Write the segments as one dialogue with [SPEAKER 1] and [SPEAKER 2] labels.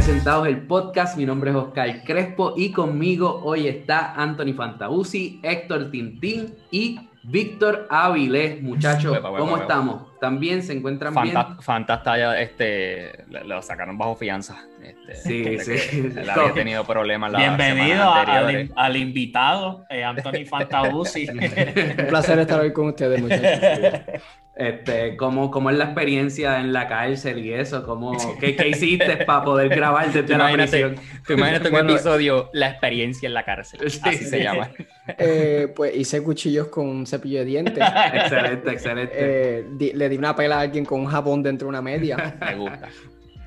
[SPEAKER 1] Presentados el podcast. Mi nombre es Oscar Crespo y conmigo hoy está Anthony Fantausi, Héctor Tintín y Víctor Avilés. Muchachos, ¿cómo estamos? ¿También se encuentran bien?
[SPEAKER 2] Fantasta, este, lo sacaron bajo fianza. Este,
[SPEAKER 1] sí, sí.
[SPEAKER 2] Él había tenido problemas.
[SPEAKER 3] Bienvenido al, al, invitado, eh, Anthony Fantausi.
[SPEAKER 4] Un placer estar hoy con ustedes, muchachos.
[SPEAKER 1] Este, ¿cómo, ¿Cómo es la experiencia en la cárcel y eso? ¿Cómo, qué, qué, hiciste para poder grabar desde la prisión?
[SPEAKER 2] imagínate un episodio, la experiencia en la cárcel, así se llama.
[SPEAKER 4] Eh, pues hice cuchillos con un cepillo de dientes.
[SPEAKER 1] excelente, excelente.
[SPEAKER 4] Eh, le di una pela a alguien con un jabón dentro de una media.
[SPEAKER 2] Me gusta.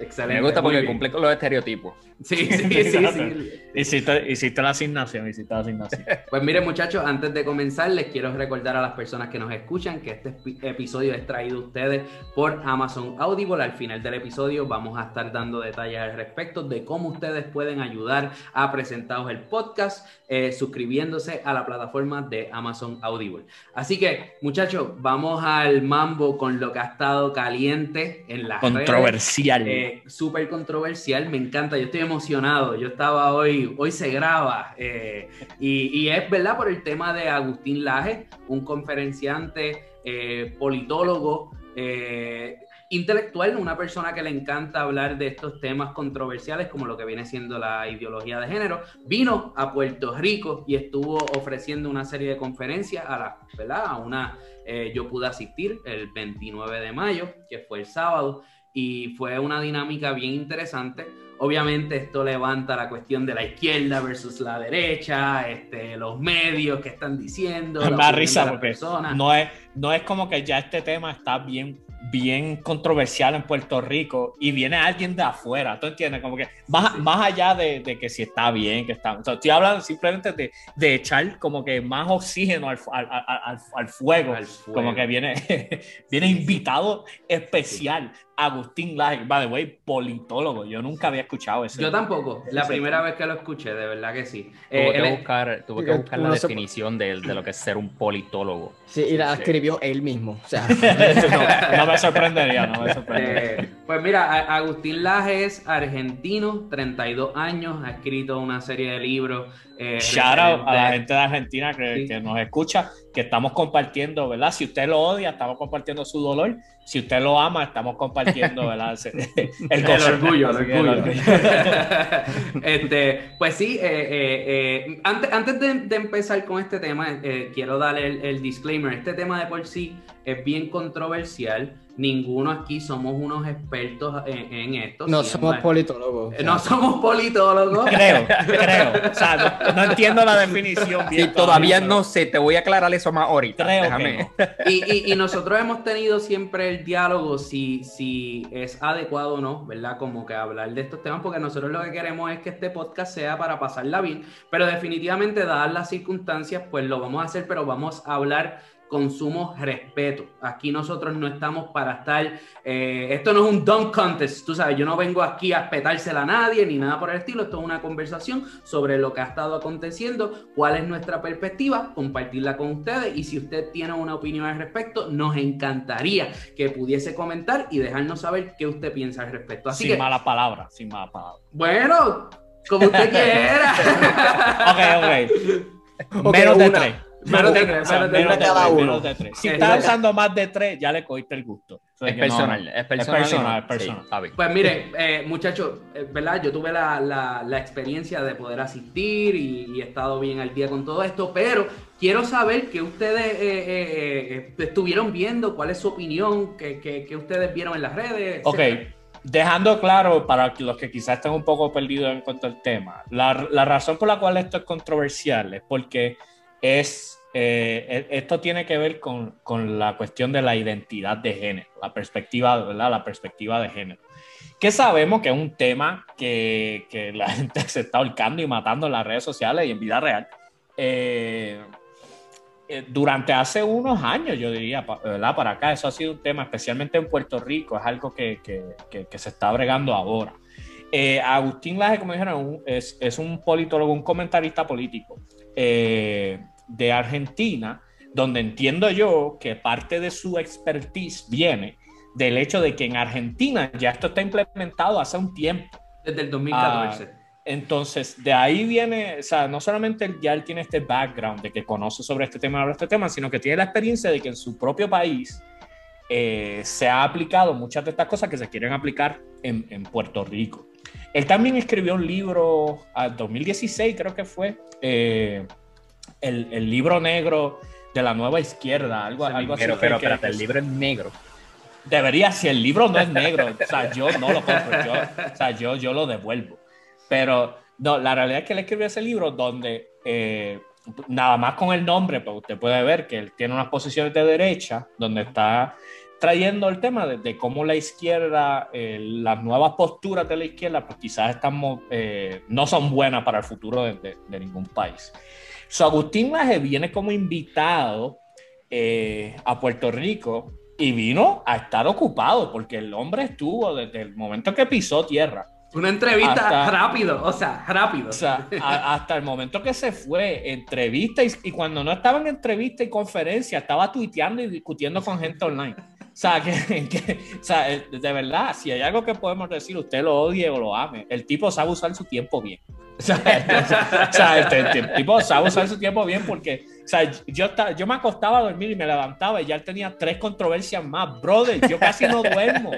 [SPEAKER 2] Excelente. Me gusta porque cumple con los estereotipos.
[SPEAKER 1] Sí, sí, sí. sí.
[SPEAKER 3] Hiciste, hiciste, la asignación, hiciste la asignación.
[SPEAKER 1] Pues miren muchachos, antes de comenzar les quiero recordar a las personas que nos escuchan que este episodio es traído a ustedes por Amazon Audible. Al final del episodio vamos a estar dando detalles al respecto de cómo ustedes pueden ayudar a presentaros el podcast eh, suscribiéndose a la plataforma de Amazon Audible. Así que muchachos, vamos al mambo con lo que ha estado caliente en la
[SPEAKER 2] Controversial.
[SPEAKER 1] Eh, Súper controversial, me encanta. Yo estoy emocionado. Yo estaba hoy, hoy se graba. Eh, y, es verdad por el tema de Agustín Laje, un conferenciante, eh, politólogo, eh, intelectual, una persona que le encanta hablar de estos temas controversiales como lo que viene siendo la ideología de género, vino a Puerto Rico y estuvo ofreciendo una serie de conferencias a la, ¿verdad? A una, yo pude asistir el 29 de mayo, que fue el sábado, y fue una dinámica bien interesante. Obviamente esto levanta la cuestión de la izquierda versus la derecha, este, los medios que están diciendo.
[SPEAKER 3] Me da risa porque no es, no es como que ya este tema está bien bien controversial en Puerto Rico y viene alguien de afuera, ¿tú entiendes? Como que más, más allá de, de, que si está bien, que está... O sea, estoy hablando simplemente de, de echar como que más oxígeno al, al, al, al fuego, como que viene, viene invitado especial Agustín Laje, by the way, politólogo. Yo nunca había escuchado eso.
[SPEAKER 1] Yo tampoco. La primera vez que lo escuché, de verdad que sí.
[SPEAKER 2] Tuve que buscar, tuve que buscar la definición de, de, lo que es ser un politólogo.
[SPEAKER 4] Sí, y la escribió él mismo. O sea.
[SPEAKER 3] no, me sorprendería, no me sorprendería.
[SPEAKER 1] Eh, pues mira, Agustín Laje es argentino, 32 años, ha escrito una serie de libros.
[SPEAKER 3] Eh, Shout out a la gente de Argentina que, que nos escucha que estamos compartiendo, ¿verdad? Si usted lo odia, estamos compartiendo su dolor. Si usted lo ama, estamos compartiendo, ¿verdad?
[SPEAKER 1] El, orgullo, el orgullo. este, pues sí, eh, eh, eh, antes, antes de, empezar con este tema, quiero darle el, el disclaimer. Este tema de por sí es bien controversial ninguno aquí somos unos expertos en, esto.
[SPEAKER 4] No somos politólogos.
[SPEAKER 1] No somos politólogos.
[SPEAKER 3] Creo, creo. O sea, no, entiendo la definición.
[SPEAKER 2] Bien todavía no sé, te voy a aclarar eso más ahorita.
[SPEAKER 3] Creo Déjame.
[SPEAKER 1] y, y, nosotros hemos tenido siempre el diálogo si, si es adecuado o no, ¿verdad? Como que hablar de estos temas, porque nosotros lo que queremos es que este podcast sea para pasarla bien, pero definitivamente, dadas las circunstancias, pues lo vamos a hacer, pero vamos a hablar consumo respeto. Aquí nosotros no estamos para estar, eh, esto no es un dunk contest, tú sabes, yo no vengo aquí a petársela a nadie ni nada por el estilo, esto es una conversación sobre lo que ha estado aconteciendo, cuál es nuestra perspectiva, compartirla con ustedes y si usted tiene una opinión al respecto, nos encantaría que pudiese comentar y dejarnos saber qué usted piensa al respecto. Así
[SPEAKER 3] sin
[SPEAKER 1] que,
[SPEAKER 3] mala palabra, sin mala palabra.
[SPEAKER 1] Bueno, como usted quiera.
[SPEAKER 3] ok, ok. Menos de tres. Menos de tres, menos de cada uno. Si estás usando más de tres, ya le cogiste el gusto.
[SPEAKER 2] Es personal, es personal, es personal,
[SPEAKER 1] Pues mire, eh, muchachos, eh, ¿verdad? Yo tuve la, la, la, experiencia de poder asistir y, he estado bien al día con todo esto, pero quiero saber qué ustedes eh, estuvieron viendo, cuál es su opinión, qué, qué, ustedes vieron en las redes.
[SPEAKER 3] Ok, dejando claro para los que quizás estén un poco perdidos en cuanto al tema, la, la razón por la cual esto es controversial es porque es, eh, e, esto tiene que ver con, con, la cuestión de la identidad de género, la perspectiva, ¿verdad? La perspectiva de género. Que sabemos que es un tema que, que la gente se está ahorcando y matando en las redes sociales y en vida real. Eh, eh, durante hace unos años, yo diría, ¿verdad? Para acá, eso ha sido un tema, especialmente en Puerto Rico, es algo que, que, que se está bregando ahora. Agustín Laje, como dijeron, es, es, un politólogo, un comentarista político. Eh, de Argentina, donde entiendo yo que parte de su expertise viene del hecho de que en Argentina ya esto está implementado hace un tiempo.
[SPEAKER 1] Desde el 2014.
[SPEAKER 3] Ah, entonces, de ahí viene, o sea, no solamente ya él tiene este background de que conoce sobre este tema, sobre este tema, sino que tiene la experiencia de que en su propio país eh, se ha aplicado muchas de estas cosas que se quieren aplicar en, en Puerto Rico. Él también escribió un libro, en ah, 2016 creo que fue, eh, el, el, libro negro de la nueva izquierda, algo, algo
[SPEAKER 2] así. Pero, pero espérate, el libro es negro.
[SPEAKER 3] Debería, si el libro no es negro, o sea, yo no lo compro, yo, o sea, yo, yo lo devuelvo. Pero no, la realidad es que él escribió ese libro donde eh, nada más con el nombre, pues usted puede ver que él tiene unas posiciones de derecha, donde está trayendo el tema de, cómo la izquierda, eh, las nuevas posturas de la izquierda, pues quizás estamos, eh, no son buenas para el futuro de, ningún país. So, Agustín Laje viene como invitado a Puerto Rico y vino a estar ocupado porque el hombre estuvo desde el momento que pisó tierra
[SPEAKER 1] una entrevista rápido, o sea, rápido.
[SPEAKER 3] O sea, hasta el momento que se fue, entrevista y, cuando no estaba en entrevista y conferencia, estaba tuiteando y discutiendo con gente online. O sea, que, o sea, de verdad, si hay algo que podemos decir, usted lo odie o lo ame, el tipo sabe usar su tiempo bien. O sea, el, tipo sabe usar su tiempo bien porque o sea, yo, yo me acostaba a dormir y me levantaba y ya él tenía tres controversias más. Brother, yo casi no duermo.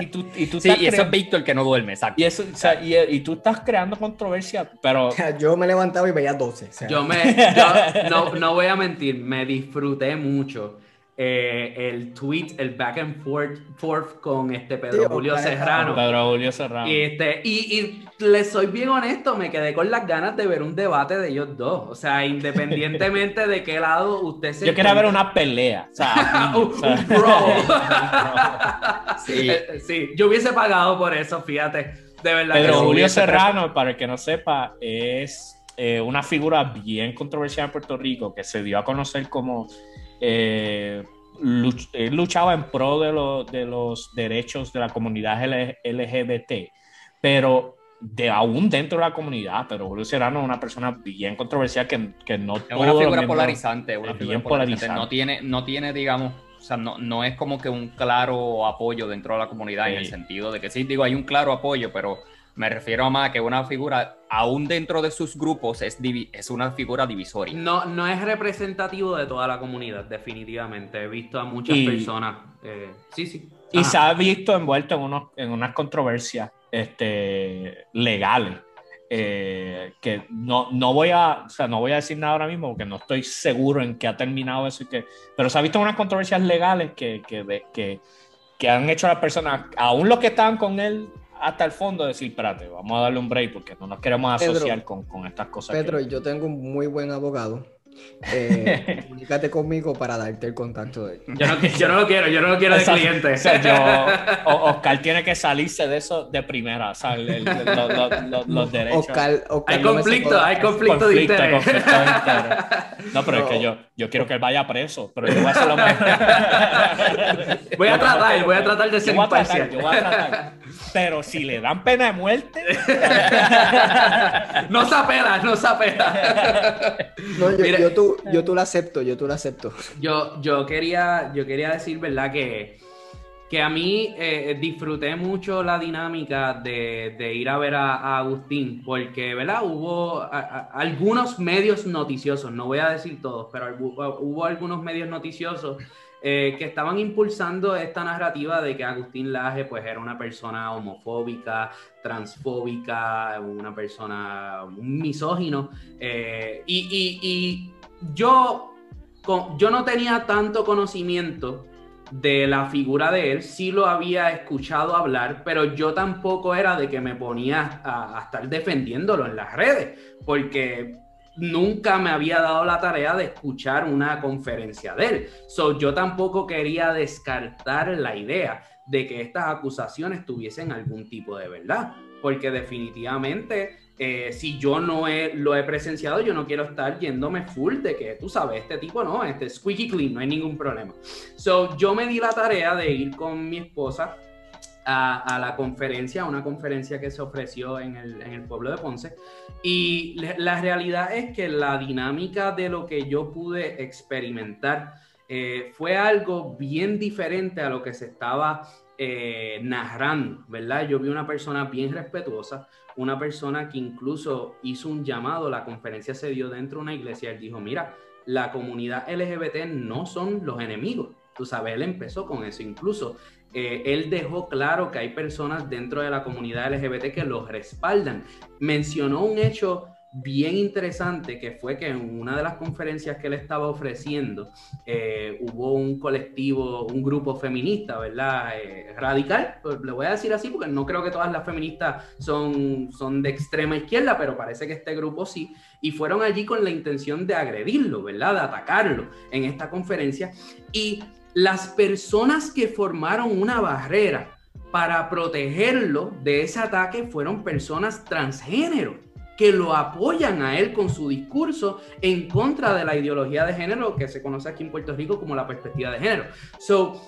[SPEAKER 2] Y tú, y tú sí, y eso es Víctor que no duerme, exacto.
[SPEAKER 3] Y, eso, o sea, y, y, tú estás creando controversia, pero...
[SPEAKER 4] Yo me levantaba y veía 12.
[SPEAKER 1] Yo, me, yo no, no voy a mentir, me disfruté mucho eh, el tweet, el back and forth, forth con este Pedro Julio Serrano.
[SPEAKER 3] Pedro Julio Serrano.
[SPEAKER 1] Y, este, y, y le soy bien honesto, me quedé con las ganas de ver un debate de ellos dos. O sea, independientemente de qué lado usted se.
[SPEAKER 3] Yo quería ver una pelea. O sea, un, bro.
[SPEAKER 1] sí. Eh, sí, yo hubiese pagado por eso, fíjate. De verdad.
[SPEAKER 3] Pedro Julio Serrano, para el que no sepa, es eh, una figura bien controversial en Puerto Rico que se dio a conocer como eh, luchaba en pro de, de, los derechos de la comunidad LGBT, pero de aún dentro de la comunidad, pero Julio Serrano es una persona bien controversial que, que no...
[SPEAKER 2] Es una figura polarizante, una figura polarizante. No tiene, no tiene, digamos, o sea, no, no es como que un claro apoyo dentro de la comunidad en el sentido de que sí, digo, hay un claro apoyo, pero me refiero a más que una figura, aún dentro de sus grupos, es, es una figura divisoria.
[SPEAKER 1] No, no es representativo de toda la comunidad, definitivamente. He visto a muchas personas. Eh, sí, sí.
[SPEAKER 3] Y se ha visto envuelto en, unos, en unas controversias este, legales. Eh, que no, no, voy a, o sea, no voy a decir nada ahora mismo porque no estoy seguro en qué ha terminado eso y que, pero se ha visto unas controversias legales que, que, que, que han hecho a las personas, aún los que estaban con él hasta el fondo decir, espérate, vamos a darle un break porque no nos queremos asociar con, con, estas cosas.
[SPEAKER 4] Pedro, yo tengo un muy buen abogado eh, comunícate conmigo para darte el contacto de él.
[SPEAKER 1] Yo no, yo no lo quiero, yo no lo quiero de cliente.
[SPEAKER 3] Oscar tiene que salirse de eso de primera, o sea, los derechos.
[SPEAKER 1] hay, conflicto, hay conflicto, de interés.
[SPEAKER 3] No, pero es que yo, yo quiero que él vaya preso, pero yo voy a hacer lo
[SPEAKER 1] Voy a tratar, voy a tratar de ser imparcial.
[SPEAKER 3] yo voy a tratar. Pero si le dan pena de muerte.
[SPEAKER 1] no se apela, no se apela.
[SPEAKER 4] No, yo, yo, tú, yo tú la acepto, yo tú la acepto.
[SPEAKER 1] Yo, yo, quería, yo quería decir, ¿verdad? Que, que a mí eh, disfruté mucho la dinámica de, de ir a ver a, Agustín, porque, ¿verdad? Hubo algunos medios noticiosos, no voy a decir todos, pero hubo algunos medios noticiosos eh, que estaban impulsando esta narrativa de que Agustín Laje pues era una persona homofóbica, transfóbica, una persona, misógino. Eh, y, yo, yo no tenía tanto conocimiento de la figura de él, sí lo había escuchado hablar, pero yo tampoco era de que me ponía a estar defendiéndolo en las redes, porque nunca me había dado la tarea de escuchar una conferencia de él. So, yo tampoco quería descartar la idea de que estas acusaciones tuviesen algún tipo de verdad, porque definitivamente eh, si yo no lo he presenciado, yo no quiero estar yéndome full de que tú sabes, este tipo no, este squeaky clean, no hay ningún problema. So, yo me di la tarea de ir con mi esposa a, la conferencia, una conferencia que se ofreció en el, pueblo de Ponce. Y la realidad es que la dinámica de lo que yo pude experimentar eh, fue algo bien diferente a lo que se estaba eh, narrando, ¿verdad? Yo vi una persona bien respetuosa, una persona que incluso hizo un llamado, la conferencia se dio dentro de una iglesia, él dijo, mira, la comunidad LGBT no son los enemigos, tú sabes, él empezó con eso, incluso eh, él dejó claro que hay personas dentro de la comunidad LGBT que los respaldan, mencionó un hecho bien interesante que fue que en una de las conferencias que él estaba ofreciendo eh, hubo un colectivo, un grupo feminista, ¿verdad? Eh, radical, pues, le voy a decir así porque no creo que todas las feministas son, son de extrema izquierda, pero parece que este grupo sí, y fueron allí con la intención de agredirlo, ¿verdad? De atacarlo en esta conferencia. Y las personas que formaron una barrera para protegerlo de ese ataque fueron personas transgénero que lo apoyan a él con su discurso en contra de la ideología de género que se conoce aquí en Puerto Rico como la perspectiva de género. So,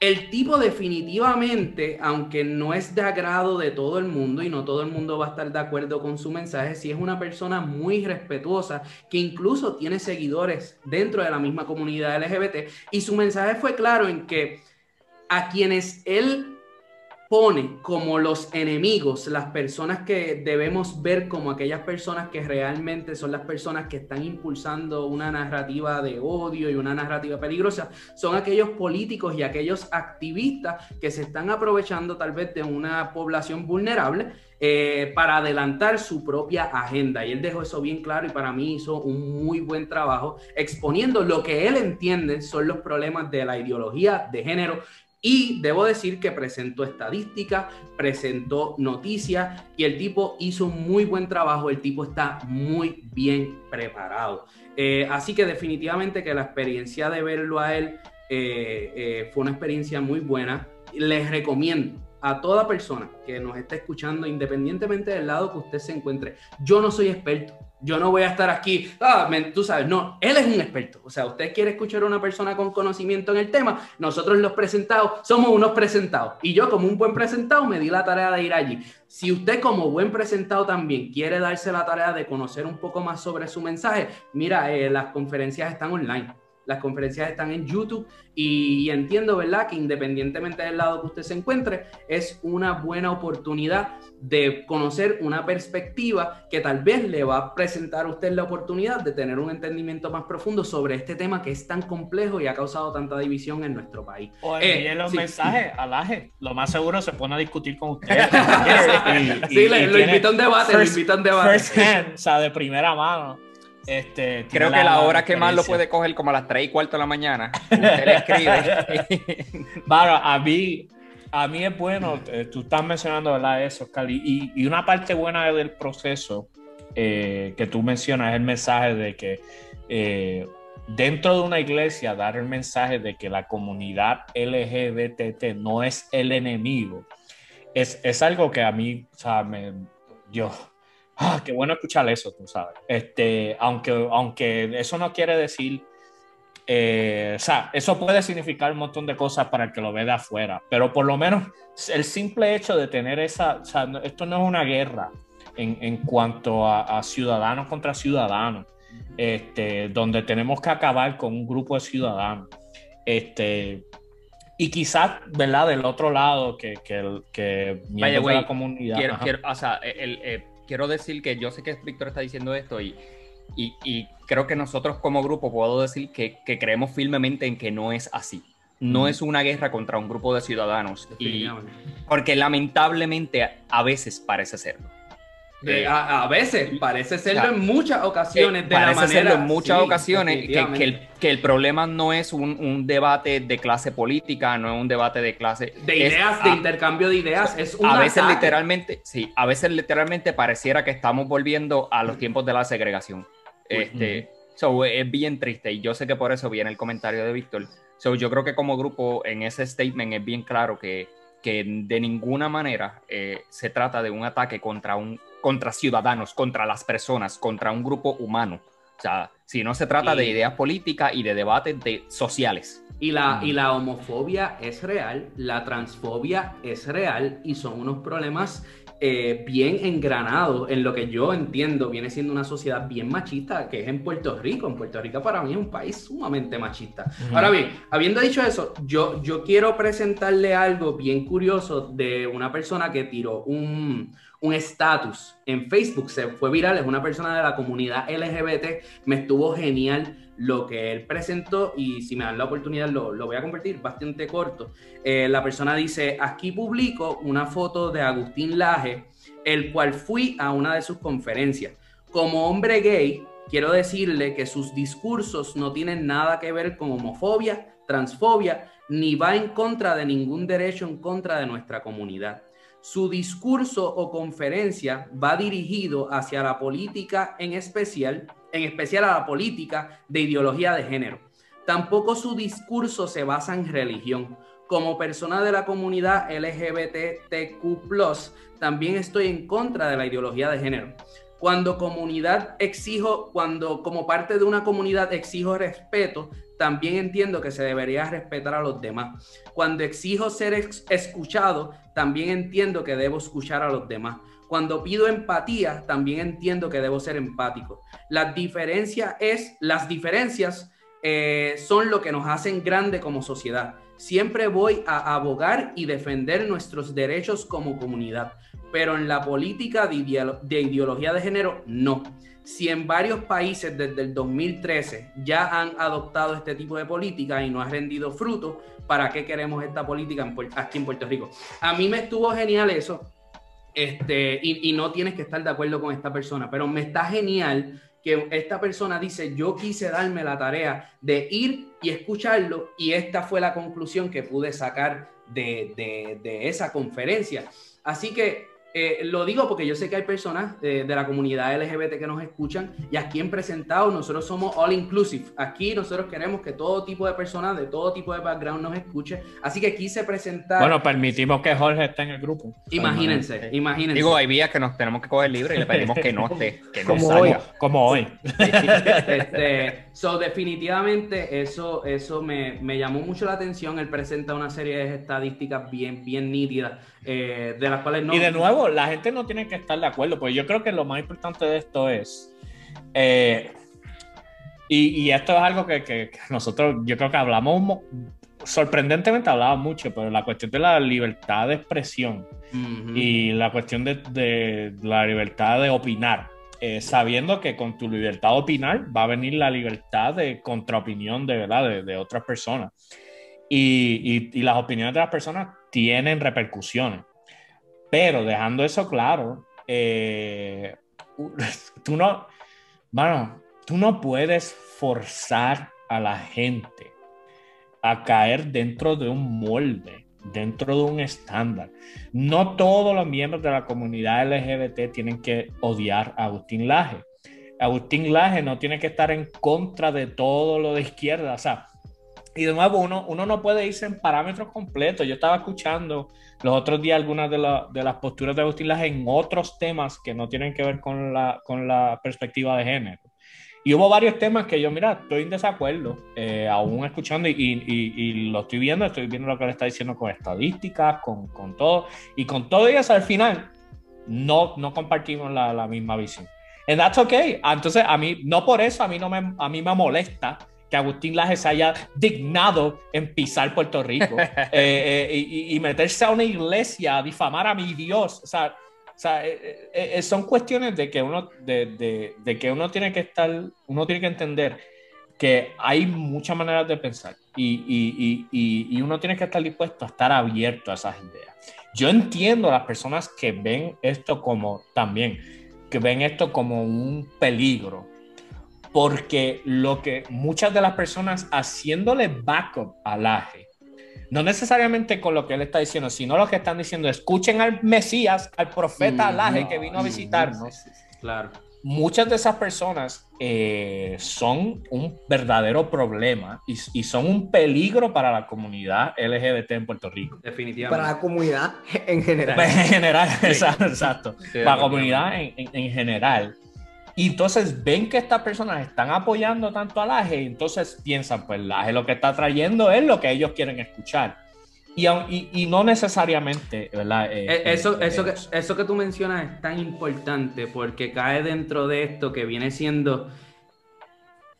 [SPEAKER 1] el tipo definitivamente, aunque no es de agrado de todo el mundo y no todo el mundo va a estar de acuerdo con su mensaje, sí es una persona muy respetuosa que incluso tiene seguidores dentro de la misma comunidad LGBT y su mensaje fue claro en que a quienes él pone como los enemigos, las personas que debemos ver como aquellas personas que realmente son las personas que están impulsando una narrativa de odio y una narrativa peligrosa, son aquellos políticos y aquellos activistas que se están aprovechando tal vez de una población vulnerable eh, para adelantar su propia agenda. Y él dejó eso bien claro y para mí hizo un muy buen trabajo exponiendo lo que él entiende son los problemas de la ideología de género y debo decir que presentó estadísticas, presentó noticias y el tipo hizo un muy buen trabajo, el tipo está muy bien preparado. Eh, así que definitivamente que la experiencia de verlo a él eh, eh, fue una experiencia muy buena. Les recomiendo a toda persona que nos esté escuchando, independientemente del lado que usted se encuentre. Yo no soy experto, yo no voy a estar aquí, ah, tú sabes, no, él es un experto. O sea, usted quiere escuchar a una persona con conocimiento en el tema, nosotros los presentados somos unos presentados. Y yo como un buen presentado me di la tarea de ir allí. Si usted como buen presentado también quiere darse la tarea de conocer un poco más sobre su mensaje, mira, eh, las conferencias están online. Las conferencias están en YouTube y entiendo, ¿verdad?, que independientemente del lado que usted se encuentre, es una buena oportunidad de conocer una perspectiva que tal vez le va a presentar a usted la oportunidad de tener un entendimiento más profundo sobre este tema que es tan complejo y ha causado tanta división en nuestro país.
[SPEAKER 3] O envíen eh, los mensajes al AGE. Lo más seguro se pone a discutir con usted.
[SPEAKER 1] sí, lo invito a un debate, lo invito a un debate.
[SPEAKER 3] First hand, o sea, de primera mano. Este,
[SPEAKER 2] Creo que la, hora que más lo puede coger como a las 3 y cuarto de la mañana. Usted le
[SPEAKER 3] escribe. a mí, a mí es bueno, eh, tú estás mencionando ¿verdad? eso, Cali, y, una parte buena del proceso eh, que tú mencionas es el mensaje de que eh, dentro de una iglesia dar el mensaje de que la comunidad LGBT no es el enemigo. Es, es algo que a mí, o sea, me, yo, ah, qué bueno escuchar eso, tú sabes. Este, aunque, aunque eso no quiere decir, eh, o sea, eso puede significar un montón de cosas para el que lo ve de afuera, pero por lo menos el simple hecho de tener esa, o sea, esto no es una guerra en, en cuanto a, ciudadanos contra ciudadanos, este, donde tenemos que acabar con un grupo de ciudadanos. Este, y quizás, ¿verdad? Del otro lado, que, que, que
[SPEAKER 2] de la comunidad. Quiero, o sea, el, eh, quiero decir que yo sé que Víctor está diciendo esto y, y, creo que nosotros como grupo puedo decir que, creemos firmemente en que no es así. No es una guerra contra un grupo de ciudadanos. Y, porque lamentablemente a veces parece serlo.
[SPEAKER 1] Eh, a, veces, parece serlo en muchas ocasiones.
[SPEAKER 2] de parece serlo en muchas ocasiones que, el, que, el, problema no es un, un, debate de clase política, no es un debate de clase.
[SPEAKER 1] De ideas, de intercambio de ideas. Es
[SPEAKER 2] a veces literalmente, sí, a veces literalmente pareciera que estamos volviendo a los tiempos de la segregación. Este, es bien triste y yo sé que por eso viene el comentario de Víctor. So, yo creo que como grupo en ese statement es bien claro que, que de ninguna manera eh, se trata de un ataque contra un contra ciudadanos, contra las personas, contra un grupo humano. O sea, si no se trata de ideas políticas y de debates de sociales.
[SPEAKER 1] Y la, y la homofobia es real, la transfobia es real y son unos problemas eh, bien engranados en lo que yo entiendo viene siendo una sociedad bien machista, que es en Puerto Rico. En Puerto Rico para mí es un país sumamente machista. Ahora bien, habiendo dicho eso, yo, yo quiero presentarle algo bien curioso de una persona que tiró un un estatus en Facebook, se fue viral, es una persona de la comunidad LGBT, me estuvo genial lo que él presentó y si me dan la oportunidad lo, voy a compartir bastante corto. Eh, la persona dice, aquí publico una foto de Agustín Laje, el cual fui a una de sus conferencias. Como hombre gay, quiero decirle que sus discursos no tienen nada que ver con homofobia, transfobia, ni va en contra de ningún derecho en contra de nuestra comunidad. Su discurso o conferencia va dirigido hacia la política en especial, en especial a la política de ideología de género. Tampoco su discurso se basa en religión. Como persona de la comunidad LGBTQ, también estoy en contra de la ideología de género. Cuando comunidad exijo, cuando como parte de una comunidad exijo respeto, también entiendo que se debería respetar a los demás. Cuando exijo ser escuchado, también entiendo que debo escuchar a los demás. Cuando pido empatía, también entiendo que debo ser empático. Las diferencias es, las diferencias eh, son lo que nos hacen grande como sociedad. Siempre voy a abogar y defender nuestros derechos como comunidad, pero en la política de ideología de género, no si en varios países desde el 2013 ya han adoptado este tipo de política y no ha rendido fruto, ¿para qué queremos esta política aquí en Puerto Rico? A mí me estuvo genial eso, este, y, no tienes que estar de acuerdo con esta persona, pero me está genial que esta persona dice, yo quise darme la tarea de ir y escucharlo, y esta fue la conclusión que pude sacar de, de esa conferencia. Así que eh, lo digo porque yo sé que hay personas de, la comunidad LGBT que nos escuchan y aquí en presentado nosotros somos all inclusive. Aquí nosotros queremos que todo tipo de personas de todo tipo de background nos escuche. Así que quise presentar.
[SPEAKER 3] Bueno, permitimos que Jorge esté en el grupo.
[SPEAKER 1] Imagínense, imagínense.
[SPEAKER 2] Digo, hay vías que nos tenemos que coger libre y le pedimos que no esté. Que
[SPEAKER 3] como, hoy, como hoy.
[SPEAKER 1] este, so, definitivamente eso, eso me, me, llamó mucho la atención. Él presenta una serie de estadísticas bien, bien nítidas eh, de las cuales no.
[SPEAKER 3] Y de nuevo, la gente no tiene que estar de acuerdo, porque yo creo que lo más importante de esto es. Eh, y, esto es algo que, nosotros, yo creo que hablamos, sorprendentemente hablamos mucho, pero la cuestión de la libertad de expresión y la cuestión de, la libertad de opinar. Eh, sabiendo que con tu libertad de opinar va a venir la libertad de contraopinión de verdad de, otras personas. y, las opiniones de las personas tienen repercusiones. Pero dejando eso claro, eh, tú no, bueno, tú no puedes forzar a la gente a caer dentro de un molde, dentro de un estándar. No todos los miembros de la comunidad LGBT tienen que odiar a Agustín Laje. Agustín Laje no tiene que estar en contra de todo lo de izquierda. O sea, y de nuevo, uno, uno no puede irse en parámetros completos. Yo estaba escuchando los otros días algunas de, de las posturas de Agustín Laje en otros temas que no tienen que ver la, con la perspectiva de género. Y hubo varios temas que yo, mira, estoy en desacuerdo, eh, aún escuchando y, y, y, lo estoy viendo, estoy viendo lo que le está diciendo con estadísticas, con, con todo, y con todo eso al final no, no compartimos la, la misma visión. And that's okay. Entonces, a mí, no por eso a mí, no me, a mí me molesta que Agustín Laje se haya dignado en pisar Puerto Rico eh, eh, y, meterse a una iglesia a difamar a mi Dios. O sea, eh, son cuestiones de que uno, de, de, que uno tiene que estar, uno tiene que entender que hay muchas maneras de pensar y, y, uno tiene que estar dispuesto a estar abierto a esas ideas. Yo entiendo a las personas que ven esto como también, que ven esto como un peligro, porque lo que muchas de las personas haciéndole backup al Aje, no necesariamente con lo que él está diciendo, sino lo que están diciendo, escuchen al Mesías, al profeta Alaje que vino a visitarnos.
[SPEAKER 1] Claro.
[SPEAKER 3] Muchas de esas personas eh, son un verdadero problema y, son un peligro para la comunidad LGBT en Puerto Rico.
[SPEAKER 1] Definitivamente.
[SPEAKER 4] Para la comunidad en general.
[SPEAKER 3] En general, exacto. para la comunidad en, en general. Y entonces ven que estas personas están apoyando tanto a Laje y entonces piensan, pues Laje lo que está trayendo es lo que ellos quieren escuchar. Y, y, no necesariamente, ¿verdad?
[SPEAKER 1] Eh, eh, eso, eso, que, eso que tú mencionas es tan importante porque cae dentro de esto que viene siendo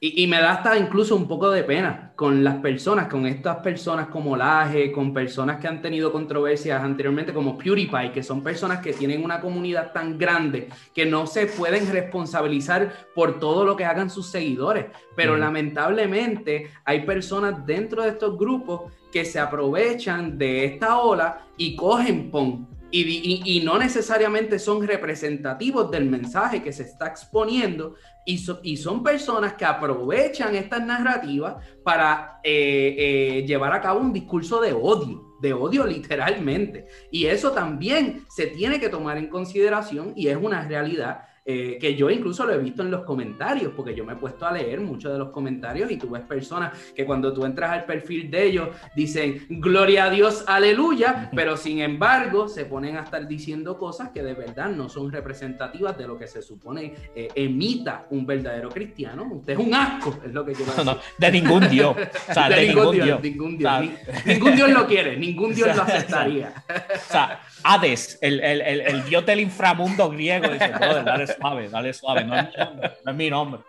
[SPEAKER 1] y, me da hasta incluso un poco de pena con las personas, con estas personas como Laje, con personas que han tenido controversias anteriormente como PewDiePie, que son personas que tienen una comunidad tan grande que no se pueden responsabilizar por todo lo que hagan sus seguidores. Pero lamentablemente hay personas dentro de estos grupos que se aprovechan de esta ola y cogen pon y, no necesariamente son representativos del mensaje que se está exponiendo y, y son personas que aprovechan estas narrativas para eh, eh, llevar a cabo un discurso de odio, de odio literalmente. Y eso también se tiene que tomar en consideración y es una realidad eh, que yo incluso lo he visto en los comentarios, porque yo me he puesto a leer muchos de los comentarios y tú ves personas que cuando tú entras al perfil de ellos dicen gloria a Dios, aleluya, pero sin embargo se ponen a estar diciendo cosas que de verdad no son representativas de lo que se supone eh, emita un verdadero cristiano. Usted es un asco, es lo que yo
[SPEAKER 3] no, no, de ningún Dios.
[SPEAKER 1] de, ningún, Dios, Ningún Dios, ningún Dios lo quiere, ningún Dios lo aceptaría.
[SPEAKER 3] O sea, Hades, el, el, el, dios del inframundo griego, dice, dale suave, dale suave, no es mi nombre. No es mi nombre.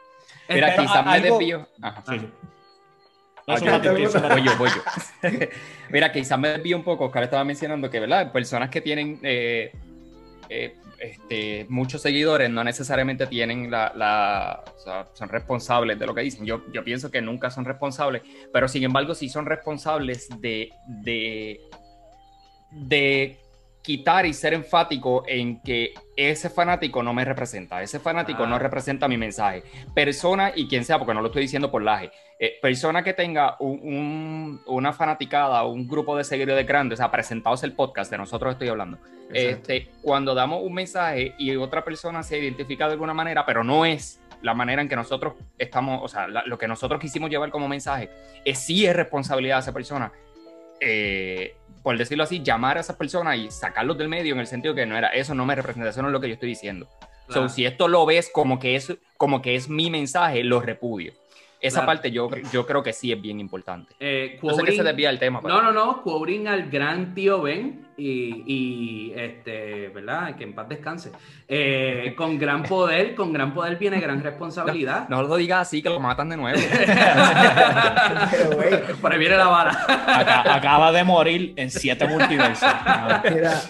[SPEAKER 2] Mira, quizás me desvío. Ajá. Sí. No, voy yo, voy yo. Mira, quizás me desvío un poco. Oscar estaba mencionando que, ¿verdad? Personas que tienen eh, eh, este, muchos seguidores no necesariamente tienen la, la o sea, son responsables de lo que dicen. Yo, yo pienso que nunca son responsables, pero sin embargo sí son responsables de, de, de quitar y ser enfático en que ese fanático no me representa, ese fanático no ah. representa mi mensaje. Persona y quien sea, porque no lo estoy diciendo por laje, eh, persona que tenga un, una fanaticada, un grupo de seguidores grandes, o sea, presentados el podcast, de nosotros estoy hablando. Este, cuando damos un mensaje y otra persona se identifica de alguna manera, pero no es la manera en que nosotros estamos, o sea, lo que nosotros quisimos llevar como mensaje, es sí es responsabilidad de esa persona. Eh, por decirlo así, llamar a esas personas y sacarlos del medio en el sentido que no era eso, no me representa, eso no es lo que yo estoy diciendo. si esto lo ves como que es, como que es mi mensaje, lo repudio. Esa parte yo, yo creo que sí es bien importante.
[SPEAKER 1] Eh, no sé que se desvía el tema. No, no, no. Cubrín al gran tío Ben y, y, este, ¿verdad? Que en paz descanse. Eh, con gran poder, con gran poder viene gran responsabilidad.
[SPEAKER 2] No, lo digas así, que lo matan de nuevo.
[SPEAKER 1] Por ahí viene la bala.
[SPEAKER 3] acaba de morir en siete multiversos.
[SPEAKER 4] Mira,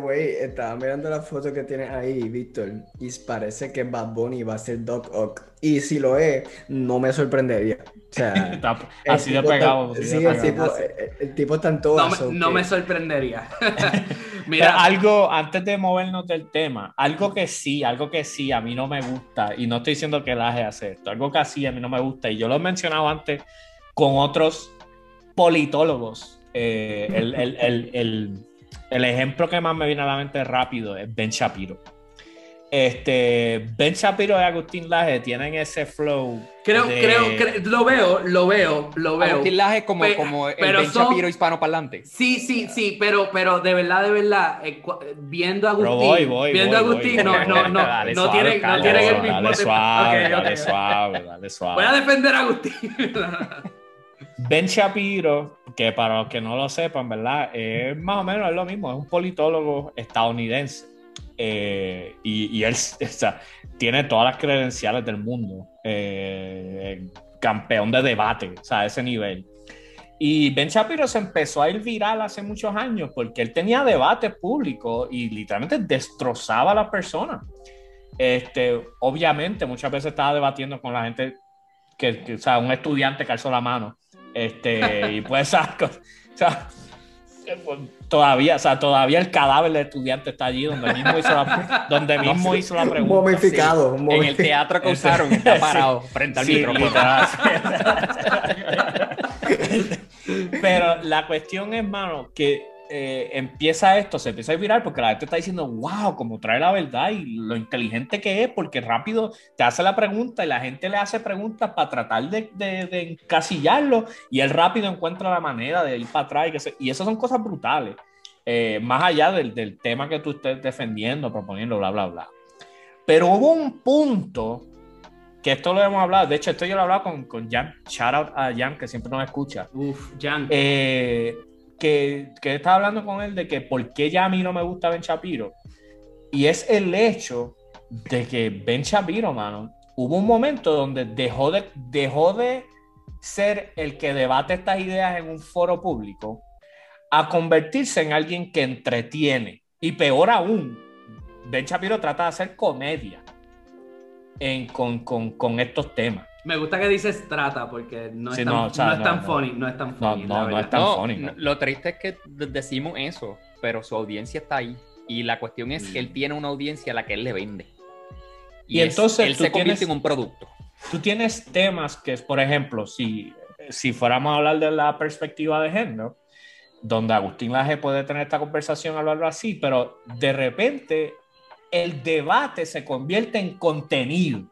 [SPEAKER 4] güey, estaba mirando la foto que tienes ahí, Víctor, y parece que Bad Bunny va a ser Doc Ock. Y si lo es, no me sorprendería. O sea,
[SPEAKER 3] así de pegado.
[SPEAKER 4] sí, el, tipo, el, tipo está en todo.
[SPEAKER 1] No, no me sorprendería.
[SPEAKER 3] Mira, algo, antes de movernos del tema, algo que sí, algo que sí a mí no me gusta, y no estoy diciendo que la hacer esto, algo que así a mí no me gusta, y yo lo he mencionado antes con otros politólogos. Eh, el, el, el, el ejemplo que más me viene a la mente rápido es Ben Shapiro. Este, Ben Shapiro y Agustín Laje tienen ese flow.
[SPEAKER 1] Creo, creo, lo veo, lo veo, lo veo.
[SPEAKER 2] Agustín Laje como, como el Ben Shapiro hispano parlante.
[SPEAKER 1] Sí, sí, sí, pero, pero de verdad, de verdad, eh, viendo a Agustín, viendo a Agustín, no, no, no, no tienen, no tienen el mismo.
[SPEAKER 3] Dale suave, dale suave, dale suave.
[SPEAKER 1] Voy a defender a Agustín.
[SPEAKER 3] Ben Shapiro, que para los que no lo sepan, ¿verdad? Es más o menos lo mismo, es un politólogo estadounidense eh, y, él tiene todas las credenciales del mundo, eh, campeón de debate, o sea, a ese nivel. Y Ben Shapiro se empezó a ir viral hace muchos años porque él tenía debate público y literalmente destrozaba a las personas. Este, obviamente, muchas veces estaba debatiendo con la gente que, o sea, un estudiante calzó la mano. Este, y pues, o sea, todavía, o sea, todavía el cadáver del estudiante está allí donde mismo hizo la, donde mismo hizo la pregunta.
[SPEAKER 4] Momificado.
[SPEAKER 2] En el teatro que usaron, está parado frente al micrófono.
[SPEAKER 3] Pero la cuestión es, mano, que eh, empieza esto, se empieza a virar porque la gente está diciendo, wow, como trae la verdad y lo inteligente que es, porque rápido te hace la pregunta y la gente le hace preguntas para tratar de, de, encasillarlo y él rápido encuentra la manera de ir para atrás y, que y esas son cosas brutales, eh, más allá del, del, tema que tú estés defendiendo, proponiendo, bla, bla, bla. Pero hubo un punto que esto lo hemos hablado, de hecho esto yo lo he hablado con, con Jan, shout out a Jan que siempre nos escucha.
[SPEAKER 1] Uf, Jan.
[SPEAKER 3] Eh, que, que estaba hablando con él de que por qué ya a mí no me gusta Ben Shapiro. Y es el hecho de que Ben Shapiro, mano, hubo un momento donde dejó de, dejó de ser el que debate estas ideas en un foro público a convertirse en alguien que entretiene. Y peor aún, Ben Shapiro trata de hacer comedia con, estos temas.
[SPEAKER 1] Me gusta que dices trata porque no es, tan, funny, no es tan funny.
[SPEAKER 3] No, no, es tan funny.
[SPEAKER 2] Lo triste es que decimos eso, pero su audiencia está ahí. Y la cuestión es que él tiene una audiencia a la que él le vende.
[SPEAKER 3] Y, entonces
[SPEAKER 2] él se convierte en un producto.
[SPEAKER 3] Tú tienes temas que, por ejemplo, si, si fuéramos a hablar de la perspectiva de género, donde Agustín Laje puede tener esta conversación, hablarlo así, pero de repente el debate se convierte en contenido.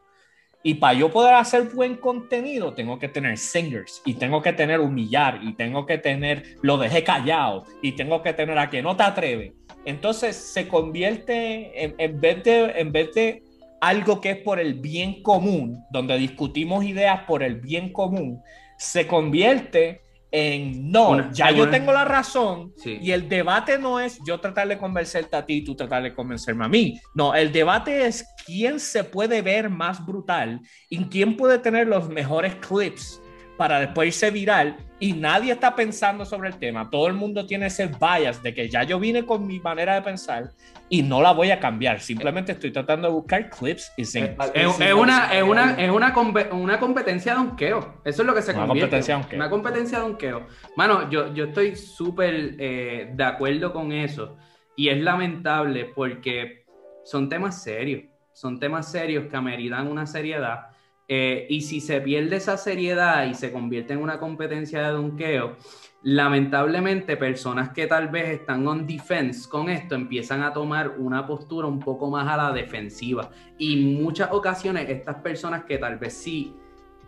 [SPEAKER 3] Y para yo poder hacer buen contenido, tengo que tener singers y tengo que tener humillar y tengo que tener lo dejé callado y tengo que tener a que no te atreve. Entonces se convierte en, en, en vez de algo que es por el bien común, donde discutimos ideas por el bien común, se convierte en no, ya yo tengo la razón y el debate no es yo tratar de convencerte a ti, tú tratar de convencerme a mí. No, el debate es quién se puede ver más brutal y quién puede tener los mejores clips para después irse viral y nadie está pensando sobre el tema. Todo el mundo tiene ese bias de que ya yo vine con mi manera de pensar y no la voy a cambiar. Simplemente estoy tratando de buscar clips y
[SPEAKER 1] Es, una, es, una, es una, una competencia de onqueo. Eso es lo que se una Competencia de Una competencia de onqueo. Mano, yo, yo estoy súper eh, de acuerdo con eso. Y es lamentable porque son temas serios. Son temas serios que ameritan una seriedad eh, y si se pierde esa seriedad y se convierte en una competencia de donqueo, lamentablemente personas que tal vez están on defense con esto empiezan a tomar una postura un poco más a la defensiva. Y muchas ocasiones estas personas que tal vez sí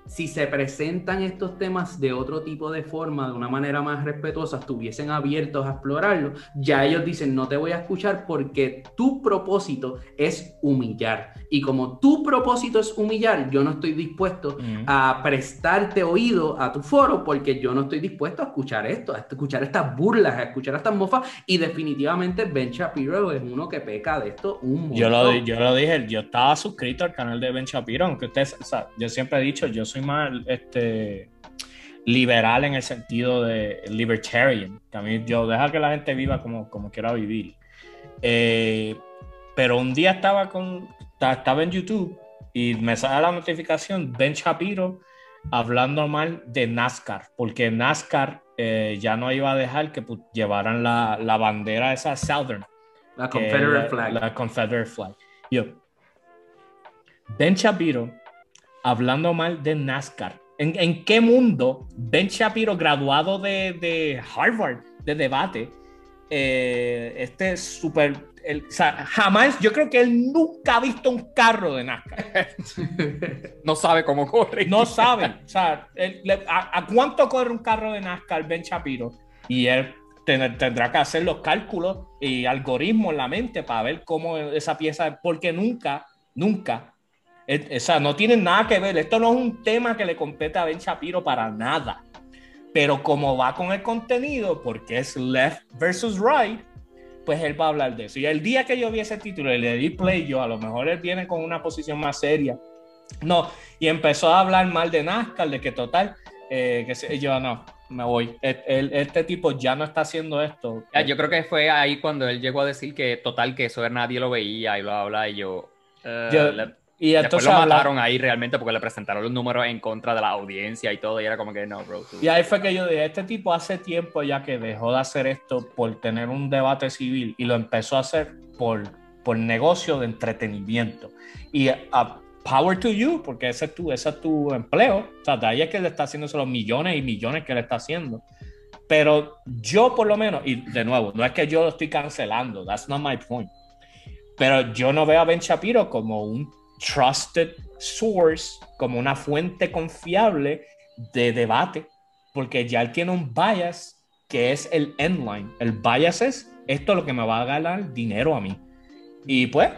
[SPEAKER 1] si se presentan estos temas de otro tipo de forma, de una manera más respetuosa, estuviesen abiertos a explorarlo, ya ellos dicen, no te voy a escuchar porque tu propósito es humillar. Y como tu propósito es humillar, yo no estoy dispuesto a prestarte oído a tu foro porque yo no estoy dispuesto a escuchar esto, a escuchar estas burlas, a escuchar estas mofas. Y definitivamente Ben Shapiro es uno que peca de esto un montón.
[SPEAKER 3] Yo lo, yo lo dije, yo estaba suscrito al canal de Ben Shapiro, aunque ustedes, o sea, yo siempre he dicho, yo soy soy más este, liberal en el sentido de libertarian. Que a mí yo deja que la gente viva como, como quiera vivir. Eh, pero un día estaba, con, estaba en YouTube y me sale la notificación Ben Shapiro hablando mal de NASCAR, porque NASCAR eh, ya no iba a dejar que pues, llevaran la, la, bandera esa Southern.
[SPEAKER 1] La Confederate Flag.
[SPEAKER 3] La Confederate Flag. Yo, Ben Shapiro hablando mal de NASCAR. ¿En, qué mundo Ben Shapiro, graduado de, Harvard, de debate, eh, este súper... O sea, jamás, yo creo que él nunca ha visto un carro de NASCAR.
[SPEAKER 2] no sabe cómo corre.
[SPEAKER 3] No sabe. O sea, a, cuánto corre un carro de NASCAR Ben Shapiro? Y él tendrá que hacer los cálculos y algoritmos en la mente para ver cómo esa pieza, porque nunca, nunca o sea, no tiene nada que ver. Esto no es un tema que le compete a Ben Shapiro para nada. Pero como va con el contenido, porque es left versus right, pues él va a hablar de eso. Y el día que yo vi ese título y le di play, yo a lo mejor él viene con una posición más seria. No, y empezó a hablar mal de NASCAR, de que total, eh, que yo no, me voy. este tipo ya no está haciendo esto.
[SPEAKER 2] yo creo que fue ahí cuando él llegó a decir que total, que eso nadie lo veía y lo habla y yo... yo y Después lo mataron ahí realmente porque le presentaron los números en contra de la audiencia y todo, y era como que no, bro.
[SPEAKER 3] Y ahí fue que yo dije, este tipo hace tiempo ya que dejó de hacer esto por tener un debate civil y lo empezó a hacer por, por negocio de entretenimiento. Y a power to you, porque ese es tu, ese es tu empleo. O sea, de ahí es que le está haciendo los millones y millones que le está haciendo. Pero yo por lo menos, y de nuevo, no es que yo lo estoy cancelando, that's not my point. Pero yo no veo a Ben Shapiro como un trusted source, como una fuente confiable de debate, porque ya él tiene un bias que es el endline. El bias es esto es lo que me va a ganar dinero a mí. Y pues,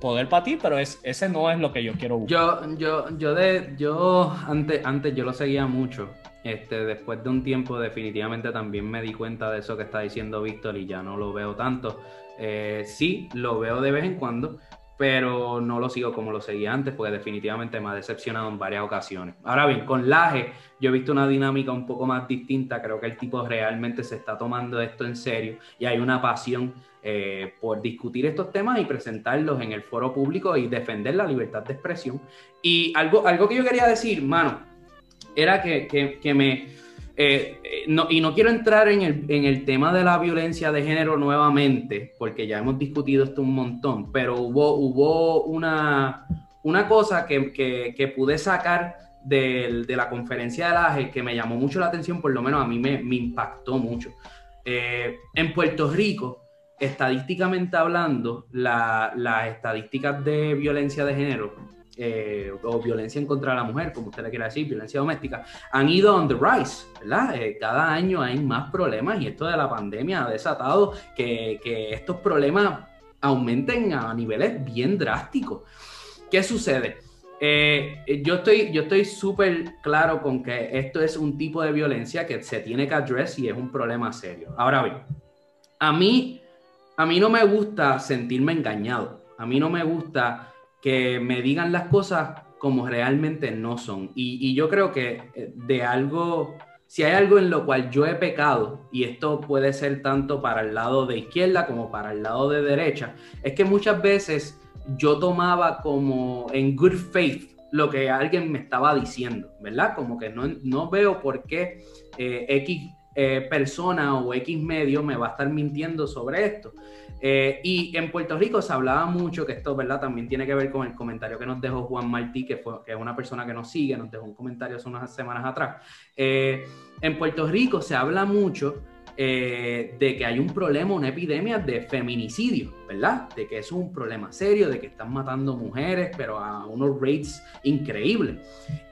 [SPEAKER 3] poder para ti, pero es, ese no es lo que yo quiero.
[SPEAKER 1] Yo, yo, yo, de, yo antes, antes yo lo seguía mucho. Este, después de un tiempo definitivamente también me di cuenta de eso que está diciendo Víctor y ya no lo veo tanto. Eh, sí, lo veo de vez en cuando, pero no lo sigo como lo seguía antes, porque definitivamente me ha decepcionado en varias ocasiones. Ahora bien, con Laje yo he visto una dinámica un poco más distinta, creo que el tipo realmente se está tomando esto en serio y hay una pasión eh, por discutir estos temas y presentarlos en el foro público y defender la libertad de expresión. Y algo, algo que yo quería decir, mano, era que, que, que me eh, eh, no, y no quiero entrar en el, tema de la violencia de género nuevamente, porque ya hemos discutido esto un montón, pero hubo, una, cosa que, pude sacar de, la conferencia de AGE que me llamó mucho la atención, por lo menos a mí me, impactó mucho. Eh, en Puerto Rico, estadísticamente hablando, las estadísticas de violencia de género eh, o violencia en contra la mujer, como usted le quiera decir, violencia doméstica, han ido on the rise, ¿verdad? Eh, cada año hay más problemas y esto de la pandemia ha desatado que, estos problemas aumenten a niveles bien drásticos. ¿Qué sucede? Eh, yo estoy yo estoy súper claro con que esto es un tipo de violencia que se tiene que address y es un problema serio. Ahora bien, a mí, a mí no me gusta sentirme engañado. A mí no me gusta que me digan las cosas como realmente no son. Y, yo creo que eh, de algo, si hay algo en lo cual yo he pecado, y esto puede ser tanto para el lado de izquierda como para el lado de derecha, es que muchas veces yo tomaba como en good faith lo que alguien me estaba diciendo, ¿verdad? Como que no, no veo por qué eh, X eh, persona o X medio me va a estar mintiendo sobre esto. Eh, y en Puerto Rico se hablaba mucho, que esto, ¿verdad? También tiene que ver con el comentario que nos dejó Juan Martí, que, fue, que es una persona que nos sigue, nos dejó un comentario hace unas semanas atrás. Eh, en Puerto Rico se habla mucho eh, de que hay un problema, una epidemia de feminicidio, ¿verdad? De que es un problema serio, de que están matando mujeres, pero a unos rates increíbles.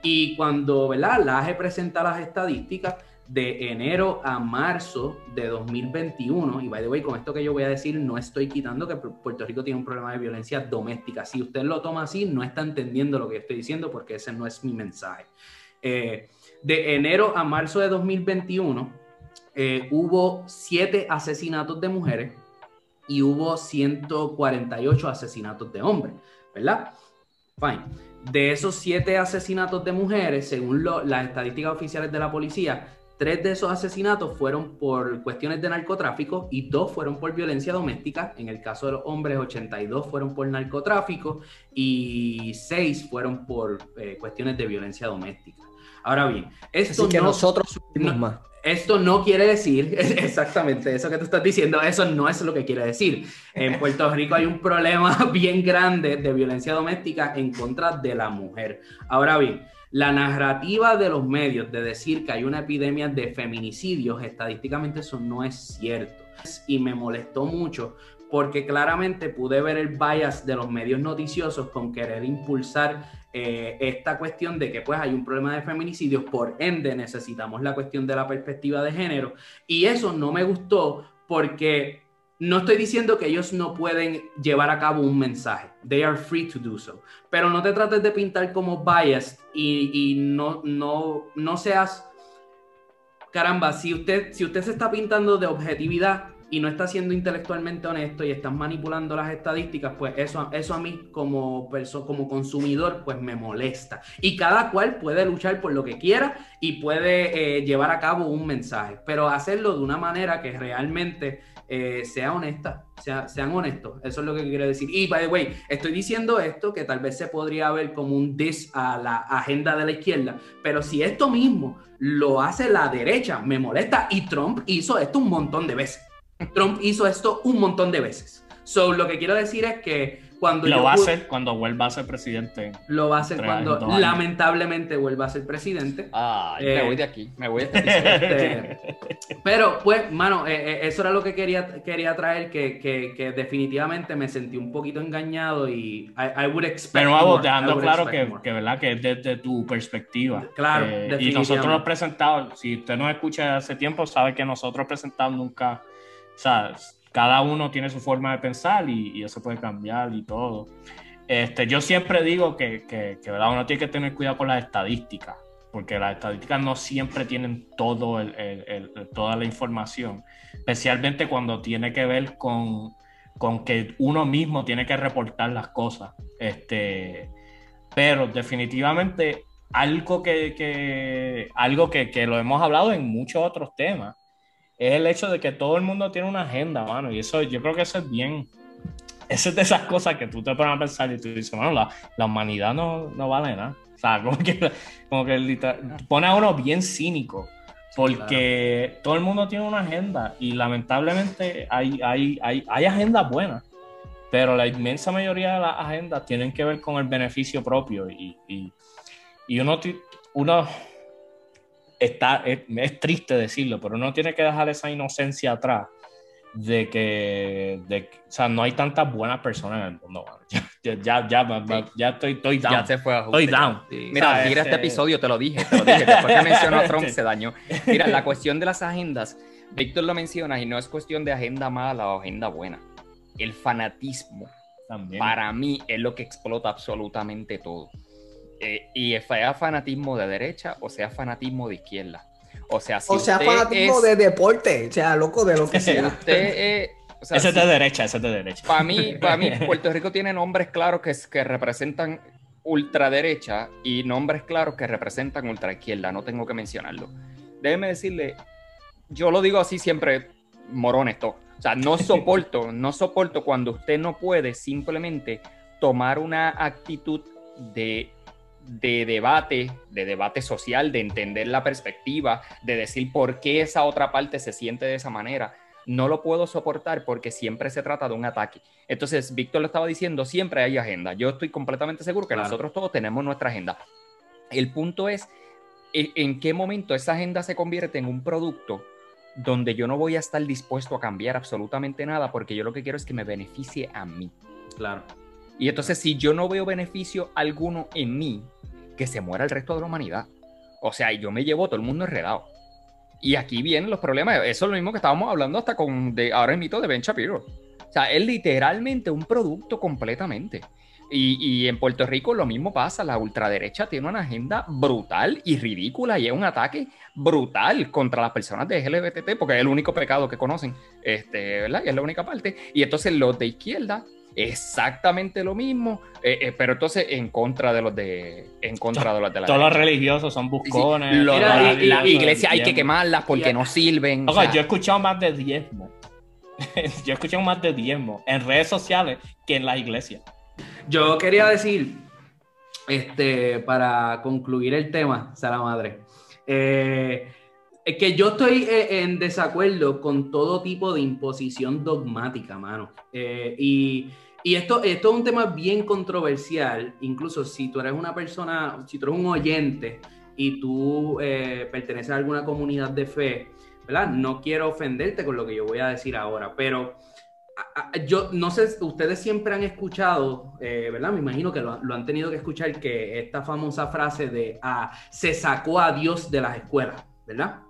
[SPEAKER 1] Y cuando, ¿verdad? La presenta las estadísticas, de enero a marzo de 2021, y by the way, con esto que yo voy a decir, no estoy quitando que Puerto Rico tiene un problema de violencia doméstica. Si usted lo toma así, no está entendiendo lo que estoy diciendo porque ese no es mi mensaje. Eh, de enero a marzo de 2021, eh, hubo siete asesinatos de mujeres y hubo 148 asesinatos de hombres, ¿verdad? Fine. De esos siete asesinatos de mujeres, según las estadísticas oficiales de la policía, Tres de esos asesinatos fueron por cuestiones de narcotráfico y dos fueron por violencia doméstica. En el caso de los hombres, 82 fueron por narcotráfico y seis fueron por eh, cuestiones de violencia doméstica. Ahora bien, esto
[SPEAKER 4] que nosotros más.
[SPEAKER 1] Esto no quiere decir exactamente eso que tú estás diciendo, eso no es lo que quiere decir. En Puerto Rico hay un problema bien grande de violencia doméstica en contra de la mujer. Ahora bien, la narrativa de los medios de decir que hay una epidemia de feminicidios, estadísticamente eso no es cierto. Y me molestó mucho porque claramente pude ver el bias de los medios noticiosos con querer impulsar eh, esta cuestión de que pues hay un problema de feminicidios, por ende necesitamos la cuestión de la perspectiva de género. Y eso no me gustó porque no estoy diciendo que ellos no pueden llevar a cabo un mensaje. They are free to do so. Pero no te trates de pintar como biased y, no, no, no seas... Caramba, si usted, si usted se está pintando de objetividad y no está siendo intelectualmente honesto y estás manipulando las estadísticas, pues eso, eso a mí como, como consumidor pues me molesta. Y cada cual puede luchar por lo que quiera y puede eh, llevar a cabo un mensaje, pero hacerlo de una manera que realmente eh, sea honesta, sea, sean honestos, eso es lo que quiero decir. Y, by the way, estoy diciendo esto que tal vez se podría ver como un dis a la agenda de la izquierda, pero si esto mismo lo hace la derecha, me molesta y Trump hizo esto un montón de veces. Trump hizo esto un montón de veces. So, lo que quiero decir es que cuando
[SPEAKER 3] lo va a hacer cuando vuelva a ser presidente.
[SPEAKER 1] Lo va a hacer cuando lamentablemente vuelva a ser presidente.
[SPEAKER 2] Ah, me eh, voy de aquí, me voy de aquí. Este,
[SPEAKER 1] pero pues, mano, eh, eh, eso era lo que quería, quería traer, que, que, definitivamente me sentí un poquito engañado y I, would expect
[SPEAKER 3] Pero vamos, dejando claro que, que, ¿verdad? que es desde tu perspectiva.
[SPEAKER 1] Claro,
[SPEAKER 3] Y nosotros nos presentamos, si usted nos escucha hace tiempo, sabe que nosotros presentamos nunca, o sea, cada uno tiene su forma de pensar y, eso puede cambiar y todo. Este, yo siempre digo que, que, ¿verdad? uno tiene que tener cuidado con las estadísticas, porque las estadísticas no siempre tienen todo toda la información, especialmente cuando tiene que ver con, con, que uno mismo tiene que reportar las cosas. Este, pero definitivamente algo que, algo que, que, lo hemos hablado en muchos otros temas es el hecho de que todo el mundo tiene una agenda, mano, y eso yo creo que eso es bien, eso es de esas cosas que tú te pones a pensar y tú dices, bueno, la, la humanidad no, no, vale nada, o sea, como que, como que pone a uno bien cínico, porque todo el mundo tiene una agenda y lamentablemente hay, hay, hay, hay agendas buenas, pero la inmensa mayoría de las agendas tienen que ver con el beneficio propio y, y y uno, uno está, es, triste decirlo, pero uno tiene que dejar esa inocencia atrás de que, de, o sea, no hay tantas buenas personas en el mundo. Ya, ya, ya, ya, estoy, estoy down.
[SPEAKER 2] Ya se fue
[SPEAKER 3] Estoy down.
[SPEAKER 2] Mira, mira este... episodio, te lo dije, te lo dije. Después que mencionó a Trump se dañó. Mira, la cuestión de las agendas, Víctor lo menciona y no es cuestión de agenda mala o agenda buena. El fanatismo, También. para mí, es lo que explota absolutamente todo. Eh, y sea fanatismo de derecha o sea fanatismo de izquierda. O sea,
[SPEAKER 4] si o sea fanatismo de deporte, o sea, loco de lo que sea.
[SPEAKER 3] Usted, ese es de derecha, ese es de derecha.
[SPEAKER 2] Para mí, para mí, Puerto Rico tiene nombres claros que, que representan ultraderecha y nombres claros que representan ultraizquierda. No tengo que mencionarlo. Déjeme decirle, yo lo digo así siempre, morones, todo. O sea, no soporto, no soporto cuando usted no puede simplemente tomar una actitud de de debate, de debate social, de entender la perspectiva, de decir por qué esa otra parte se siente de esa manera. No lo puedo soportar porque siempre se trata de un ataque. Entonces, Víctor lo estaba diciendo, siempre hay agenda. Yo estoy completamente seguro que nosotros todos tenemos nuestra agenda. El punto es e, en qué momento esa agenda se convierte en un producto donde yo no voy a estar dispuesto a cambiar absolutamente nada porque yo lo que quiero es que me beneficie a mí.
[SPEAKER 1] Claro.
[SPEAKER 2] Y entonces, si yo no veo beneficio alguno en mí, que se muera el resto de la humanidad. O sea, yo me llevo todo el mundo enredado. Y aquí vienen los problemas. Eso es lo mismo que estábamos hablando hasta con de, ahora el mito de Ben Shapiro. O sea, es literalmente un producto completamente. Y, y, en Puerto Rico lo mismo pasa. La ultraderecha tiene una agenda brutal y ridícula y es un ataque brutal contra las personas de LGBT porque es el único pecado que conocen, este, ¿verdad? Y es la única parte. Y entonces los de izquierda exactamente lo mismo, eh, eh, pero entonces en contra de los de en contra de los de la
[SPEAKER 3] todos los religiosos son buscones
[SPEAKER 2] la, iglesia hay que quemarlas porque no sirven
[SPEAKER 3] yo he escuchado más de diezmo. Yo he escuchado más de diezmo en redes sociales que en la iglesia.
[SPEAKER 1] Yo quería decir este para concluir el tema sea la madre eh, que yo estoy en desacuerdo con todo tipo de imposición dogmática, mano. y y esto, esto es un tema bien controversial, incluso si tú eres una persona, si tú eres un oyente y tú eh, perteneces a alguna comunidad de fe, ¿verdad? No quiero ofenderte con lo que yo voy a decir ahora, pero yo no sé, ustedes siempre han escuchado, eh, ¿verdad? Me imagino que lo, han tenido que escuchar, que esta famosa frase de ah, se sacó a Dios de las escuelas, ¿verdad?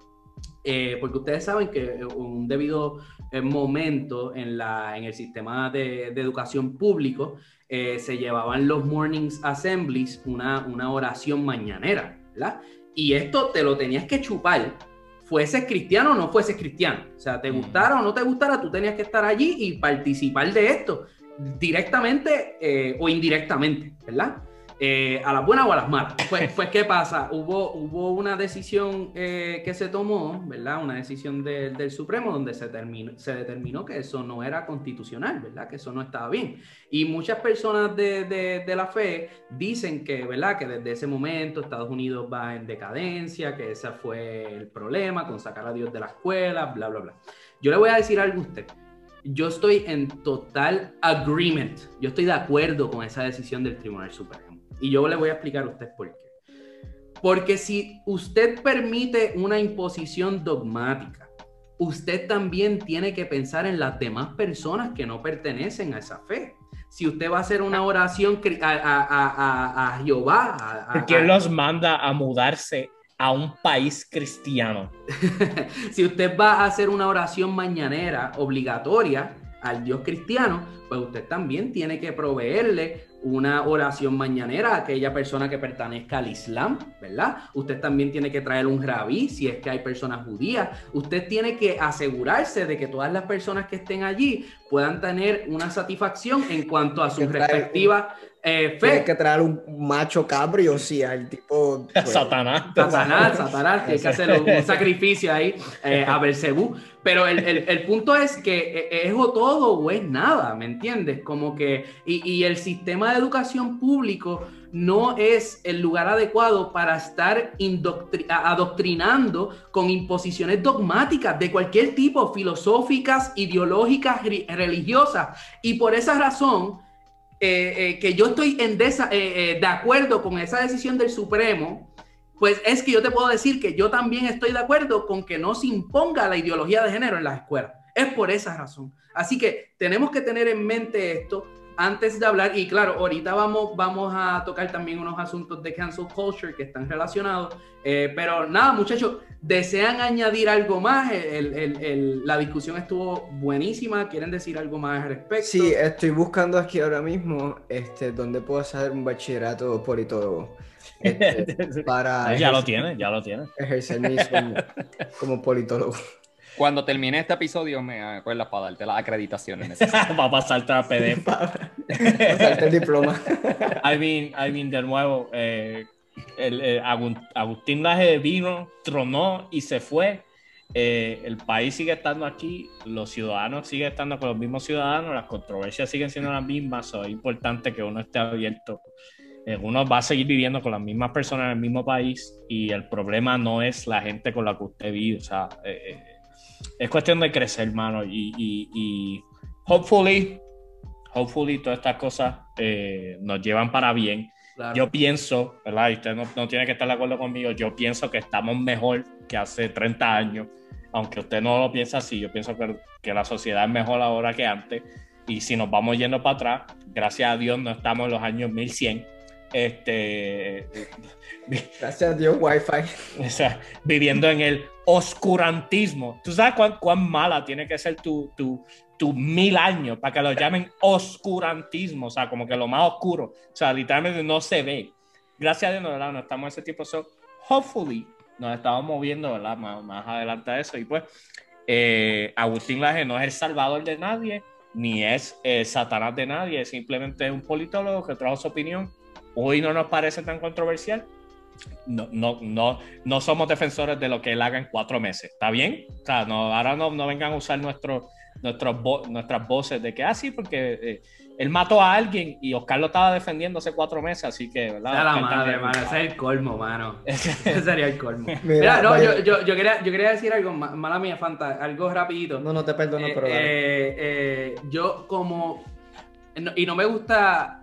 [SPEAKER 1] Eh, porque ustedes saben que un debido momento en, la, en el sistema de, educación público eh, se llevaban los mornings assemblies, una, una oración mañanera, ¿verdad? Y esto te lo tenías que chupar, fueses cristiano o no fueses cristiano. O sea, te gustara o no te gustara, tú tenías que estar allí y participar de esto, directamente eh, o indirectamente, ¿verdad? Eh, a las buenas o a las malas. Pues, pues ¿qué pasa? Hubo, hubo una decisión eh, que se tomó, ¿verdad? Una decisión del Supremo donde se, terminó, se determinó que eso no era constitucional, ¿verdad? Que eso no estaba bien. Y muchas personas de, de, la fe dicen que, ¿verdad? Que desde ese momento Estados Unidos va en decadencia, que ese fue el problema con sacar a Dios de la escuela, bla, bla, bla. Yo le voy a decir algo a usted. Yo estoy en total agreement. Yo estoy de acuerdo con esa decisión del Tribunal Supremo. Y yo le voy a explicar a usted por qué. Porque si usted permite una imposición dogmática, usted también tiene que pensar en las demás personas que no pertenecen a esa fe. Si usted va a hacer una oración a, a, a, a Jehová,
[SPEAKER 3] ¿quién los manda a mudarse a un país cristiano.
[SPEAKER 1] si usted va a hacer una oración mañanera obligatoria al Dios cristiano, pues usted también tiene que proveerle una oración mañanera a aquella persona que pertenezca al Islam, ¿verdad? Usted también tiene que traer un rabí si es que hay personas judías. Usted tiene que asegurarse de que todas las personas que estén allí puedan tener una satisfacción en cuanto a sus respectivas eh,
[SPEAKER 4] Tiene que traer un macho cabrio, sí, al tipo.
[SPEAKER 3] Pues, Satanás.
[SPEAKER 1] Satanás, Satanás, que hay que hacer un sacrificio ahí eh, a Belcebú. Pero el, el, el, punto es que eh, es o todo o es nada, ¿me entiendes? Como que. Y, y el sistema de educación público no es el lugar adecuado para estar adoctrinando con imposiciones dogmáticas de cualquier tipo, filosóficas, ideológicas, religiosas. Y por esa razón eh, eh, que yo estoy en eh, de acuerdo con esa decisión del Supremo, pues es que yo te puedo decir que yo también estoy de acuerdo con que no se imponga la ideología de género en las escuelas. Es por esa razón. Así que tenemos que tener en mente esto antes de hablar, y claro, ahorita vamos, vamos a tocar también unos asuntos de cancel culture que están relacionados, eh, pero nada, muchachos, ¿desean añadir algo más? El, el, el, la discusión estuvo buenísima, ¿quieren decir algo más al respecto?
[SPEAKER 4] Sí, estoy buscando aquí ahora mismo este, dónde puedo hacer un bachillerato politólogo.
[SPEAKER 3] Este, para ya lo tiene, ya lo tiene.
[SPEAKER 4] Ejercer mi como politólogo.
[SPEAKER 2] Cuando termine este episodio, me acuerdas para darte las acreditaciones
[SPEAKER 3] necesarias. para pasarte a PDF.
[SPEAKER 4] para pasarte el diploma.
[SPEAKER 3] I mean, I mean, de nuevo, eh, el, Agustín Laje vino, tronó y se fue. Eh, el país sigue estando aquí, los ciudadanos siguen estando con los mismos ciudadanos, las controversias siguen siendo las mismas, es importante que uno esté abierto. Eh, uno va a seguir viviendo con las mismas personas en el mismo país y el problema no es la gente con la que usted vive, o sea, es cuestión de crecer, hermano, y, y, hopefully, hopefully todas estas cosas eh, nos llevan para bien. Yo pienso, ¿verdad? Y usted no, tiene que estar de acuerdo conmigo, yo pienso que estamos mejor que hace 30 años, aunque usted no lo piensa así, yo pienso que, que la sociedad es mejor ahora que antes. Y si nos vamos yendo para atrás, gracias a Dios no estamos en los años 1100, este,
[SPEAKER 4] Gracias a Dios, Wi-Fi.
[SPEAKER 3] O sea, viviendo en el oscurantismo. ¿Tú sabes cuán, mala tiene que ser tu, tu, tu, mil años para que lo llamen oscurantismo? O sea, como que lo más oscuro. O sea, literalmente no se ve. Gracias a Dios, no, no estamos en ese tipo. So, hopefully, nos estamos moviendo ¿verdad? Más, más adelante a eso. Y pues, eh, Agustín Laje no es el salvador de nadie, ni es eh, Satanás de nadie, simplemente es un politólogo que trajo su opinión hoy no nos parece tan controversial, no, no, no, no somos defensores de lo que él haga en cuatro meses. ¿Está bien? O sea, no, ahora no, no vengan a usar nuestro, nuestros nuestras voces de que, ah, sí, porque eh, él mató a alguien y Oscar lo estaba defendiendo hace cuatro meses, así que, ¿verdad?
[SPEAKER 1] la madre, mano, ese es el colmo, mano. ese sería el colmo. Mira, no, yo, yo, yo, quería, yo quería decir algo, mala mía, Fanta, algo rapidito.
[SPEAKER 4] No, no te perdono,
[SPEAKER 1] eh,
[SPEAKER 4] pero
[SPEAKER 1] eh, eh, yo como... y no me gusta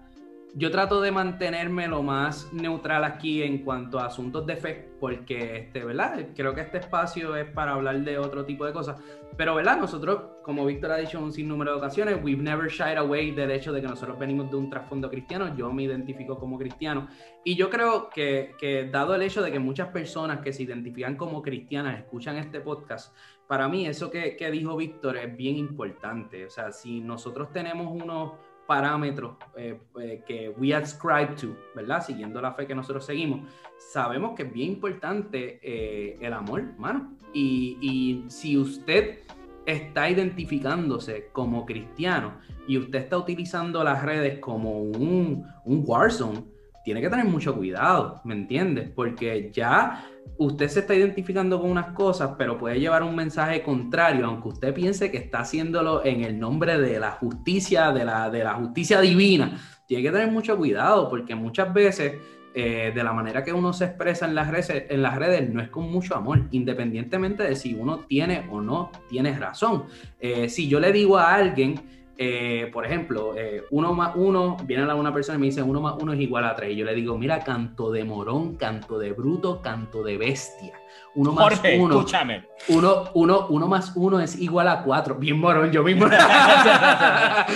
[SPEAKER 1] yo trato de mantenerme lo más neutral aquí en cuanto a asuntos de fe, porque, este, ¿verdad? Creo que este espacio es para hablar de otro tipo de cosas. Pero, ¿verdad? Nosotros, como Víctor ha dicho un sinnúmero de ocasiones, we've never shied away del hecho de que nosotros venimos de un trasfondo cristiano. Yo me identifico como cristiano. Y yo creo que, que, dado el hecho de que muchas personas que se identifican como cristianas escuchan este podcast, para mí eso que, que dijo Víctor es bien importante. O sea, si nosotros tenemos unos parámetros eh, eh, que we ascribe to, ¿verdad? Siguiendo la fe que nosotros seguimos, sabemos que es bien importante eh, el amor, hermano. Y, y, si usted está identificándose como cristiano y usted está utilizando las redes como un, un Warzone, tiene que tener mucho cuidado, ¿me entiendes? Porque ya usted se está identificando con unas cosas, pero puede llevar un mensaje contrario, aunque usted piense que está haciéndolo en el nombre de la justicia, de la, de la justicia divina. Tiene que tener mucho cuidado porque muchas veces eh, de la manera que uno se expresa en las, redes, en las redes no es con mucho amor, independientemente de si uno tiene o no tiene razón. Eh, si yo le digo a alguien, eh, por ejemplo, eh, uno más uno, viene a una persona y me dice uno más uno es igual a tres. Y yo le digo, mira, canto de morón, canto de bruto, canto de bestia. Uno más uno.
[SPEAKER 3] Escúchame.
[SPEAKER 1] Uno, uno, uno más uno es igual a cuatro. Bien morón, yo mismo.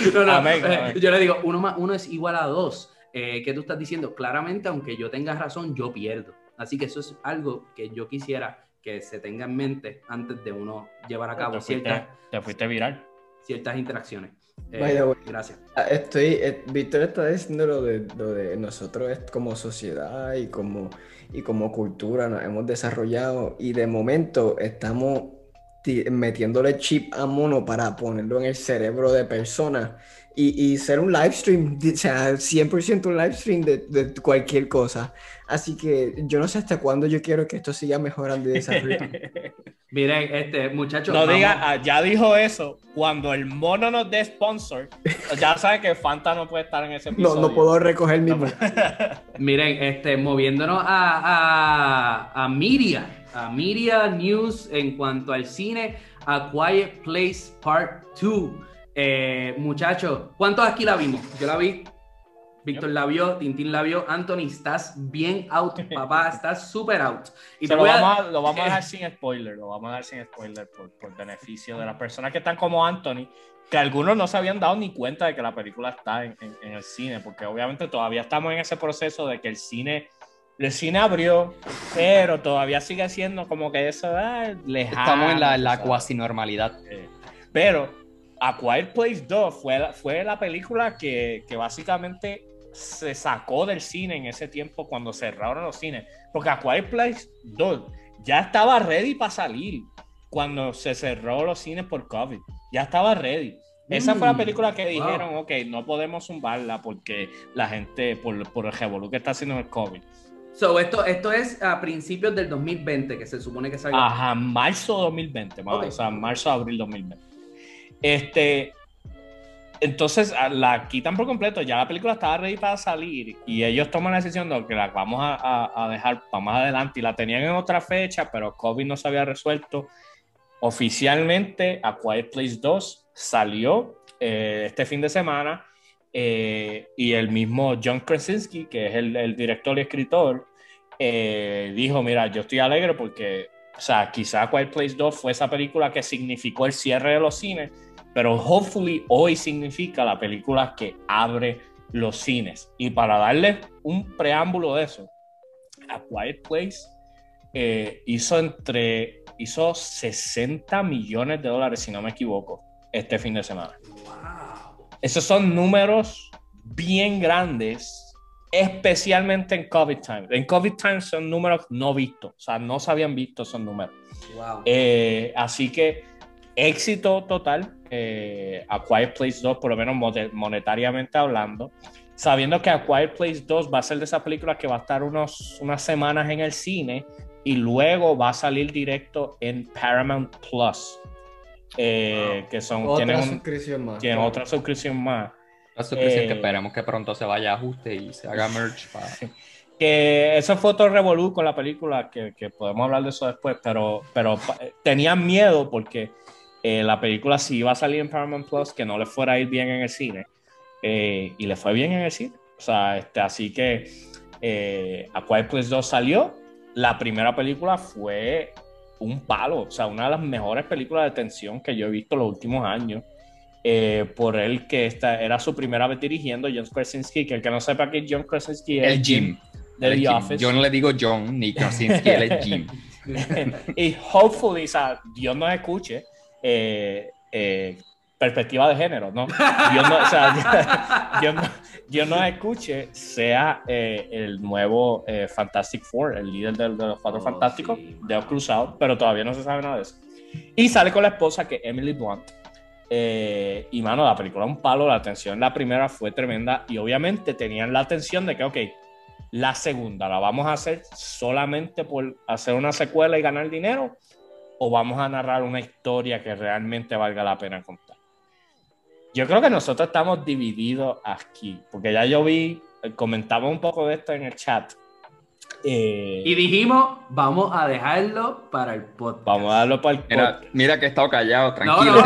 [SPEAKER 1] Eh, yo le digo, uno más uno es igual a dos. ¿Qué tú estás diciendo? Claramente, aunque yo tenga razón, yo pierdo. Así que eso es algo que yo quisiera que se tenga en mente antes de uno llevar a cabo ciertas...
[SPEAKER 3] Te fuiste viral.
[SPEAKER 1] Ciertas interacciones.
[SPEAKER 4] Eh, gracias. Ah, estoy, eh, Víctor está diciendo lo de, lo de nosotros como sociedad y como, y como cultura nos hemos desarrollado y de momento estamos metiéndole chip a mono para ponerlo en el cerebro de personas y, y ser un live stream, o sea, 100% un live stream de, de, cualquier cosa. Así que yo no sé hasta cuándo yo quiero que esto siga mejorando y desarrollando.
[SPEAKER 1] Miren, este muchacho.
[SPEAKER 3] No diga, ah, ya dijo eso. Cuando el mono nos dé sponsor, ya sabe que Fanta no puede estar en ese episodio.
[SPEAKER 4] No, no puedo recoger mi.
[SPEAKER 1] Miren, este, moviéndonos a, a, a Media, a Media News en cuanto al cine, A Quiet Place Part 2. Eh, muchachos, ¿cuántos aquí la vimos? Yo la vi. Víctor la vio, Tintín la vio. Anthony, estás bien out, papá, estás súper out.
[SPEAKER 3] Y lo, vamos a, lo, vamos a, dejar sin spoiler, lo vamos a dejar sin spoiler por, por, beneficio de las personas que están como Anthony, que algunos no se habían dado ni cuenta de que la película está en, en, el cine, porque obviamente todavía estamos en ese proceso de que el cine, el cine abrió, pero todavía sigue siendo como que eso ah, lejano.
[SPEAKER 2] Estamos en la, la cuasi normalidad.
[SPEAKER 3] Eh, pero a Quiet Place 2 fue la, fue la película que, que, básicamente se sacó del cine en ese tiempo cuando cerraron los cines. Porque A Quiet Place 2 ya estaba ready para salir cuando se cerró los cines por COVID. Ya estaba ready. Esa fue la mm, película que dijeron, ok, no podemos zumbarla porque la gente, por, por el revolú que está haciendo el COVID.
[SPEAKER 1] So, esto, esto es a principios del 2020 que se supone que salió.
[SPEAKER 3] Ajá, marzo 2020, o sea, marzo, abril 2020. Este, entonces la quitan por completo, ya la película estaba ready para salir y ellos toman la decisión de que la vamos a, dejar para más adelante y la tenían en otra fecha, pero COVID no se había resuelto. Oficialmente, A Quiet Place 2 salió eh, este fin de semana eh, y el mismo John Krasinski, que es el, director y escritor, eh, dijo, mira, yo estoy alegre porque, o sea, quizá Quiet Place 2 fue esa película que significó el cierre de los cines pero hopefully hoy significa la película que abre los cines. Y para darle un preámbulo de eso, A Quiet Place eh, hizo entre hizo 60 millones de dólares, si no me equivoco, este fin de semana. Wow. Esos son números bien grandes, especialmente en COVID Time. En COVID Time son números no vistos, o sea, no se habían visto esos números. Wow. Eh, así que éxito total eh, a Quiet Place 2, por lo menos monetariamente hablando, sabiendo que A Quiet Place 2 va a ser de esas películas que va a estar unos, unas semanas en el cine y luego va a salir directo en Paramount Plus. Eh, que son
[SPEAKER 4] otra suscripción más.
[SPEAKER 3] Tienen otra suscripción más.
[SPEAKER 2] La suscripción que eh, esperemos que pronto se vaya a ajuste y se haga merch para...
[SPEAKER 3] que eso fue otro revolú con la película, que, que, podemos hablar de eso después, pero, pero tenían miedo porque eh, la película sí iba a salir en Paramount Plus, que no le fuera a ir bien en el cine. Eh, y le fue bien en el cine. O sea, este, así que eh, A Quiet Place 2 salió. La primera película fue un palo. O sea, una de las mejores películas de tensión que yo he visto los últimos años. por él que esta era su primera vez dirigiendo, John Krasinski, que el que no sepa que John Krasinski es
[SPEAKER 2] el Jim.
[SPEAKER 3] De The Office.
[SPEAKER 2] Yo no le digo John ni Krasinski, él es Jim.
[SPEAKER 3] y hopefully, o sea, Dios nos escuche eh, eh, perspectiva de género, ¿no? Yo no, o sea, yo, no, escuche, sea eh, el nuevo Fantastic Four, el líder de, los Cuatro oh, Fantásticos, de los Cruzados, pero todavía no se sabe nada de eso. Y sale con la esposa que Emily Blunt. y mano, la película un palo, la atención la primera fue tremenda y obviamente tenían la atención de que, ok, la segunda la vamos a hacer solamente por hacer una secuela y ganar dinero o vamos a narrar una historia que realmente valga la pena contar. Yo creo que nosotros estamos divididos aquí, porque ya yo vi, eh, comentaba un poco de esto en el chat.
[SPEAKER 1] Eh, y dijimos, vamos a dejarlo para el podcast.
[SPEAKER 3] Vamos a darlo para el
[SPEAKER 2] podcast. Mira, que he estado callado, tranquilo,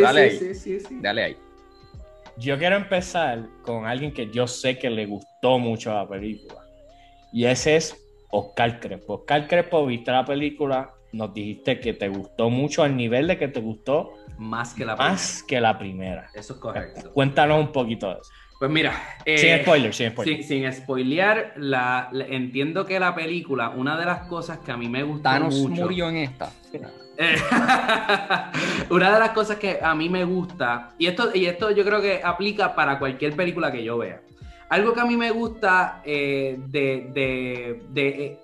[SPEAKER 2] dale ahí. dale ahí.
[SPEAKER 3] Yo quiero empezar con alguien que yo sé que le gustó mucho la película. Y ese es Oscar Crespo. Oscar Crespo, ¿viste la película? Nos dijiste que te gustó mucho al nivel de que te gustó
[SPEAKER 1] más que la
[SPEAKER 3] más primera. que la primera.
[SPEAKER 1] Eso es correcto.
[SPEAKER 3] Cuéntanos un poquito de eso.
[SPEAKER 1] Pues mira.
[SPEAKER 3] sin eh, spoiler, sin
[SPEAKER 1] spoiler. Sin, spoilear, la, entiendo que la película, una de las cosas que a mí me gusta
[SPEAKER 2] Thanos murió en esta.
[SPEAKER 1] una de las cosas que a mí me gusta, y esto, y esto yo creo que aplica para cualquier película que yo vea. Algo que a mí me gusta eh, de, de, de eh,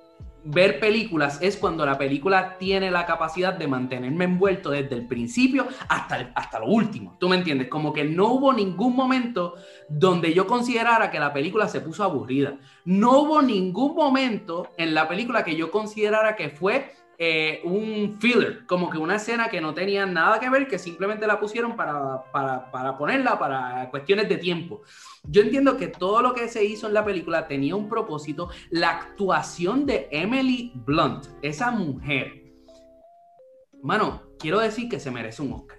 [SPEAKER 1] ver películas es cuando la película tiene la capacidad de mantenerme envuelto desde el principio hasta, hasta lo último. ¿Tú me entiendes? Como que no hubo ningún momento donde yo considerara que la película se puso aburrida. No hubo ningún momento en la película que yo considerara que fue eh, un filler, como que una escena que no tenía nada que ver, que simplemente la pusieron para, para, para ponerla para cuestiones de tiempo. Yo entiendo que todo lo que se hizo en la película tenía un propósito. La actuación de Emily Blunt, esa mujer, mano, quiero decir que se merece un Oscar.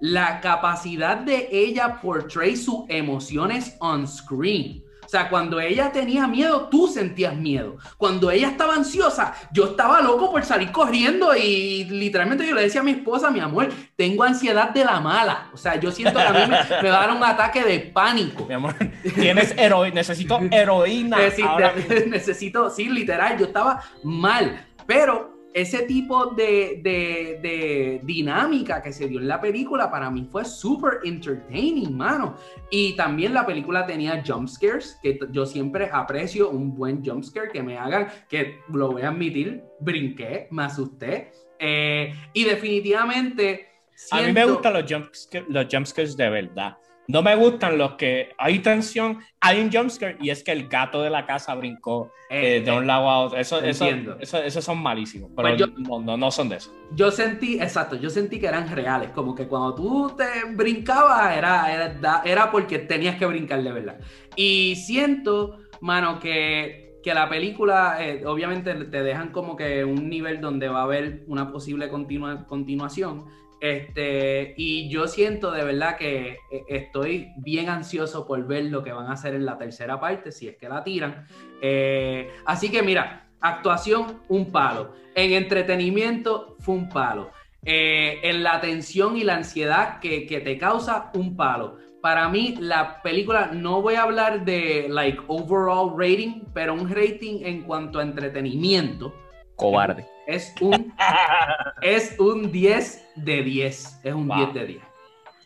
[SPEAKER 1] La capacidad de ella portray sus emociones on screen sea, cuando ella tenía miedo, tú sentías miedo. Cuando ella estaba ansiosa, yo estaba loco por salir corriendo y literalmente yo le decía a mi esposa, mi amor, tengo ansiedad de la mala. O sea, yo siento que a mí me, va a dar un ataque de pánico.
[SPEAKER 3] Mi amor, tienes heroína, necesito heroína.
[SPEAKER 1] necesito, sí, literal, yo estaba mal. Pero ese tipo de, dinámica que se dio en la película para mí fue súper entertaining, mano. Y también la película tenía jump scares, que yo siempre aprecio un buen jump scare que me hagan, que lo voy a admitir, brinqué, me asusté. Eh, y definitivamente...
[SPEAKER 3] A mí me gustan los jump, los jump scares de verdad. No me gustan los que hay tensión, hay un jumpscare y es que el gato de la casa brincó eh, eh, de un lado a otro. Eso, eso, eso, son malísimos, pero pues no, no, son de eso.
[SPEAKER 1] Yo sentí, exacto, yo sentí que eran reales, como que cuando tú te brincabas era, era, era porque tenías que brincar de verdad. Y siento, mano, que, que la película, eh, obviamente te dejan como que un nivel donde va a haber una posible continua, continuación este, y yo siento de verdad que eh, estoy bien ansioso por ver lo que van a hacer en la tercera parte, si es que la tiran. Eh, así que mira, actuación, un palo. En entretenimiento, fue un palo. Eh, en la tensión y la ansiedad que, que, te causa, un palo. Para mí, la película, no voy a hablar de like overall rating, pero un rating en cuanto a entretenimiento.
[SPEAKER 2] Cobarde.
[SPEAKER 1] Es un, es un 10 de 10. Es un 10 de 10.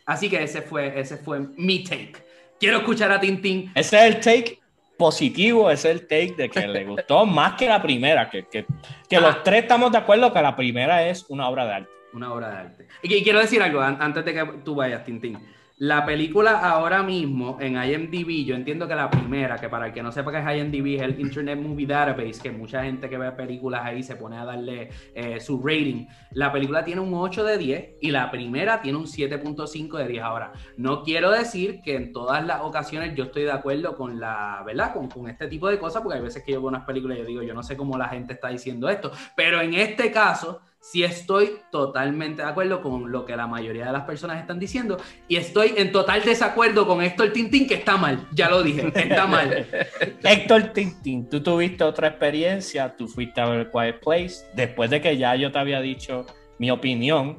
[SPEAKER 1] Así que ese fue, ese fue mi take. Quiero escuchar a Tintín.
[SPEAKER 3] Ese es el take positivo, ese es el take de que le gustó más que la primera. Que, que, que los ah. tres estamos de acuerdo que la primera es una obra de arte.
[SPEAKER 1] Una obra de arte. Y quiero decir algo antes de que tú vayas, Tintín. La película ahora mismo en IMDb, yo entiendo que la primera, que para el que no sepa que es IMDb, es el Internet Movie Database, que mucha gente que ve películas ahí se pone a darle eh, su rating. La película tiene un 8 de 10 y la primera tiene un 7.5 de 10. Ahora, no quiero decir que en todas las ocasiones yo estoy de acuerdo con la, ¿verdad? Con, con este tipo de cosas, porque hay veces que yo veo unas películas y yo digo, yo no sé cómo la gente está diciendo esto, pero en este caso sí estoy totalmente de acuerdo con lo que la mayoría de las personas están diciendo y estoy en total desacuerdo con Héctor Tintín que está mal, ya lo dije, está mal.
[SPEAKER 3] Héctor Tintín, tú tuviste otra experiencia, tú fuiste a ver Quiet Place, después de que ya yo te había dicho mi opinión,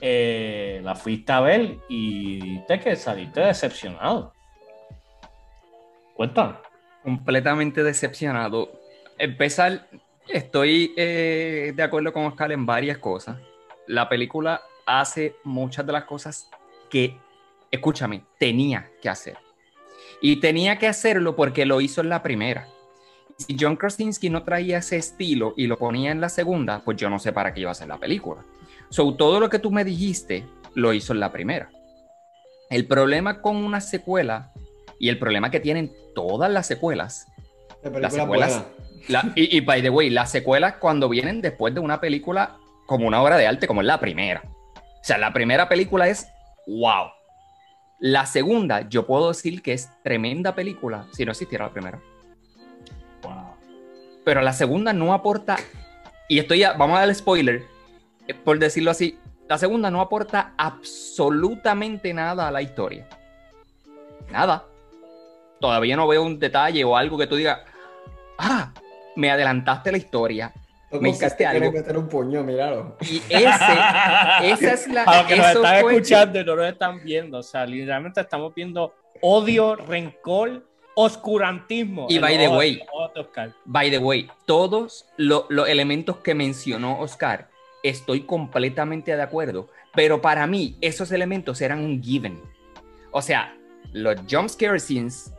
[SPEAKER 3] eh, la fuiste a ver y te que saliste decepcionado. Cuéntame.
[SPEAKER 2] Completamente decepcionado. Empezar, Estoy eh, de acuerdo con Oscar en varias cosas. La película hace muchas de las cosas que, escúchame, tenía que hacer. Y tenía que hacerlo porque lo hizo en la primera. Si John Krasinski no traía ese estilo y lo ponía en la segunda, pues yo no sé para qué iba a hacer la película. So, todo lo que tú me dijiste lo hizo en la primera. El problema con una secuela y el problema que tienen todas las secuelas, las secuelas, y, by the way, las secuelas cuando vienen después de una película como una obra de arte, como es la primera. O sea, la primera película es wow. La segunda, yo puedo decir que es tremenda película si no existiera la primera. Wow. Pero la segunda no aporta, y estoy ya, vamos a dar el spoiler, eh, por decirlo así, la segunda no aporta absolutamente nada a la historia. Nada. Todavía no veo un detalle o algo que tú digas, ah, me adelantaste la historia. me hiciste algo.
[SPEAKER 4] meter un puño, míralo.
[SPEAKER 2] Y ese, esa es la.
[SPEAKER 3] A los que nos están escuchando y no nos están viendo, o sea, literalmente estamos viendo odio, rencor, oscurantismo.
[SPEAKER 2] Y by the way, by the way, todos los elementos que mencionó Oscar, estoy completamente de acuerdo, pero para mí esos elementos eran un given. O sea, los jump scare scenes,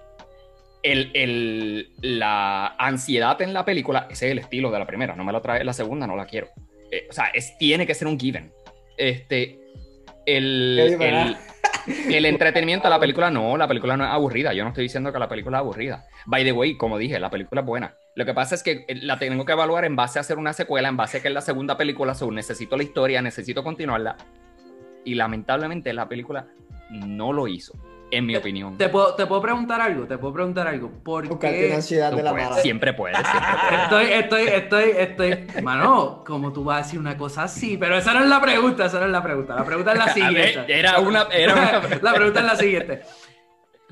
[SPEAKER 2] el, la ansiedad en la película, ese es el estilo de la primera, no me lo trae la segunda, no la quiero. Eh, o sea, es, tiene que ser un given. Este, el, el, entretenimiento de la película no, la película no es aburrida. Yo no estoy diciendo que la película es aburrida. By the way, como dije, la película es buena. Lo que pasa es que eh, la tengo que evaluar en base a hacer una secuela, en base a que es la segunda película, so necesito la historia, necesito continuarla. Y lamentablemente la película no lo hizo en mi opinión.
[SPEAKER 1] Te puedo, te puedo preguntar algo, te puedo preguntar algo. ¿Por qué?
[SPEAKER 4] ansiedad de la
[SPEAKER 2] puedes, siempre puedes,
[SPEAKER 1] Estoy, estoy, estoy, estoy. Mano, como tú vas a decir una cosa así, pero esa no es la pregunta, esa no es la pregunta. La pregunta es la siguiente.
[SPEAKER 2] era una, era una...
[SPEAKER 1] la pregunta es la siguiente.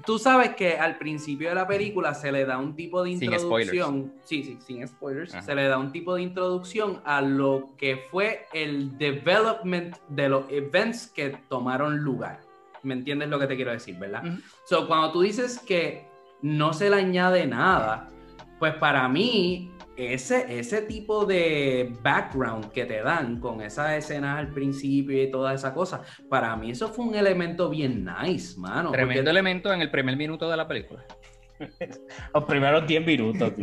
[SPEAKER 1] Tú sabes que al principio de la película se le da un tipo de introducción. Sí, sí, sin spoilers. Se le da un tipo de introducción a lo que fue el development de los events que tomaron lugar. ¿Me entiendes lo que te quiero decir, verdad? So, cuando tú dices que no se le añade nada, pues para mí ese, ese tipo de background que te dan con esas escenas al principio y toda esa cosa, para mí eso fue un elemento bien nice, mano.
[SPEAKER 2] Tremendo elemento en el primer minuto de la película.
[SPEAKER 3] Los primeros 10 minutos.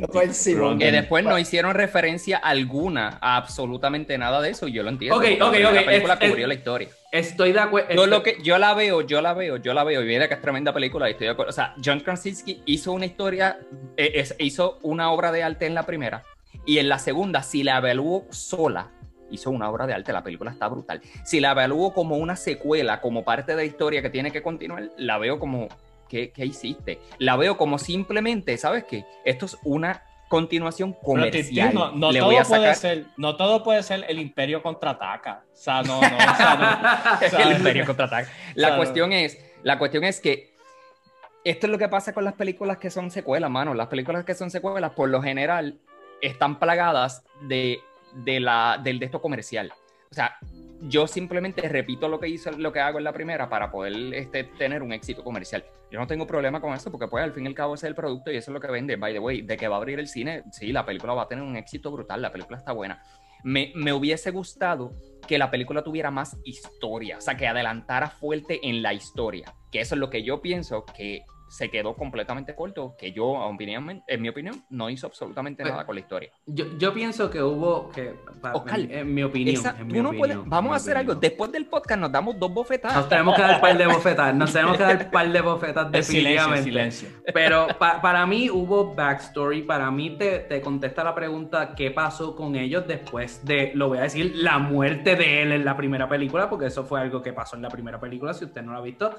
[SPEAKER 2] que después no hicieron referencia alguna a absolutamente nada de eso, yo lo entiendo.
[SPEAKER 1] Ok, ok, ok.
[SPEAKER 2] La película cubrió la historia.
[SPEAKER 1] Estoy de acuerdo.
[SPEAKER 2] Yo, lo que, yo la veo, yo la veo, yo la veo, y mira que es tremenda película, estoy de acuerdo. O sea, John Krasinski hizo una historia, eh, hizo una obra de arte en la primera, y en la segunda, si la evaluó sola, hizo una obra de arte, la película está brutal. Si la evalúo como una secuela, como parte de la historia que tiene que continuar, la veo como ¿qué, hiciste? La veo como simplemente, ¿sabes qué? Esto es una continuación comercial.
[SPEAKER 3] No, no, todo puede ser, no todo puede ser el imperio contraataca. O sea, no, no, o
[SPEAKER 2] sea, el imperio contraataca. La cuestión es, la cuestión es que esto es lo que pasa con las películas que son secuelas, mano. Las películas que son secuelas, por lo general, están plagadas de, de la, del de esto comercial. O sea, yo simplemente repito lo que hizo, lo que hago en la primera para poder este, tener un éxito comercial. Yo no tengo problema con eso porque pues al fin y al cabo es el producto y eso es lo que vende. By the way, de que va a abrir el cine, sí, la película va a tener un éxito brutal, la película está buena. Me, me hubiese gustado que la película tuviera más historia, o sea, que adelantara fuerte en la historia, que eso es lo que yo pienso que se quedó completamente corto, que yo, en mi opinión, no hizo absolutamente pues, nada con la historia.
[SPEAKER 1] Yo, yo pienso que hubo, que, en, mi opinión,
[SPEAKER 2] vamos a hacer algo, después del podcast nos damos dos bofetadas.
[SPEAKER 1] Nos tenemos que dar un par de bofetadas, nos tenemos que dar un par de bofetadas definitivamente.
[SPEAKER 3] Silencio,
[SPEAKER 1] Pero para mí hubo backstory, para mí te, te contesta la pregunta qué pasó con ellos después de, lo voy a decir, la muerte de él en la primera película, porque eso fue algo que pasó en la primera película, si usted no lo ha visto,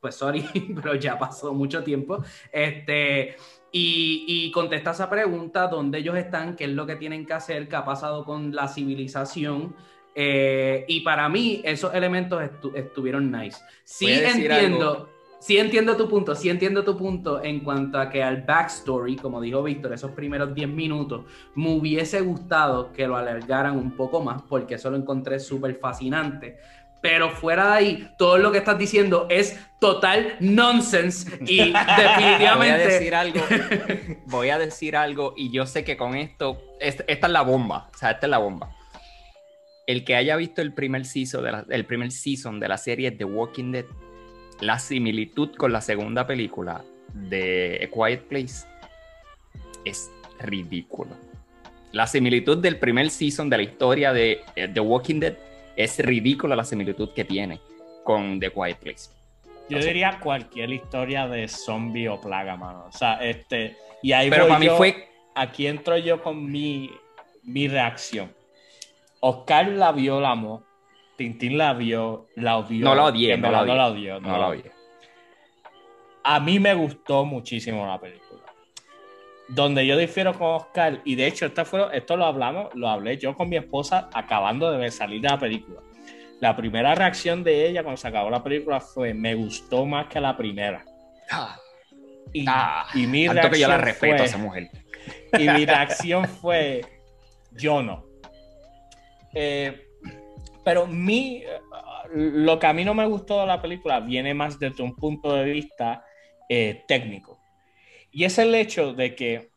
[SPEAKER 1] pues sorry, pero ya pasó mucho tiempo. Este, y, y, contesta esa pregunta, dónde ellos están, qué es lo que tienen que hacer, qué ha pasado con la civilización. Eh, y para mí esos elementos estuvieron nice. Sí entiendo, sí entiendo tu punto, sí entiendo tu punto en cuanto a que al backstory, como dijo Víctor, esos primeros 10 minutos, me hubiese gustado que lo alargaran un poco más porque eso lo encontré súper fascinante pero fuera de ahí, todo lo que estás diciendo es total nonsense y definitivamente... Voy a
[SPEAKER 2] decir algo, voy a decir algo y yo sé que con esto, esta, es la bomba, o sea, esta es la bomba. El que haya visto el primer season de la, el primer season de la serie The Walking Dead, la similitud con la segunda película de A Quiet Place es ridículo. La similitud del primer season de la historia de The Walking Dead es ridícula la similitud que tiene con The Quiet Place.
[SPEAKER 3] Yo diría cualquier historia de zombie o plaga, mano. O sea, este. Y ahí
[SPEAKER 2] Pero para mí fue.
[SPEAKER 3] Aquí entro yo con mi, mi reacción. Oscar la vio, la amó. Tintín la vio, la odió.
[SPEAKER 2] No la odié, no la,
[SPEAKER 3] odié. No la odié. A mí me gustó muchísimo la película. Donde yo difiero con Oscar, y de hecho esto, fue, esto lo hablamos, lo hablé yo con mi esposa acabando de ver salir de la película. La primera reacción de ella cuando se acabó la película fue, me gustó más que la primera.
[SPEAKER 2] Ah.
[SPEAKER 3] y, ah, mi reacción
[SPEAKER 2] que yo la respeto fue, a esa mujer.
[SPEAKER 3] Y mi reacción fue, yo no. Eh, pero mi, lo que a mí no me gustó de la película viene más desde un punto de vista eh, técnico. Y es el hecho de que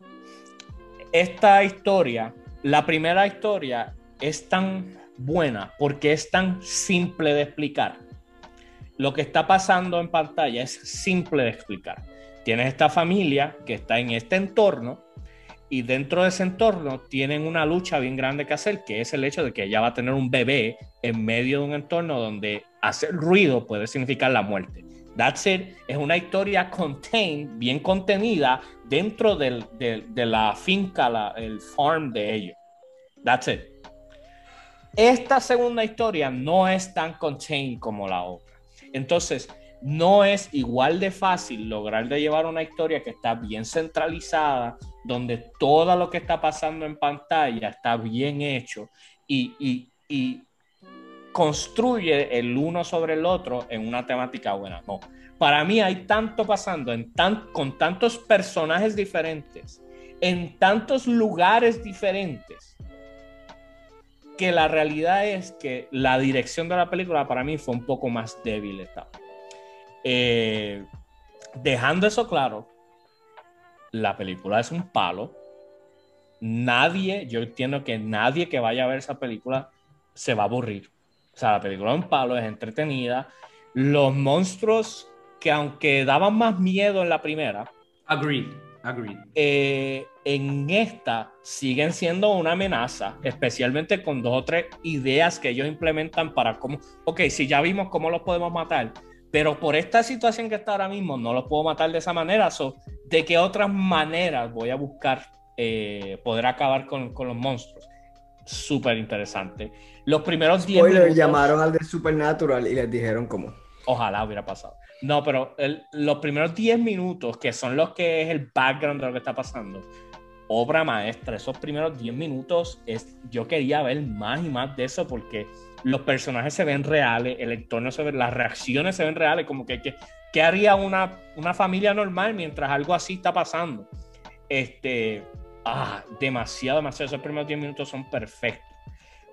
[SPEAKER 3] esta historia, la primera historia, es tan buena porque es tan simple de explicar. Lo que está pasando en pantalla es simple de explicar. Tienes esta familia que está en este entorno y dentro de ese entorno tienen una lucha bien grande que hacer, que es el hecho de que ella va a tener un bebé en medio de un entorno donde hacer ruido puede significar la muerte. That's it. Es una historia contained, bien contenida dentro del, de la finca, el farm de ellos. That's it. Esta segunda historia no es tan contained como la otra. Entonces, no es igual de fácil lograr de llevar una historia que está bien centralizada, donde todo lo que está pasando en pantalla está bien hecho y, construye el uno sobre el otro en una temática buena. No, para mí hay tanto pasando en tan, con tantos personajes diferentes, en tantos lugares diferentes, que la realidad es que la dirección de la película para mí fue un poco más débil esta eh, dejando eso claro, la película es un palo. Nadie, yo entiendo que nadie que vaya a ver esa película se va a aburrir. O sea, la película es un palo, es entretenida. Los monstruos que aunque daban más miedo en la primera,
[SPEAKER 1] agreed, agreed.
[SPEAKER 3] Eh, en esta siguen siendo una amenaza, especialmente con dos o tres ideas que ellos implementan para cómo, ok, si ya vimos cómo los podemos matar, pero por esta situación que está ahora mismo, no los puedo matar de esa manera. ¿De qué otras maneras voy a buscar eh, poder acabar con, los monstruos? Súper interesante. Los primeros 10
[SPEAKER 4] minutos. llamaron al de Supernatural y les dijeron cómo.
[SPEAKER 3] Ojalá hubiera pasado. No, pero los primeros 10 minutos, que son los que es el background de lo que está pasando, obra maestra. Esos primeros 10 minutos, es, yo quería ver más y más de eso porque los personajes se ven reales, el entorno se ve, las reacciones se ven reales, como que, ¿qué haría una, una familia normal mientras algo así está pasando? Este, ah, demasiado, demasiado, esos primeros 10 minutos son perfectos.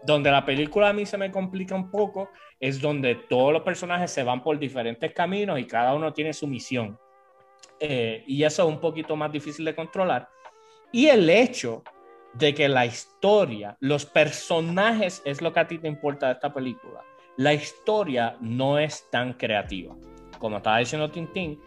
[SPEAKER 3] Donde la película a mí se me complica un poco es donde todos los personajes se van por diferentes caminos y cada uno tiene su misión. Eh, y eso es un poquito más difícil de controlar. Y el hecho de que la historia, los personajes es lo que a ti te importa de esta película. La historia no es tan creativa. Como estaba diciendo Tintín,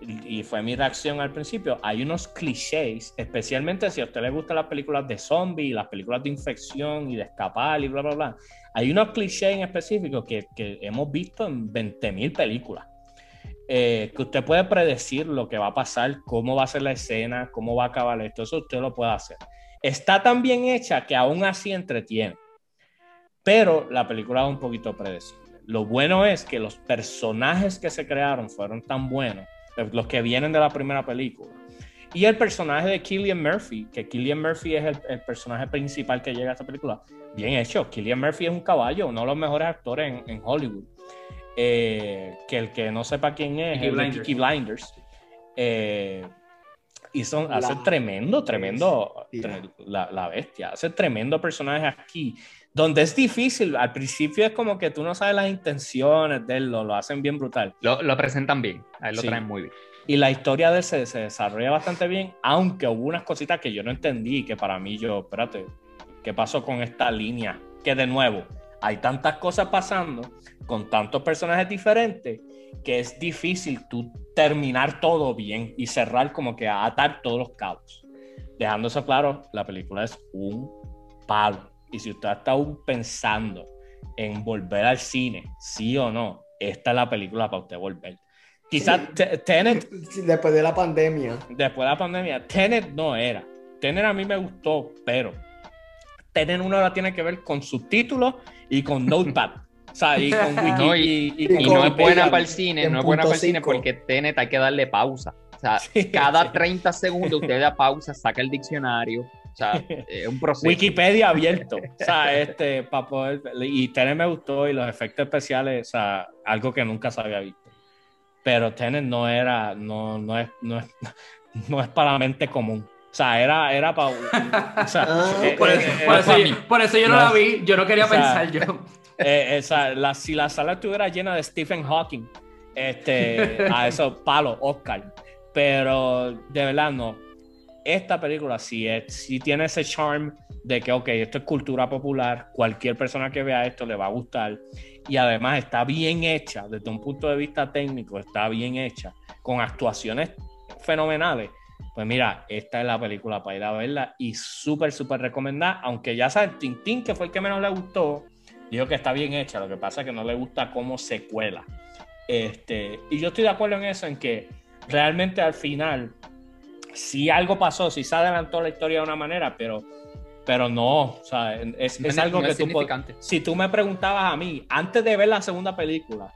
[SPEAKER 3] y fue mi reacción al principio, hay unos clichés, especialmente si a usted le gustan las películas de zombies, las películas de infección y de escapar y bla, bla, bla. Hay unos clichés en específico que, que hemos visto en 20.000 películas. Eh, que usted puede predecir lo que va a pasar, cómo va a ser la escena, cómo va a acabar esto, eso usted lo puede hacer está tan bien hecha que aún así entretiene. Pero la película es un poquito predecible. Lo bueno es que los personajes que se crearon fueron tan buenos, los que vienen de la primera película. Y el personaje de Killian Murphy, que Killian Murphy es el, personaje principal que llega a esta película, bien hecho. Killian Murphy es un caballo, uno de los mejores actores en, Hollywood. Eh, que el que no sepa quién es, es Blinders. Blinders. Eh, y son, hace tremendo, tremendo, la, bestia, hace tremendo personaje aquí, donde es difícil, al principio es como que tú no sabes las intenciones de él, lo, lo hacen bien brutal.
[SPEAKER 2] Lo, lo presentan bien, ahí lo traen muy bien.
[SPEAKER 3] Y la historia de él se, se, desarrolla bastante bien, aunque hubo unas cositas que yo no entendí, que para mí yo, espérate, ¿qué pasó con esta línea? Que de nuevo, hay tantas cosas pasando con tantos personajes diferentes que es difícil tú terminar todo bien y cerrar como que a atar todos los cabos. Dejando eso claro, la película es un palo. Y si usted está aún pensando en volver al cine, sí o no, esta es la película para usted volver. Quizás Tenet...
[SPEAKER 4] Después de la pandemia.
[SPEAKER 3] Después de la pandemia, Tenet no era. Tenet a mí me gustó, pero Tenet uno la tiene que ver con subtítulos y con Notepad. O sea, y con
[SPEAKER 2] Wiki, y, no es buena para el cine, no es buena para el cine porque Tenet hay que darle pausa. O sea, cada 30 segundos usted da pausa, saca el diccionario. O sea, es un proceso.
[SPEAKER 3] Wikipedia abierto. O sea, este, para poder. Y Tenet me gustó y los efectos especiales, o sea, algo que nunca se había visto. Pero Tenet no era, no, no es, no es, no es para la mente común. O sea, era, era para. O sea,
[SPEAKER 1] ah, eh, por, eso, eh, por, eso, yo no, la vi, yo no quería pensar yo.
[SPEAKER 3] Eh, la, si la sala estuviera llena de Stephen Hawking, este, a esos palos, Oscar. pero de verdad no. Esta película sí, es, sí tiene ese charm de que, ok, esto es cultura popular, cualquier persona que vea esto le va a gustar y además está bien hecha desde un punto de vista técnico, está bien hecha, con actuaciones fenomenales. Pues mira, esta es la película para ir a verla y súper, súper recomendada, aunque ya sabes, Tintín, que fue el que menos le gustó, dijo que está bien hecha, lo que pasa es que no le gusta cómo secuela. Este, y yo estoy de acuerdo en eso, en que realmente al final, si algo pasó, si se adelantó la historia de una manera, pero pero no, o sea, es, algo que tú Si tú me preguntabas a mí, antes de ver la segunda película,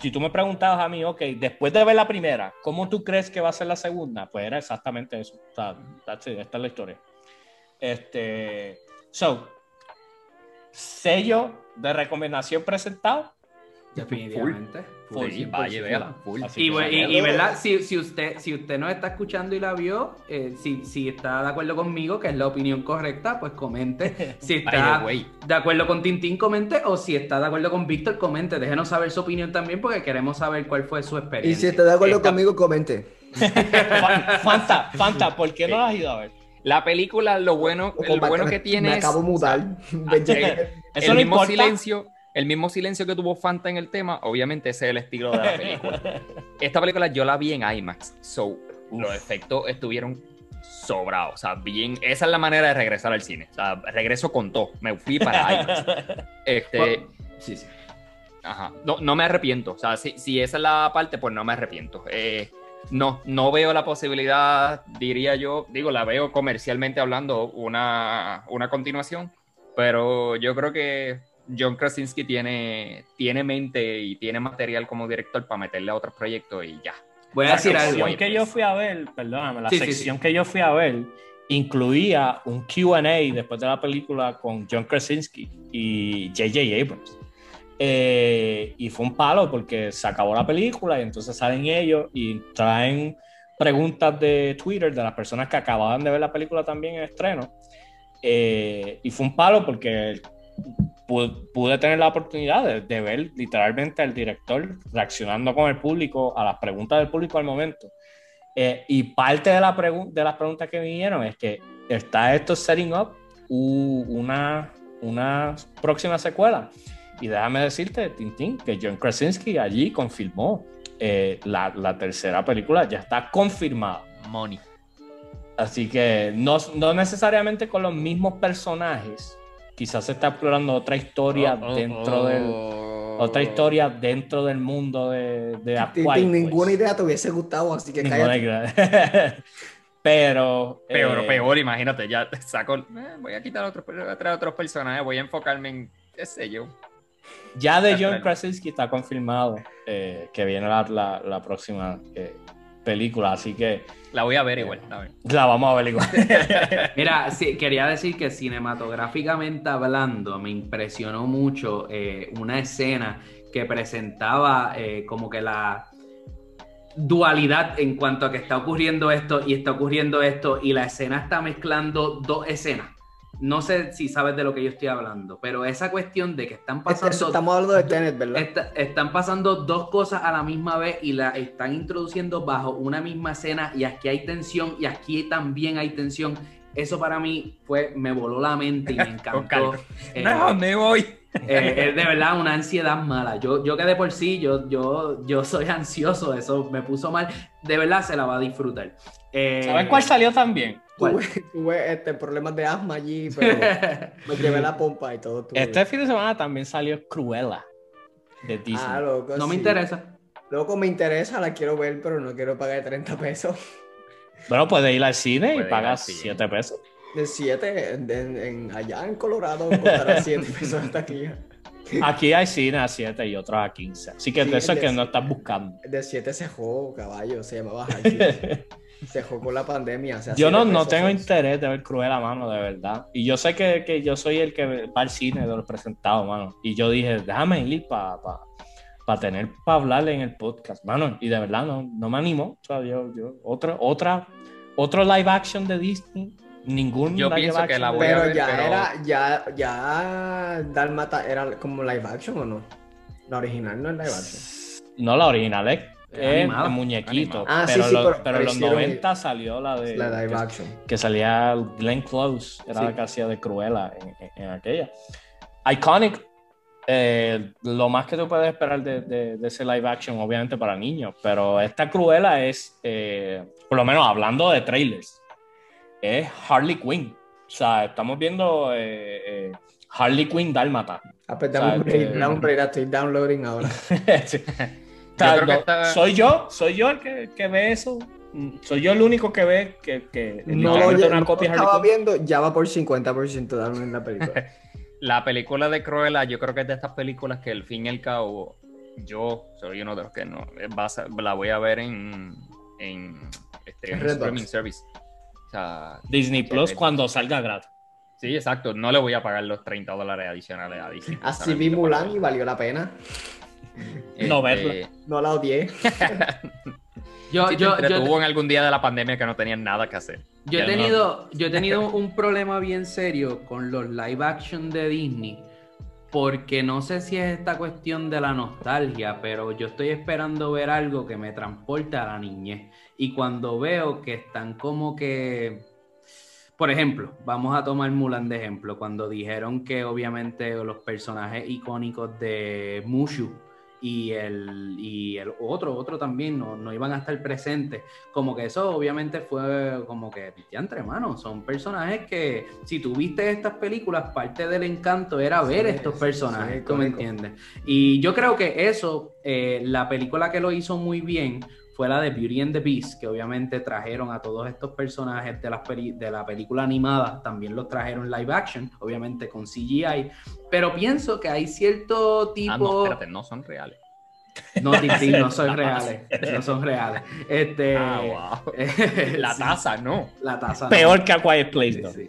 [SPEAKER 3] si tú me preguntabas a mí, ok, después de ver la primera, ¿cómo tú crees que va a ser la segunda? Pues era exactamente eso. O sea, esta es la historia. Este, so, sello de recomendación presentado.
[SPEAKER 1] Definitivamente. y, verdad, si, si, usted, si usted nos está escuchando y la vio, eh, si, si está de acuerdo conmigo, que es la opinión correcta, pues comente. Si está de acuerdo con Tintín, comente. O si está de acuerdo con Víctor, comente. Déjenos saber su opinión también, porque queremos saber cuál fue su experiencia.
[SPEAKER 4] Y si está de acuerdo conmigo, comente.
[SPEAKER 3] Fanta, Fanta, ¿por qué no la has ido a ver?
[SPEAKER 2] La película, lo bueno, lo bueno que tiene
[SPEAKER 4] me acabo de mudar.
[SPEAKER 2] Eso el mismo silencio el mismo silencio que tuvo Fanta en el tema, obviamente ese es el estilo de la película. Esta película yo la vi en IMAX, so los efectos estuvieron sobrados, o sea, bien, esa es la manera de regresar al cine, o sea, regreso con todo, me fui para IMAX. Este, sí, sí. Ajá. No, no, me arrepiento, o sea, si, si, esa es la parte, pues no me arrepiento. Eh, no, no veo la posibilidad, diría yo, digo, la veo comercialmente hablando, una, una continuación, pero yo creo que John Krasinski tiene, tiene mente y tiene material como director para meterle a otros proyectos y ya.
[SPEAKER 3] Voy a decir algo. La sección que yo fui a ver, perdóname, la sección que yo fui a ver incluía un QA después de la película con John Krasinski y J.J. Abrams. Eh, y fue un palo porque se acabó la película y entonces salen ellos y traen preguntas de Twitter de las personas que acababan de ver la película también en estreno. Eh, y fue un palo porque pude, tener la oportunidad de, ver literalmente al director reaccionando con el público a las preguntas del público al momento. Eh, y parte de, la de las preguntas que vinieron es que está esto setting up una, una próxima secuela. Y déjame decirte, Tintín, que John Krasinski allí confirmó eh, la, la, tercera película, ya está confirmada.
[SPEAKER 2] Money.
[SPEAKER 3] Así que no, no necesariamente con los mismos personajes, quizás se está explorando otra historia oh, oh, dentro del oh. otra historia dentro del mundo de, de
[SPEAKER 4] ninguna pues. idea te hubiese gustado, así que
[SPEAKER 3] Pero.
[SPEAKER 2] Peor, eh, peor, imagínate, ya saco. Eh, voy a quitar otros, a otros personajes, voy a enfocarme en, qué sé yo.
[SPEAKER 3] Ya de John Krasinski está confirmado eh, que viene la, la, la próxima película, así que...
[SPEAKER 2] La voy a ver igual.
[SPEAKER 3] La vamos a ver igual.
[SPEAKER 1] Mira, sí, quería decir que cinematográficamente hablando, me impresionó mucho eh, una escena que presentaba eh, como que la dualidad en cuanto a que está ocurriendo esto y está ocurriendo esto y la escena está mezclando dos escenas no sé si sabes de lo que yo estoy hablando, pero esa cuestión de que están este, pasando.
[SPEAKER 4] estamos hablando de Tenet, ¿verdad?
[SPEAKER 1] están pasando dos cosas a la misma vez y la están introduciendo bajo una misma escena y aquí hay tensión y aquí también hay tensión. Eso para mí fue, me voló la mente y me encantó.
[SPEAKER 2] eh, no, me voy.
[SPEAKER 1] Eh, es de verdad una ansiedad mala. Yo, yo que de por sí, yo, yo, yo soy ansioso, eso me puso mal. De verdad se la va a disfrutar.
[SPEAKER 3] Eh, ¿Sabes cuál salió también?
[SPEAKER 4] Tuve, este, problemas de asma allí, pero me llevé la pompa y todo.
[SPEAKER 3] Este fin de semana también salió Cruella de Disney. Ah,
[SPEAKER 1] no me interesa.
[SPEAKER 4] Loco, me interesa, la quiero ver, pero no quiero pagar 30 pesos.
[SPEAKER 3] Bueno, puedes ir al cine y pagas 7 pesos.
[SPEAKER 4] De 7, en, allá en Colorado costará 7 pesos hasta aquí.
[SPEAKER 3] Aquí hay cine a 7 y otros a 15. Así que de eso es que no estás buscando.
[SPEAKER 4] De 7 se jugó, caballo, se llamaba Se jugó la pandemia.
[SPEAKER 3] yo no, no tengo interés de ver Cruella, mano, de verdad. Y yo sé que, que, yo soy el que va al cine de los presentados, mano. Y yo dije, déjame ir para pa, tener, para hablarle en el podcast, mano. Y de verdad no, no me animó. O sea, yo, yo, otra, otra, otro live action de Disney. Ningún
[SPEAKER 2] yo pienso que la voy
[SPEAKER 4] pero
[SPEAKER 2] a ver,
[SPEAKER 4] ya era, ya, ya Dalmata era como live action o no? La original no es live action.
[SPEAKER 3] No, la original es Es muñequito. Ah, pero, sí, pero, en los 90 salió la de.
[SPEAKER 4] La live action.
[SPEAKER 3] Que salía Glenn Close, era la que hacía de Cruella en, aquella. Iconic, eh, lo más que tú puedes esperar de, de, ese live action, obviamente para niños, pero esta Cruella es, eh, por lo menos hablando de trailers, es Harley Quinn. O sea, estamos viendo eh, Harley Quinn Dálmata.
[SPEAKER 4] Ah, pues dame un break, estoy downloading ahora.
[SPEAKER 3] Soy yo, soy yo el que, que, ve eso. Soy yo el único que ve que, que
[SPEAKER 4] no lo una copia estaba viendo, ya va por 50% darme en la película.
[SPEAKER 2] la película de Cruella, yo creo que es de estas películas que al fin y al cabo yo soy uno de los que no la voy a ver en en, este, streaming service.
[SPEAKER 3] Disney Plus cuando salga gratis.
[SPEAKER 2] Sí, exacto. No le voy a pagar los 30 dólares adicionales a Disney.
[SPEAKER 4] Así vi Mulan y valió la pena.
[SPEAKER 3] No verlo. Este,
[SPEAKER 4] no la odié.
[SPEAKER 2] yo, yo, yo en algún día de la pandemia que no tenían nada que hacer.
[SPEAKER 1] Yo he tenido, yo he tenido un problema bien serio con los live action de Disney. Porque no sé si es esta cuestión de la nostalgia, pero yo estoy esperando ver algo que me transporte a la niñez. Y cuando veo que están como que por ejemplo, vamos a tomar Mulan de ejemplo, cuando dijeron que obviamente los personajes icónicos de Mushu y el, y el otro, otro también no, no iban a estar presentes, como que eso obviamente fue como que, ya entre manos, son personajes que si tú viste estas películas, parte del encanto era ver estos personajes, ¿tú me entiendes? Y yo creo que eso, eh, la película que lo hizo muy bien fue la de Beauty and the Beast, que obviamente trajeron a todos estos personajes de la, de la película animada, también los trajeron live action, obviamente con CGI, pero pienso que hay cierto tipo... Ah,
[SPEAKER 2] no son reales.
[SPEAKER 1] No, no son reales. No son reales. Este,
[SPEAKER 2] ah, la taza, no.
[SPEAKER 1] La taza.
[SPEAKER 3] Peor que a Quiet Place.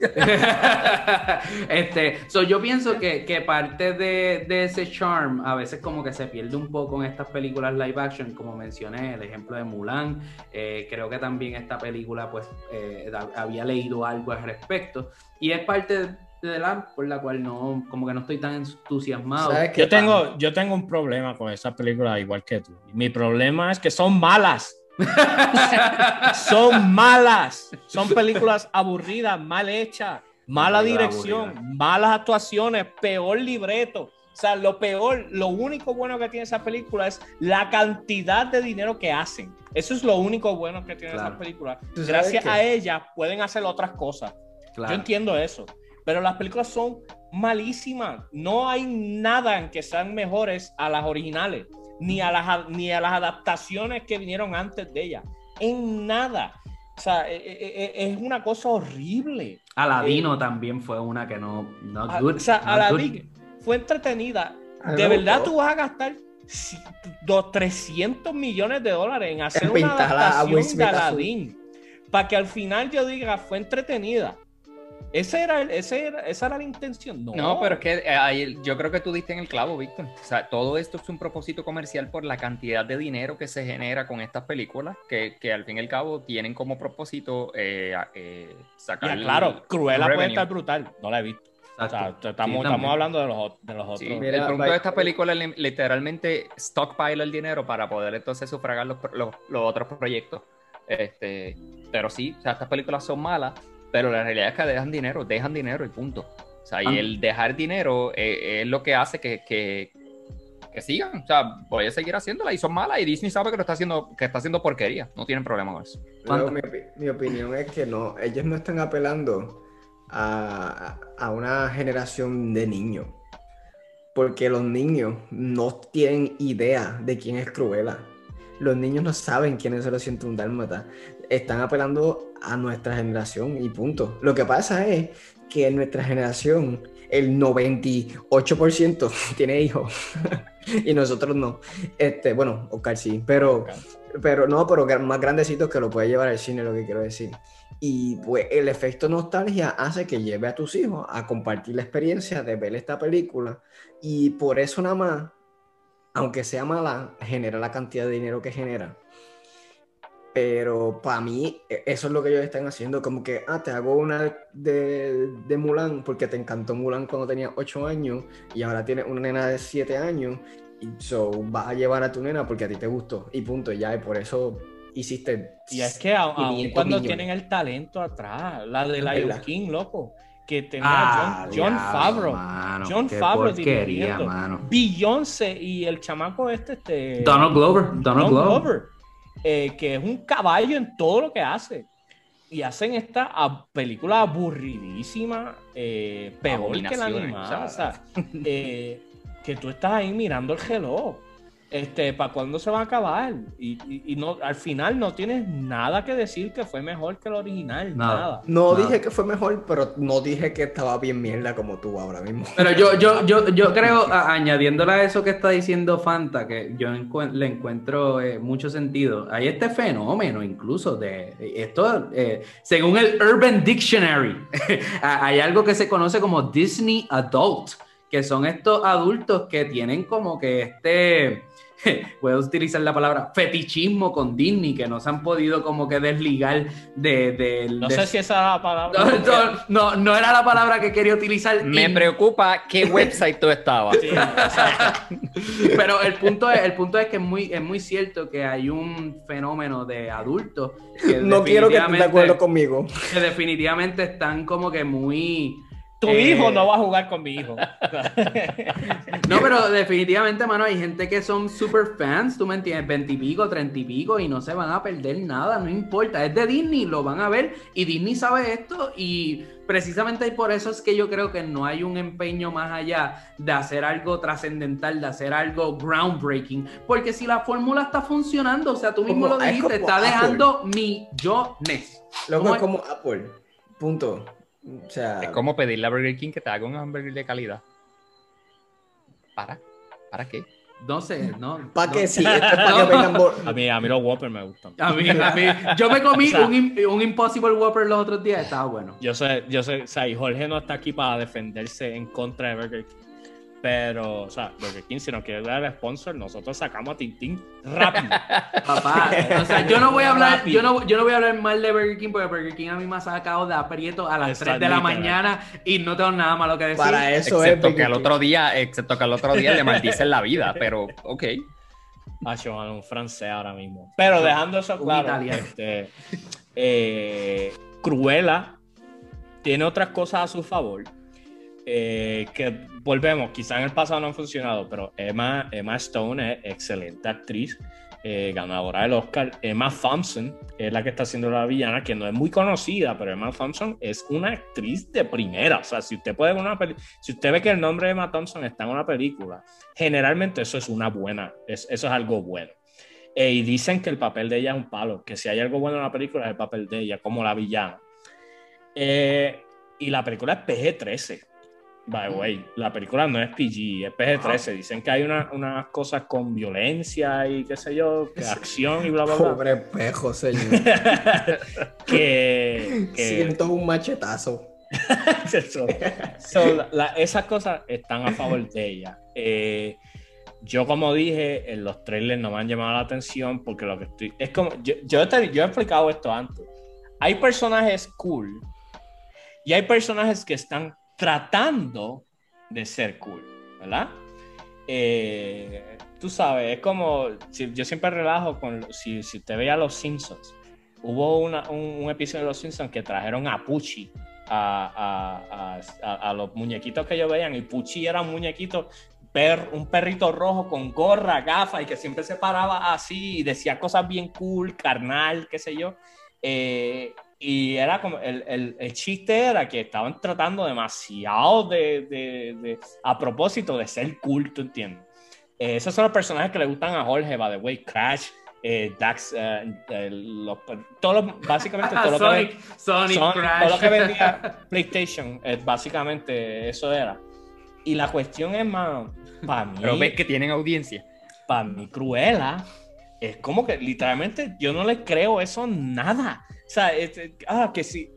[SPEAKER 1] este, so yo pienso que, que parte de, de, ese charm a veces como que se pierde un poco en estas películas live action, como mencioné, el ejemplo de Mulan. Eh, creo que también esta película, pues, eh, había leído algo al respecto. Y es parte de la por la cual no, como que no estoy tan entusiasmado.
[SPEAKER 3] Yo tengo, yo tengo un problema con esa película igual que tú. Mi problema es que son malas. son malas. Son películas aburridas, mal hechas, mala dirección, malas actuaciones, peor libreto. O sea, lo peor, lo único bueno que tiene esa película es la cantidad de dinero que hacen. Eso es lo único bueno que tiene esa película. Gracias a ella pueden hacer otras cosas. Yo entiendo eso. Pero las películas son malísimas. No hay nada en que sean mejores a las originales, ni a las, ni a las adaptaciones que vinieron antes de ellas. En nada. O sea, e, e, e, es una cosa horrible.
[SPEAKER 1] Aladino eh, también fue una que no.
[SPEAKER 3] o sea, Aladino fue entretenida. De verdad, tú vas a gastar 300 millones de dólares en hacer una adaptación de Aladdin. Para que al final yo diga, fue entretenida. ¿Ese era, ese era, ¿Esa era la intención? No.
[SPEAKER 2] no, pero es que eh, yo creo que tú diste en el clavo, Víctor. O sea, todo esto es un propósito comercial por la cantidad de dinero que se genera con estas películas, que, que al fin y al cabo tienen como propósito eh, eh, sacar.
[SPEAKER 3] claro, Cruella puede estar brutal, no la he visto. O sea, estamos, estamos, hablando de los, de los otros.
[SPEAKER 2] el punto de esta película es literalmente stockpile el dinero para poder entonces sufragar los, los, los otros proyectos. Este, pero sí, o sea, estas películas son malas, pero la realidad es que dejan dinero, dejan dinero y punto. O sea, y ah. el dejar dinero eh, es, lo que hace que, que, que, sigan. O sea, voy a seguir haciéndola y son malas y Disney sabe que lo está haciendo, que está haciendo porquería. No tienen problema con eso.
[SPEAKER 4] Mi, mi, opinión es que no, ellos no están apelando a, a una generación de niños. Porque los niños no tienen idea de quién es Cruella. Los niños no saben quién es el un dálmata. Están apelando a nuestra generación y punto. Lo que pasa es que en nuestra generación el 98% tiene hijos y nosotros no. Este, bueno, Oscar sí, pero, pero no, pero más grandecitos que lo puede llevar al cine, lo que quiero decir. Y pues el efecto nostalgia hace que lleve a tus hijos a compartir la experiencia de ver esta película y por eso nada más, aunque sea mala, genera la cantidad de dinero que genera pero para mí, e, eso es lo que ellos están haciendo. Como que, ah, te hago una de, de Mulan porque te encantó Mulan cuando tenías 8 años y ahora tienes una nena de 7 años so, vas a llevar a tu nena porque a ti te gustó y punto, ya, y por eso hiciste.
[SPEAKER 3] Y es que aun, cuando tienen el talento atrás, la de Lion King, loco, que tenía ah, John, Favreau. John Favreau dirigiendo. Beyoncé y el chamaco este, este
[SPEAKER 1] Donald Glover. Donald, Glover.
[SPEAKER 3] Eh, que es un caballo en todo lo que hace. Y hacen esta película aburridísima, eh, peor que la animada. O sea, eh, que tú estás ahí mirando el reloj este, ¿para cuándo se va a acabar? Y, no, al final no tienes nada que decir que fue mejor que el original, nada.
[SPEAKER 4] No dije que fue mejor, pero no dije que estaba bien mierda como tú ahora mismo.
[SPEAKER 1] Pero yo, yo, yo, yo creo, añadiéndole a eso que está diciendo Fanta, que yo le encuentro eh, mucho sentido, hay este fenómeno incluso de esto, eh, según el Urban Dictionary, hay algo que se conoce como Disney Adult, que son estos adultos que tienen como que este puedo utilizar la palabra fetichismo con Disney, que no se han podido como que desligar de...
[SPEAKER 3] no sé si esa era la
[SPEAKER 1] palabra. No, no, era la palabra que quería utilizar.
[SPEAKER 2] Me preocupa qué website tú estabas.
[SPEAKER 1] Pero el punto es, el punto es que es muy, es muy cierto que hay un fenómeno de adultos que
[SPEAKER 4] no quiero que estés de acuerdo conmigo.
[SPEAKER 1] Que definitivamente están como que muy
[SPEAKER 3] tu eh, hijo no va a jugar con mi hijo.
[SPEAKER 1] no, pero definitivamente, mano, hay gente que son super fans, tú me entiendes, veintipico, treinta y pico, y no se van a perder nada, no importa. Es de Disney, lo van a ver, y Disney sabe esto, y precisamente por eso es que yo creo que no hay un empeño más allá de hacer algo trascendental, de hacer algo groundbreaking, porque si la fórmula está funcionando, o sea, tú mismo lo dijiste, está dejando millones.
[SPEAKER 4] Luego es como Apple, punto. O sea,
[SPEAKER 2] es como pedirle a Burger King que te haga un hamburger de calidad. ¿Para? ¿Para qué?
[SPEAKER 1] No sé, no.
[SPEAKER 4] ¿Para qué sí?
[SPEAKER 3] a, mí, a mí los Whopper me gustan.
[SPEAKER 1] A mí, a mí, yo me comí un, un, Impossible Whopper los otros días, estaba bueno.
[SPEAKER 3] Yo sé, yo sé, o sea, y Jorge no está aquí para defenderse en contra de Burger King. Pero, o sea, Burger King, si nos quiere dar el sponsor, nosotros sacamos a Tintín rápido.
[SPEAKER 1] Papá, o sea, yo no voy a hablar, yo no, yo no voy a hablar mal de Burger King porque Burger King a mí me ha sacado de aprieto a las 3 de la mañana y no tengo nada malo que decir.
[SPEAKER 2] Para eso excepto que al otro día, excepto que al otro día le maldicen la vida, pero ok.
[SPEAKER 3] Ah, un francés ahora mismo. Pero dejando eso claro, este, eh, Cruella tiene otras cosas a su favor eh, que volvemos, quizá en el pasado no han funcionado, pero Emma, Emma Stone es excelente actriz, eh, ganadora del Oscar. Emma Thompson es la que está haciendo la villana, que no es muy conocida, pero Emma Thompson es una actriz de primera. O sea, si usted puede una si usted ve que el nombre de Emma Thompson está en una película, generalmente eso es una buena, eso es algo bueno. Eh, y dicen que el papel de ella es un palo, que si hay algo bueno en la película es el papel de ella, como la villana. y la película es PG-13. By the way, la película no es PG, es PG-13. Dicen que hay unas cosas con violencia y qué sé yo, que acción y bla, bla, bla.
[SPEAKER 4] Pobre pejo, señor.
[SPEAKER 3] que,
[SPEAKER 4] Siento un machetazo.
[SPEAKER 3] esas cosas están a favor de ella. Eh, yo, como dije, en los trailers no me han llamado la atención porque lo que estoy. Es como. Yo, yo, yo he explicado esto antes. Hay personajes cool y hay personajes que están tratando de ser cool, ¿verdad? Eh, tú sabes, es como, yo siempre relajo con, si, si te veía Los Simpsons, hubo un, episodio de Los Simpsons que trajeron a Pucci a, a, los muñequitos que ellos veían y Pucci era un muñequito Per, un perrito rojo con gorra, gafas y que siempre se paraba así y decía cosas bien cool, carnal, qué sé yo. Eh, y era como, el, el, el, chiste era que estaban tratando demasiado de, de, de a propósito de ser culto, ¿entiendes? Eh, esos son los personajes que le gustan a Jorge, by the way, Crash, eh, Dax, eh, los, todos básicamente todo lo, que, Sonic, Crash. todo lo que vendía PlayStation, básicamente eso era. Y la cuestión es, más para mí...
[SPEAKER 2] Pero ves que tienen audiencia.
[SPEAKER 3] Para mí, Cruella, es como que literalmente yo no le creo eso nada. O sea, ah, que sí.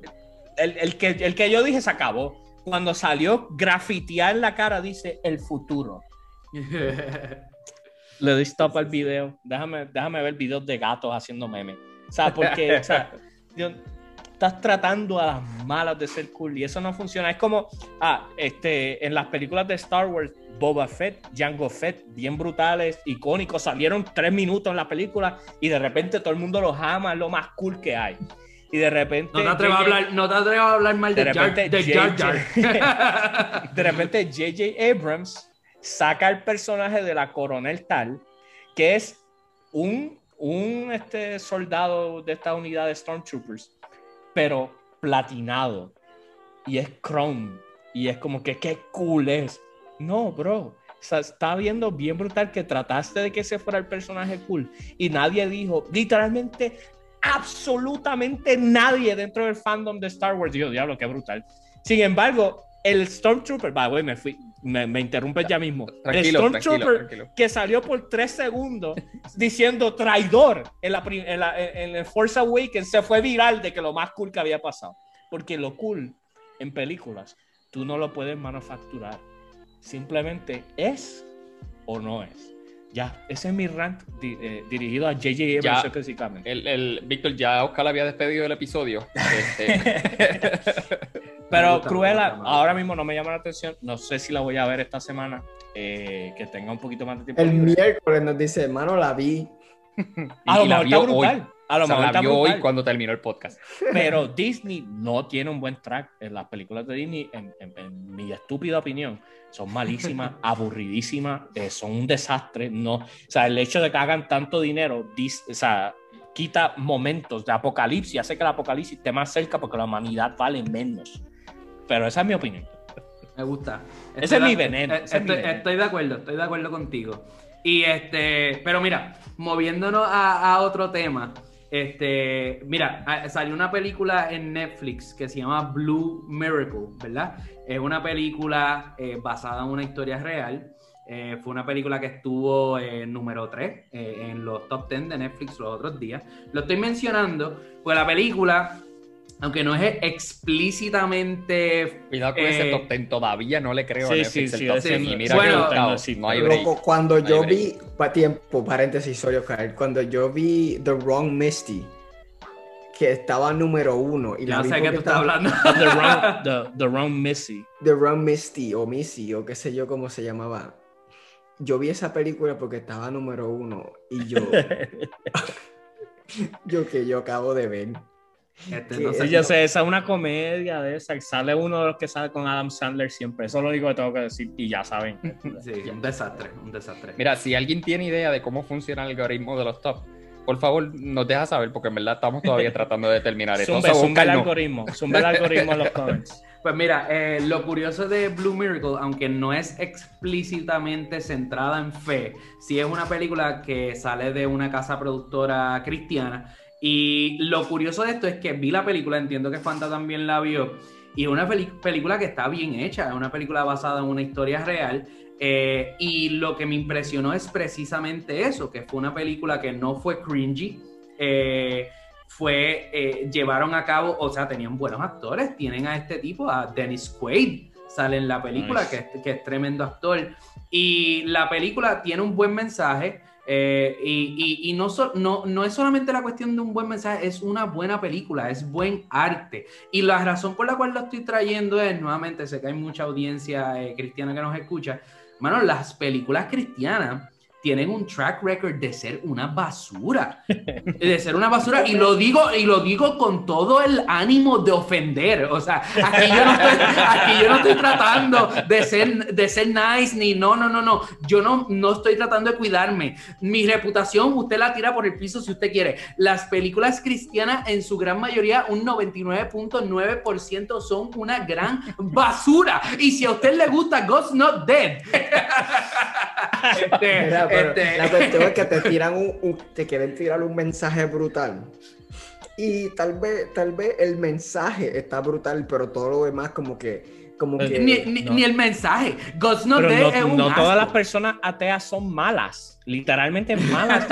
[SPEAKER 3] El, que, el que yo dije se acabó. Cuando salió grafitear la cara, dice el futuro. Le doy stop al video. Déjame, déjame ver videos de gatos haciendo memes. O sea, porque, o sea, estás tratando a las malas de ser cool y eso no funciona. Es como, ah, este, en las películas de Star Wars, Boba Fett, Jango Fett, bien brutales, icónicos, salieron tres minutos en la película y de repente todo el mundo los ama, es lo más cool que hay. Y de repente.
[SPEAKER 1] No te atrevas, a, hablar, no te atrevas a hablar mal de, de Jar,
[SPEAKER 3] de repente, J.J. Abrams saca el personaje de la coronel tal, que es un, un este, soldado de esta unidad de Stormtroopers, pero platinado. Y es chrome. Y es como que qué cool es. No, bro. Está viendo bien brutal que trataste de que ese fuera el personaje cool y nadie dijo, literalmente absolutamente nadie dentro del fandom de Star Wars dijo, diablo, qué brutal. Sin embargo, el Stormtrooper, va, güey, me fui, me, me interrumpes ya mismo. el Stormtrooper que salió por tres segundos diciendo traidor en, la, en, la, en el Force Awakens se fue viral de que lo más cool que había pasado. Porque lo cool en películas, tú no lo puedes manufacturar. Simplemente es o no es. Ya, ese es mi rant eh, dirigido a JJ Abrams específicamente.
[SPEAKER 2] El, el, Víctor, ya Oscar había despedido el episodio.
[SPEAKER 3] Este... Pero Cruella, ahora mismo no me llama la atención. No sé si la voy a ver esta semana. Eh, que tenga un poquito más de tiempo.
[SPEAKER 4] El miércoles nos dice, hermano, la vi.
[SPEAKER 3] a lo mejor está brutal. A lo
[SPEAKER 2] mejor la vio hoy cuando terminó el podcast.
[SPEAKER 3] Pero Disney no tiene un buen track en las películas de Disney, en, mi estúpida opinión. Son malísimas, aburridísimas, eh, son un desastre. No, o sea, el hecho de que hagan tanto dinero, o sea, quita momentos de apocalipsis, hace que el apocalipsis esté más cerca porque la humanidad vale menos. Pero esa es mi opinión.
[SPEAKER 1] Me gusta.
[SPEAKER 3] Ese es mi veneno.
[SPEAKER 1] Estoy, de acuerdo, estoy de acuerdo contigo. Y este, pero mira, moviéndonos a otro tema. Este, mira, salió una película en Netflix que se llama Blue Miracle, ¿verdad? Es una película eh, basada en una historia real. Eh, fue una película que estuvo en número 3 eh, en los top 10 de Netflix los otros días. Lo estoy mencionando porque la película aunque no es explícitamente.
[SPEAKER 2] Cuidado con ese eh, top ten, todavía no le creo
[SPEAKER 3] sí, a Netflix sí, el
[SPEAKER 2] sí,
[SPEAKER 3] Y
[SPEAKER 2] mira bueno, que no hay break.
[SPEAKER 4] cuando yo vi, para tiempo, paréntesis, sorry, cuando yo vi The Wrong Misty, que estaba número uno. Y
[SPEAKER 1] ya sé que tú estás hablando.
[SPEAKER 3] The wrong, the, the wrong Missy.
[SPEAKER 4] The Wrong Misty, o Missy, o qué sé yo cómo se llamaba. Yo vi esa película porque estaba número uno y yo. yo que yo acabo de ver.
[SPEAKER 3] Este, no sé, yo sé, esa es una comedia de esa. Sale uno de los que sale con Adam Sandler siempre. Eso es lo único que tengo que decir y ya saben.
[SPEAKER 1] sí, un desastre, un desastre.
[SPEAKER 2] Mira, si alguien tiene idea de cómo funciona el algoritmo de los top, por favor, nos deja saber porque en verdad estamos todavía tratando de determinar esto.
[SPEAKER 3] Zumba, el algoritmo, zumba el algoritmo en los comments.
[SPEAKER 1] Pues mira, eh, lo curioso de Blue Miracle, aunque no es explícitamente centrada en fe, sí es una película que sale de una casa productora cristiana y lo curioso de esto es que vi la película, entiendo que Fanta también la vio, y es una película que está bien hecha, es una película basada en una historia real. Eh, y lo que me impresionó es precisamente eso, que fue una película que no fue cringy, eh, fue, eh, llevaron a cabo, o sea, tenían buenos actores, tienen a este tipo, a Dennis Quaid, sale en la película, que, que es tremendo actor, y la película tiene un buen mensaje, eh, y, no, es solamente la cuestión de un buen mensaje, es una buena película, es buen arte. Y la razón por la cual lo estoy trayendo es, nuevamente, sé que hay mucha audiencia eh, cristiana que nos escucha, mano, las películas cristianas tienen un track record de ser una basura. De ser una basura. Y lo digo, y lo digo con todo el ánimo de ofender. O sea, aquí yo no estoy, aquí yo no estoy tratando de ser, de ser nice, ni no, no, no, no. Yo no, no estoy tratando de cuidarme. Mi reputación, usted la tira por el piso si usted quiere. Las películas cristianas, en su gran mayoría, un 99.9% son una gran basura. Y si a usted le gusta Ghost Not Dead.
[SPEAKER 4] este, este, la cuestión es que te tiran un, te quieren tirar un mensaje brutal. Y tal vez, tal vez el mensaje está brutal, pero todo lo demás como que, como que
[SPEAKER 1] ni, el mensaje. Ghost no,
[SPEAKER 3] no todas las personas ateas son malas, literalmente malas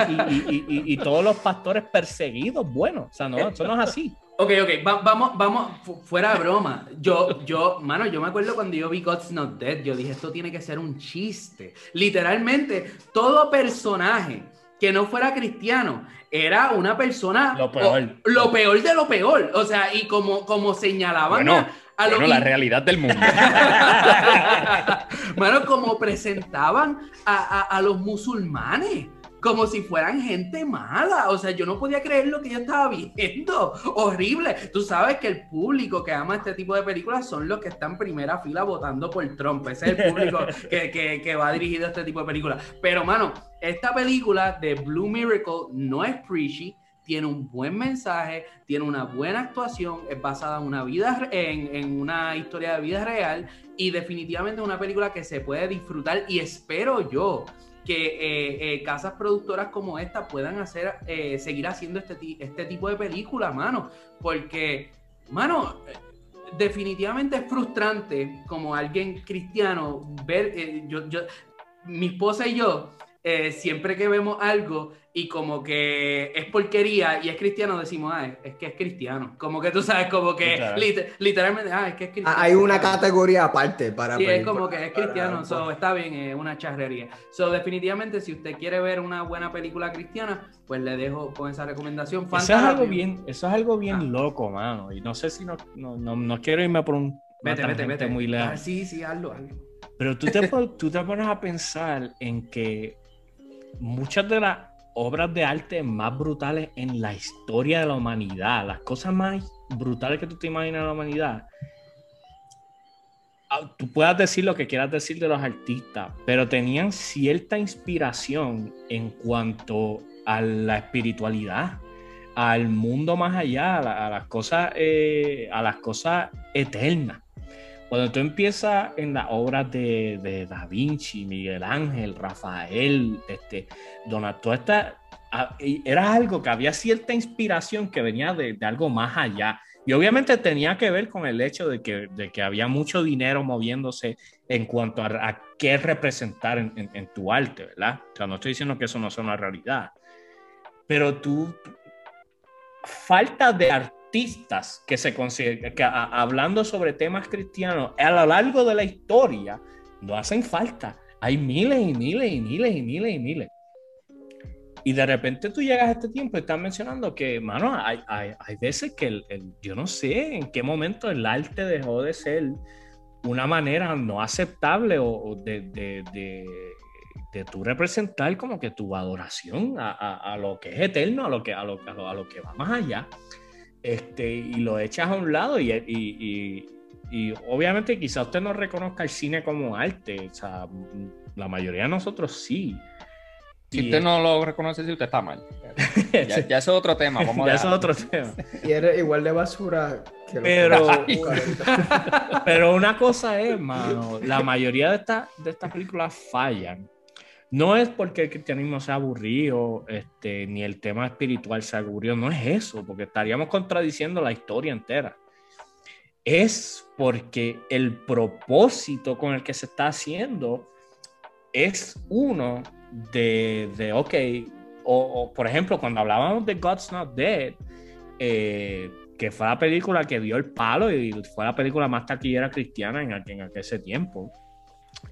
[SPEAKER 3] y, todos los pastores perseguidos, bueno, o sea, no, eso no es así.
[SPEAKER 1] Ok, ok, vamos, vamos, fuera de broma. Yo, yo, mano, yo me acuerdo cuando yo vi God's Not Dead, yo dije, esto tiene que ser un chiste. Literalmente, todo personaje que no fuera cristiano. Era una persona.
[SPEAKER 3] Lo peor.
[SPEAKER 1] lo peor de lo peor. O sea, y como, como señalaban
[SPEAKER 2] a, bueno, la realidad del mundo.
[SPEAKER 1] bueno, como presentaban a, a los musulmanes como si fueran gente mala. O sea, yo no podía creer lo que yo estaba viendo. Horrible. Tú sabes que el público que ama este tipo de películas son los que están en primera fila votando por Trump. Ese es el público que, va dirigido a este tipo de películas. Pero, mano, esta película de Blue Miracle no es preachy tiene un buen mensaje, tiene una buena actuación, es basada en una vida en, en, una historia de vida real y definitivamente una película que se puede disfrutar y espero yo que eh, eh, casas productoras como esta puedan hacer, eh, seguir haciendo este, este tipo de películas, mano. Porque, mano, definitivamente es frustrante como alguien cristiano ver, yo, yo, mi esposa y yo, siempre que vemos algo y como que es porquería y es cristiano, decimos, ah, es, que es cristiano. Como que tú sabes, como que literalmente, ah, es que es cristiano.
[SPEAKER 4] Hay una categoría aparte para...
[SPEAKER 1] Sí, es como que es cristiano, so, está bien, es una charrería. So, definitivamente, si usted quiere ver una buena película cristiana, pues le dejo con esa recomendación.
[SPEAKER 3] Eso es algo bien, eso es algo bien ah. loco, mano. Y no sé si no, no, no, quiero irme por un...
[SPEAKER 1] Vete, vete, vete.
[SPEAKER 3] Muy lejos.
[SPEAKER 1] Ah, sí, sí, hazlo, hazlo.
[SPEAKER 3] Pero tú te, tú te pones a pensar en que muchas de las obras de arte más brutales en la historia de la humanidad, las cosas más brutales que tú te imaginas en la humanidad. Ah, tú puedas decir lo que quieras decir de los artistas, pero tenían cierta inspiración en cuanto a la espiritualidad, al mundo más allá, a, las cosas, eh, a las cosas eternas. Cuando tú empiezas en las obras de, Da Vinci, Miguel Ángel, Rafael, este, Donato, esta, era algo que había cierta inspiración que venía de, algo más allá. Y obviamente tenía que ver con el hecho de que, de que había mucho dinero moviéndose en cuanto a, qué representar en, en, tu arte, ¿verdad? O sea, no estoy diciendo que eso no sea una realidad. Pero tú, falta de arte artistas que se consideran, que hablando sobre temas cristianos a lo largo de la historia, no hacen falta. Hay miles y miles y miles y miles y miles. Y de repente tú llegas a este tiempo y estás mencionando que, mano, hay, hay, hay veces que el, yo no sé en qué momento el arte dejó de ser una manera no aceptable o, de, de, de, de tu representar como que tu adoración a, a, a, lo que es eterno, a lo que, a lo, a lo que va más allá este, y lo echas a un lado y, y, y, obviamente quizá usted no reconozca el cine como arte, o sea, la mayoría de nosotros sí.
[SPEAKER 2] Si usted no lo reconoce, si usted está mal. Ya, ya es otro tema. Vamos
[SPEAKER 3] ya es otro tema.
[SPEAKER 4] Y eres igual de basura que
[SPEAKER 3] pero, pero una cosa es, mano, la mayoría de, esta, de estas películas fallan no es porque el cristianismo sea aburrido, este, ni el tema espiritual sea aburrido, no es eso, porque estaríamos contradiciendo la historia entera. Es porque el propósito con el que se está haciendo es uno de, de ok, o, por ejemplo, cuando hablábamos de God's Not Dead, eh, que fue la película que dio el palo y fue la película más taquillera cristiana en, en aquel tiempo.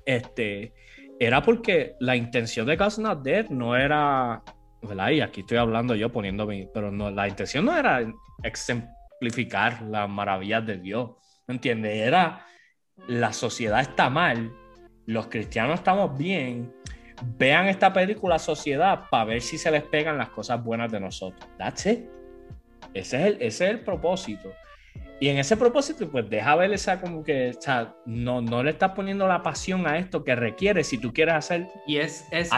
[SPEAKER 3] Este, era porque la intención de God's Not Dead no era, ¿verdad? Y aquí estoy hablando yo poniéndome, pero no, la intención no era exemplificar las maravillas de Dios, ¿me entiendes? Era la sociedad está mal, los cristianos estamos bien, vean esta película Sociedad para ver si se les pegan las cosas buenas de nosotros. That's it. Ese es el, ese es el propósito. Y en ese propósito, pues deja ver esa como que, o sea, no, no le estás poniendo la pasión a esto que requiere si tú quieres hacer.
[SPEAKER 1] Y es, es,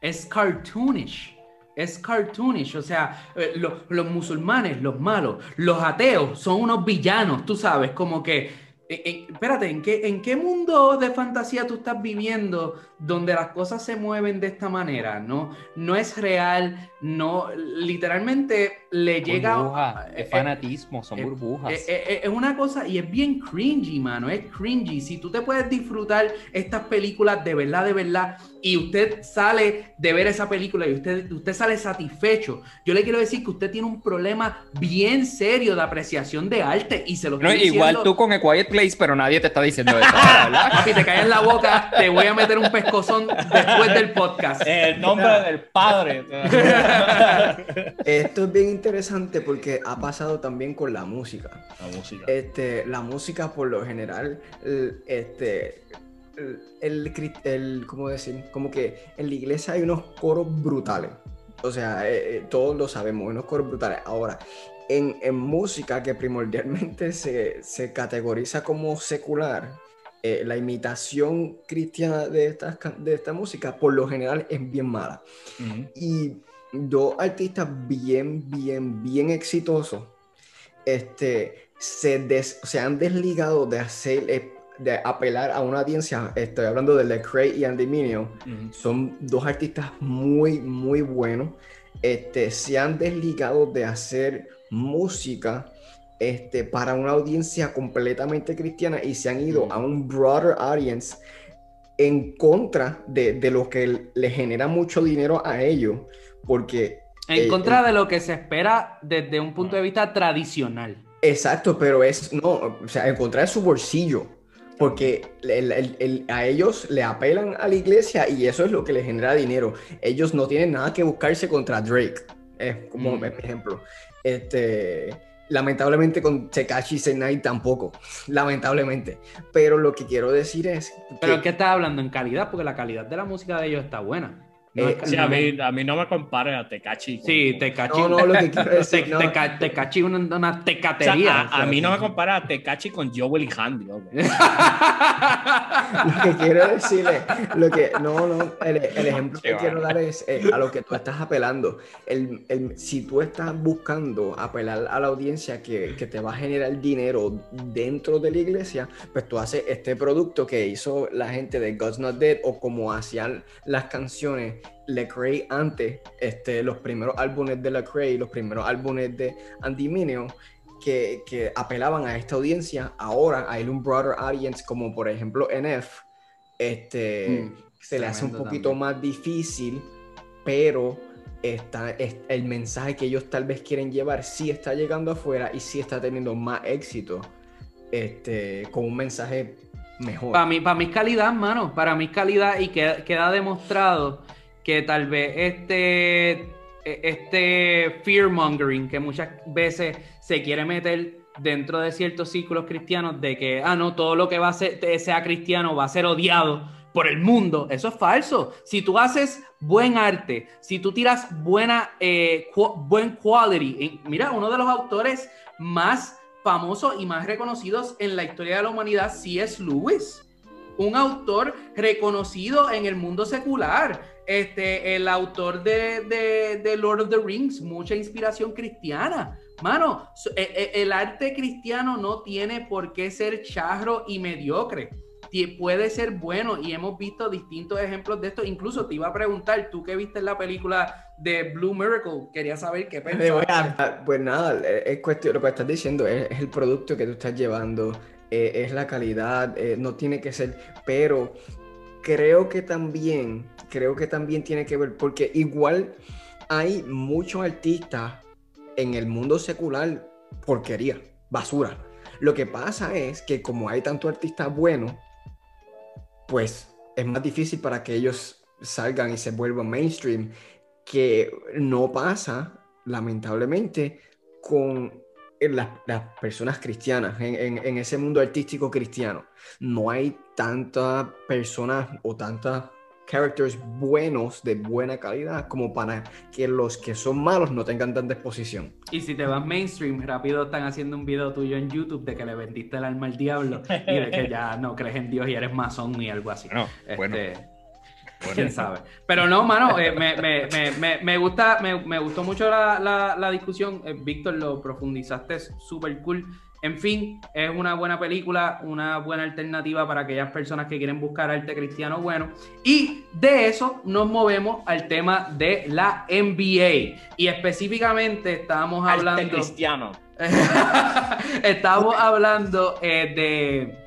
[SPEAKER 1] es cartoonish. Es cartoonish. O sea, eh, los musulmanes, los malos, los ateos son unos villanos, tú sabes, como que eh, eh, espérate, ¿en qué, ¿en qué mundo de fantasía tú estás viviendo donde las cosas se mueven de esta manera? No, no es real, no, literalmente le llega...
[SPEAKER 2] es fanatismo, son burbujas.
[SPEAKER 1] Es, una cosa y es bien cringy, mano, es cringy. Si tú te puedes disfrutar estas películas de verdad, de verdad, y usted sale de ver esa película y usted, usted sale satisfecho, yo le quiero decir que usted tiene un problema bien serio de apreciación de arte y se lo
[SPEAKER 2] no, Igual tú con el Quiet place, pero nadie te está diciendo eso, ¿verdad?
[SPEAKER 1] Papi, te caes en la boca, te voy a meter un pescozón después del podcast.
[SPEAKER 3] El nombre del padre.
[SPEAKER 4] Esto es bien interesante porque ha pasado también con la música.
[SPEAKER 3] La música.
[SPEAKER 4] Este, la música por lo general, este, el, el, ¿cómo decir? Como que en la iglesia hay unos coros brutales. O sea, eh, eh, todos lo sabemos, unos coros brutales. Ahora, en, en música que primordialmente se, se categoriza como secular, eh, la imitación cristiana de esta, de esta música por lo general es bien mala. Y dos artistas bien, bien, bien exitosos este, se, se han desligado de hacer de apelar a una audiencia, estoy hablando de Lecrae y Andy Mineo, son dos artistas muy, muy buenos. Este, se han desligado de hacer música este, para una audiencia completamente cristiana y se han ido a un broader audience en contra de, de lo que le genera mucho dinero a ellos, porque...
[SPEAKER 1] En eh, contra de lo que se espera desde un punto de vista tradicional.
[SPEAKER 4] Exacto, pero es, no, o sea, en contra de su bolsillo porque a ellos le apelan a la iglesia y eso es lo que les genera dinero. Ellos no tienen nada que buscarse contra Drake, es como mm. ejemplo. Este, lamentablemente con Tekashi Senai tampoco, lamentablemente. Pero lo que quiero decir es...
[SPEAKER 1] ¿Pero qué estás hablando en calidad? Porque la calidad de la música de ellos está buena.
[SPEAKER 3] Eh, a, mí, a, mí, no me compare a Tecachi.
[SPEAKER 1] Sí, Tecachi. No, no, lo que quiero decir. no. Tecachi una, una tecatería.
[SPEAKER 3] a, mí no me compara a Tecachi con Joel y Handy.
[SPEAKER 4] lo que quiero decirle, lo que, no, no, el, el ejemplo que quiero dar es eh, a lo que tú estás apelando. El, el, si tú estás buscando apelar a la audiencia que, que te va a generar dinero dentro de la iglesia, pues tú haces este producto que hizo la gente de God's Not Dead o como hacían las canciones Lecrae antes, este, los primeros álbumes de Lecrae, los primeros álbumes de Andy Mineo, que, que, apelaban a esta audiencia, ahora hay un broader audience como por ejemplo NF, este, mm, se le hace un poquito más difícil, pero está, el mensaje que ellos tal vez quieren llevar sí está llegando afuera y sí está teniendo más éxito este, con un mensaje mejor.
[SPEAKER 1] Para mí, para mi calidad, mano, para mi calidad y queda, queda demostrado que tal vez este, e, este fear mongering que muchas veces se quiere meter dentro de ciertos círculos cristianos de que, ah, no, todo lo que va a ser, sea cristiano va a ser odiado por el mundo. Eso es falso. Si tú haces buen arte, si tú tiras buena, eh, buen quality, mira, uno de los autores más famosos y más reconocidos en la historia de la humanidad, C.S. Lewis. Un autor reconocido en el mundo secular este, el autor de, Lord of the Rings, mucha inspiración cristiana. Mano, e, e, el arte cristiano no tiene por qué ser charro y mediocre. Puede ser bueno y hemos visto distintos ejemplos de esto. Incluso te iba a preguntar, tú que viste la película de Blue Miracle, quería saber qué
[SPEAKER 4] pensabas. Pues nada, es cuestión, lo que estás diciendo es, el producto que tú estás llevando, eh, es la calidad, eh, no tiene que ser, pero creo que también, creo que también tiene que ver, porque igual hay muchos artistas en el mundo secular porquería, basura. Lo que pasa es que como hay tanto artistas buenos, pues es más difícil para que ellos salgan y se vuelvan mainstream, que no pasa, lamentablemente, con las, personas cristianas, en, ese mundo artístico cristiano. No hay tantas personas o tantas characters buenos de buena calidad como para que los que son malos no tengan tanta exposición.
[SPEAKER 1] Y si te vas mainstream, rápido están haciendo un video tuyo en YouTube de que le vendiste el alma al diablo y de que ya no crees en Dios y eres masón ni algo así. No, bueno. Quién sabe. Pero no, mano, eh, me, me, me, me, gusta, me, gustó mucho la, la, discusión. Eh, Víctor, lo profundizaste súper cool. En fin, es una buena película, una buena alternativa para aquellas personas que quieren buscar arte cristiano bueno. Y de eso nos movemos al tema de la NBA. Y específicamente estábamos hablando... Arte
[SPEAKER 3] cristiano.
[SPEAKER 1] estábamos hablando eh, de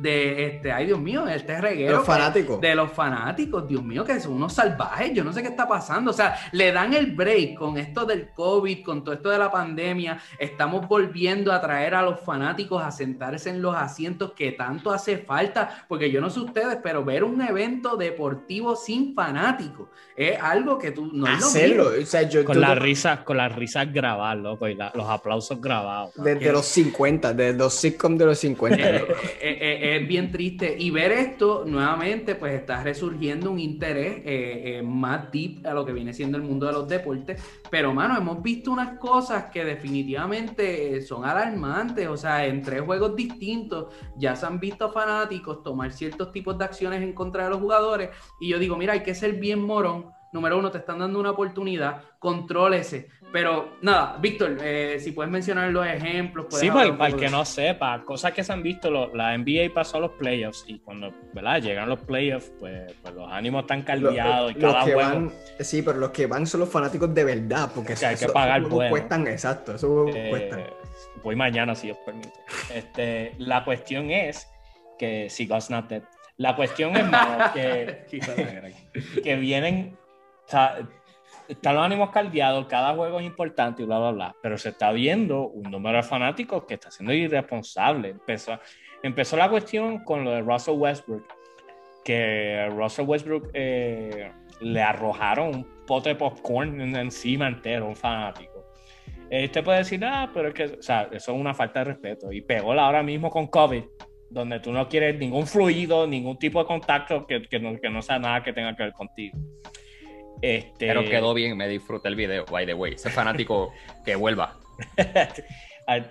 [SPEAKER 1] de este, ay Dios mío, este reguero.
[SPEAKER 4] De los fanáticos.
[SPEAKER 1] De los fanáticos, Dios mío, que son unos salvajes, yo no sé qué está pasando. O sea, le dan el break con esto del COVID, con todo esto de la pandemia. Estamos volviendo a traer a los fanáticos a sentarse en los asientos que tanto hace falta, porque yo no sé ustedes, pero ver un evento deportivo sin fanáticos es algo que tú no
[SPEAKER 3] Hacerlo, o sea, yo, con las risas, con las risas grabadas, loco, y los aplausos grabados.
[SPEAKER 4] Desde los 50, desde los sitcoms de los 50.
[SPEAKER 1] Eh, eh, eh, es bien triste. Y ver esto nuevamente, pues está resurgiendo un interés más deep a lo que viene siendo el mundo de los deportes. Pero, mano, hemos visto unas cosas que definitivamente son alarmantes. O sea, en tres juegos distintos ya se han visto fanáticos tomar ciertos tipos de acciones en contra de los jugadores. Y yo digo, mira, hay que ser bien morón número uno, te están dando una oportunidad, contrólese. Pero nada, Víctor, eh, si puedes mencionar los ejemplos.
[SPEAKER 3] Sí, para, el que no sepa, cosas que se han visto, la NBA pasó a los playoffs y cuando ¿verdad? llegan los playoffs, pues, pues los ánimos están caldeados y cada
[SPEAKER 4] juego... sí, pero los que van son los fanáticos de verdad, porque
[SPEAKER 3] hay que pagar bueno.
[SPEAKER 4] cuestan, exacto, eso eh,
[SPEAKER 3] Voy mañana, si os permite. Este, la cuestión es que si God's not dead. La cuestión es, que, que vienen sea, están los ánimos caldeados, cada juego es importante y bla, bla, bla, pero se está viendo un número de fanáticos que está siendo irresponsable. Empezó, empezó la cuestión con lo de Russell Westbrook, que Russell Westbrook eh, le arrojaron un pote de popcorn encima entero, un fanático. Este puede decir, ah, pero es que, o sea, eso es una falta de respeto. Y pegó la ahora mismo con COVID, donde tú no quieres ningún fluido, ningún tipo de contacto que, que, no, que no sea nada que tenga que ver contigo.
[SPEAKER 2] Este... Pero quedó bien, me disfruté el video, by the way. Ese fanático que vuelva.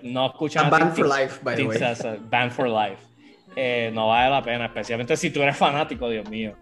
[SPEAKER 3] no escuchan.
[SPEAKER 4] Band for life, by the way.
[SPEAKER 3] Band for life. Eh, no vale la pena, especialmente si tú eres fanático, Dios mío.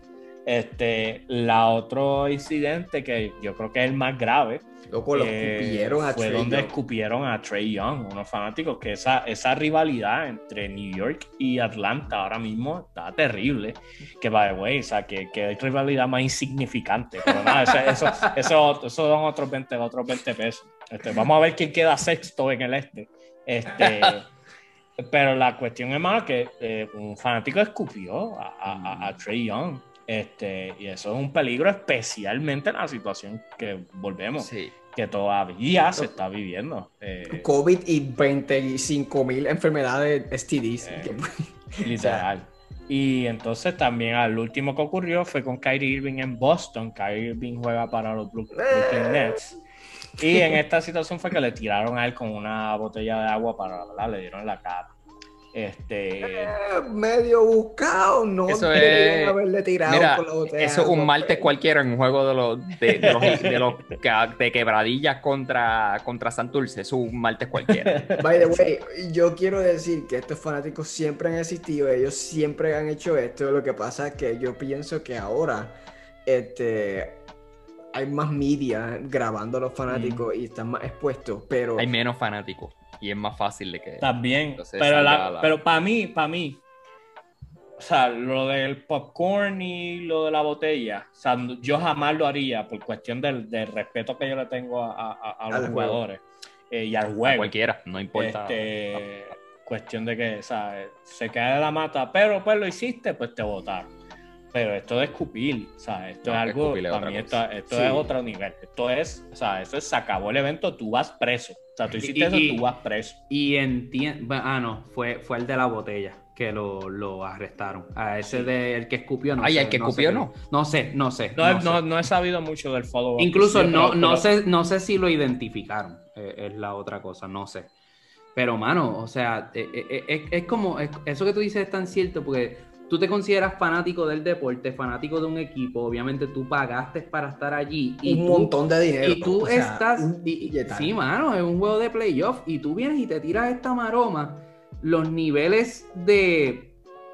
[SPEAKER 3] Este, la otro incidente que yo creo que es el más grave.
[SPEAKER 4] Loco, lo eh, escupieron a
[SPEAKER 3] Fue donde escupieron a Trey Young, unos fanáticos, que esa, esa rivalidad entre New York y Atlanta ahora mismo está terrible. Que, by the way, o sea, que, que hay rivalidad más insignificante. Pero nada, eso, eso, eso, son otros 20, otros 20 pesos. Este, vamos a ver quién queda sexto en el este. Este. Pero la cuestión es más que eh, un fanático escupió a, a, a Trey Young. Este, y eso es un peligro, especialmente en la situación que volvemos, que todavía se está viviendo.
[SPEAKER 4] Eh, COVID y 25 mil enfermedades STDs.
[SPEAKER 3] Eh, literal. Y entonces también al último que ocurrió fue con Kyrie Irving en Boston. Kyrie Irving juega para los Brooklyn eh. Nets. Y en esta situación fue que le tiraron a él con una botella de agua para, ¿verdad? Le dieron la cara. Este.
[SPEAKER 4] Eh, medio buscado, no
[SPEAKER 2] eso es... haberle tirado la botella. Eso es un martes cualquiera en un juego de los de, de, los, de, quebradillas contra, contra Santurce. Es un martes cualquiera.
[SPEAKER 4] By the way, yo quiero decir que estos fanáticos siempre han existido, ellos siempre han hecho esto. Lo que pasa es que yo pienso que ahora este, hay más media grabando a los fanáticos mm. y están más expuestos, pero...
[SPEAKER 2] Hay menos fanáticos y es más fácil de que.
[SPEAKER 3] También. pero, pero para mí, para mí, o sea, lo del popcorn y lo de la botella, o sea, yo jamás lo haría por cuestión del, respeto que yo le tengo a, los jugadores eh, y al juego.
[SPEAKER 2] cualquiera, no importa.
[SPEAKER 3] Este, cuestión de que, o sea, se cae de la mata, pero pues lo hiciste, pues te votaron. Pero esto de escupir, o sea, esto es algo, para mí esto, esto es otro nivel. Esto es, o sea, eso es, se acabó el evento, tú vas preso sea, tú hiciste eso, tú vas preso.
[SPEAKER 1] Y entiendo. Ah, no, fue, fue el de la botella que lo, lo arrestaron. A ese del que escupió, no
[SPEAKER 2] Ay, el que escupió, no.
[SPEAKER 1] No sé, no sé.
[SPEAKER 3] No, no, he sabido mucho del follow
[SPEAKER 1] Incluso no, no, sé, no sé si lo identificaron. Eh, es la otra cosa, no sé. Pero, mano, o sea, eh, eh, es, como. eso que tú dices es tan cierto porque tú te consideras fanático del deporte, fanático de un equipo, obviamente tú pagaste para estar allí.
[SPEAKER 4] Y un montón de dinero.
[SPEAKER 1] Y tú estás... sí, mano, es un juego de playoff y tú vienes y te tiras esta maroma. Los niveles de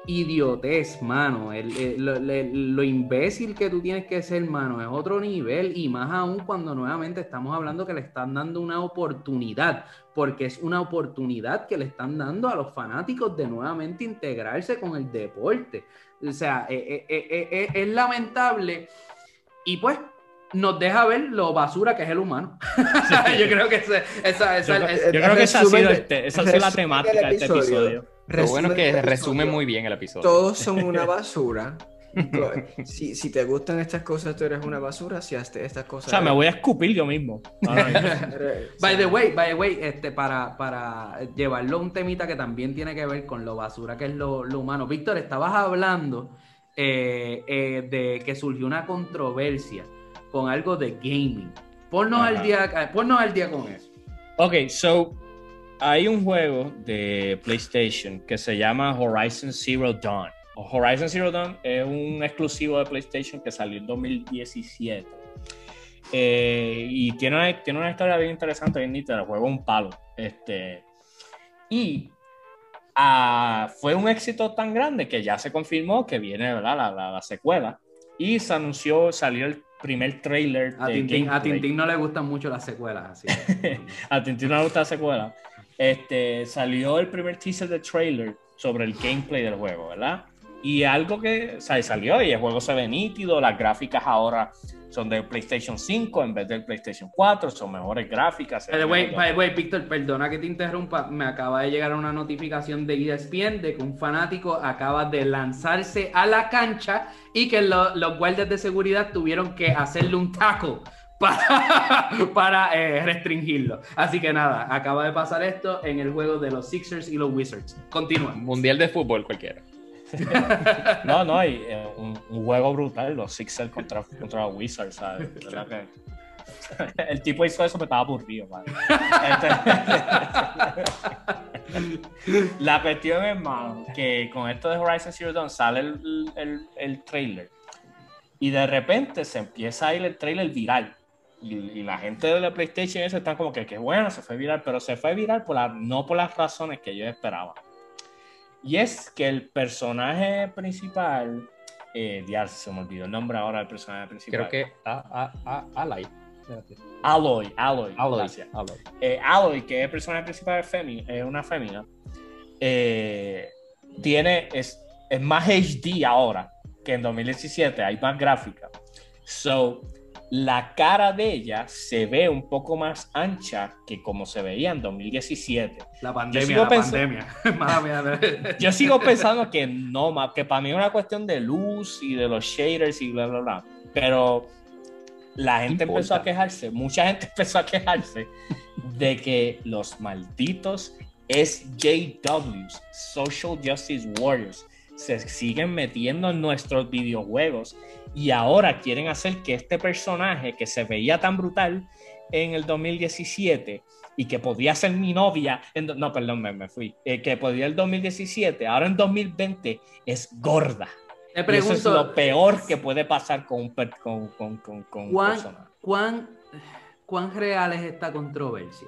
[SPEAKER 1] idiotez, mano. lo, imbécil que tú tienes que ser, mano, es otro nivel. Y más aún cuando nuevamente estamos hablando que le están dando una oportunidad, porque es una oportunidad que le están dando a los fanáticos de nuevamente integrarse con el deporte. O sea, eh, eh, eh, es lamentable. Y pues nos deja ver lo basura que es el humano. yo creo que esa, esa,
[SPEAKER 3] yo, creo que esa ha sido, este, esa ha sido la temática de este episodio.
[SPEAKER 2] Lo bueno es que resume muy bien el episodio.
[SPEAKER 4] Todos son una basura. si, si, te gustan estas cosas, tú eres una basura. Si haces estas cosas.
[SPEAKER 3] O sea, me voy a escupir yo mismo.
[SPEAKER 1] by the way, by the way, este, para, para llevarlo a un temita que también tiene que ver con lo basura que es lo, lo humano. Víctor, estabas hablando eh, eh, de que surgió una controversia con algo de gaming. Ponnos al, día, ponnos al día con eso.
[SPEAKER 3] Ok, so hay un juego de PlayStation que se llama Horizon Zero Dawn. Horizon Zero Dawn es un exclusivo de PlayStation que salió en 2017. Eh, y tiene una, tiene una historia bien interesante, bien nítida. El juego un palo. Este, y ah, fue un éxito tan grande que ya se confirmó que viene ¿verdad? La, la, secuela. Y se anunció, salió el primer trailer.
[SPEAKER 1] A, Tintín, a Tintín no le gustan mucho las secuelas. Así.
[SPEAKER 3] a Tintín no le gusta la secuela. Este, salió el primer teaser de trailer sobre el gameplay del juego, ¿verdad? Y algo que salió y el juego se ve nítido, las gráficas ahora son de PlayStation 5 en vez del PlayStation 4, son mejores gráficas.
[SPEAKER 1] By the Víctor, perdona que te interrumpa, me acaba de llegar una notificación de ESPN de que un fanático acaba de lanzarse a la cancha y que los guardias de seguridad tuvieron que hacerle un taco para, para eh, restringirlo. Así que nada, acaba de pasar esto en el juego de los Sixers y los Wizards. Continúa.
[SPEAKER 2] Mundial de fútbol cualquiera.
[SPEAKER 3] No, no, hay eh, un, juego brutal, los Sixers contra, contra Wizards, ¿sabes? el tipo hizo eso, me estaba aburrido, este, la cuestión es, más que con esto de Horizon Zero Dawn sale el, el, el, trailer y de repente se empieza a ir el trailer viral. Y, la gente de la PlayStation eso están como que, que bueno, se fue viral, pero se fue viral por la, no por las razones que yo esperaba. Y es que el personaje principal, eh, ya se me olvidó el nombre ahora del personaje principal.
[SPEAKER 2] Creo que a, a, Aloy.
[SPEAKER 3] Aloy, Aloy.
[SPEAKER 2] Aloy,
[SPEAKER 3] eh, Aloy. que es el personaje principal, es, una fémina. Eh, tiene, es, es más HD ahora que en 2017, hay más gráfica. So, la cara de ella se ve un poco más ancha que como se veía en 2017.
[SPEAKER 1] La pandemia, la pandemia.
[SPEAKER 3] yo sigo pensando que no, que para mí es una cuestión de luz y de los shaders y bla, bla, bla. Pero la gente empezó a quejarse, mucha gente empezó a quejarse de que los malditos SJWs, Social Justice Warriors, se siguen metiendo en nuestros videojuegos y ahora quieren hacer que este personaje que se veía tan brutal en el 2017 y que podía ser mi novia, no, perdón, me, fui, eh, que podía el 2017, ahora en 2020 es gorda. Te pregunto, eso es lo peor que puede pasar con un, con, con, con, con
[SPEAKER 1] ¿cuán, ¿cuán, ¿Cuán real es esta controversia?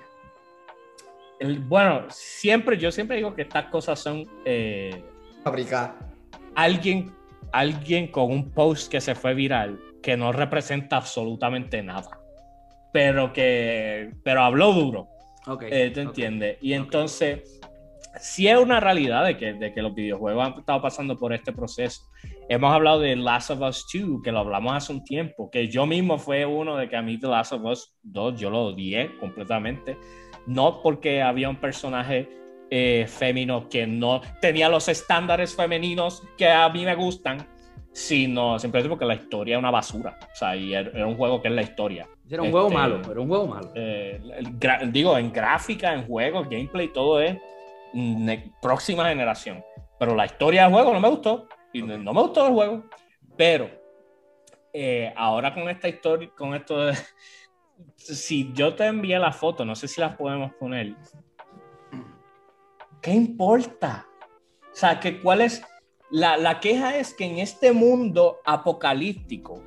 [SPEAKER 3] El, bueno, siempre, yo siempre digo que estas cosas son... Eh, Alguien alguien con un post que se fue viral que no representa absolutamente nada, pero que pero habló duro. Okay, eh, ¿Te entiendes? Y entonces, si es una realidad de que, de que los videojuegos han estado pasando por este proceso. Hemos hablado de Last of Us 2, que lo hablamos hace un tiempo, que yo mismo fue uno de que a mí The Last of Us 2 yo lo odié completamente. No porque había un personaje eh, femenino que no tenía los estándares femeninos que a mí me gustan, sino simplemente porque la historia es una basura. O sea, y era un juego que es la historia.
[SPEAKER 1] Era un juego este, malo, pero un juego malo.
[SPEAKER 3] Eh, digo, en gráfica, en juegos, gameplay, todo es próxima generación. Pero la historia del juego no me gustó. Y no me gustó el juego. Pero eh, ahora con esta historia, con esto de, si yo te envié la foto, no sé si las podemos poner, ¿qué importa? O sea, que cuál es... La, la queja es que en este mundo apocalíptico,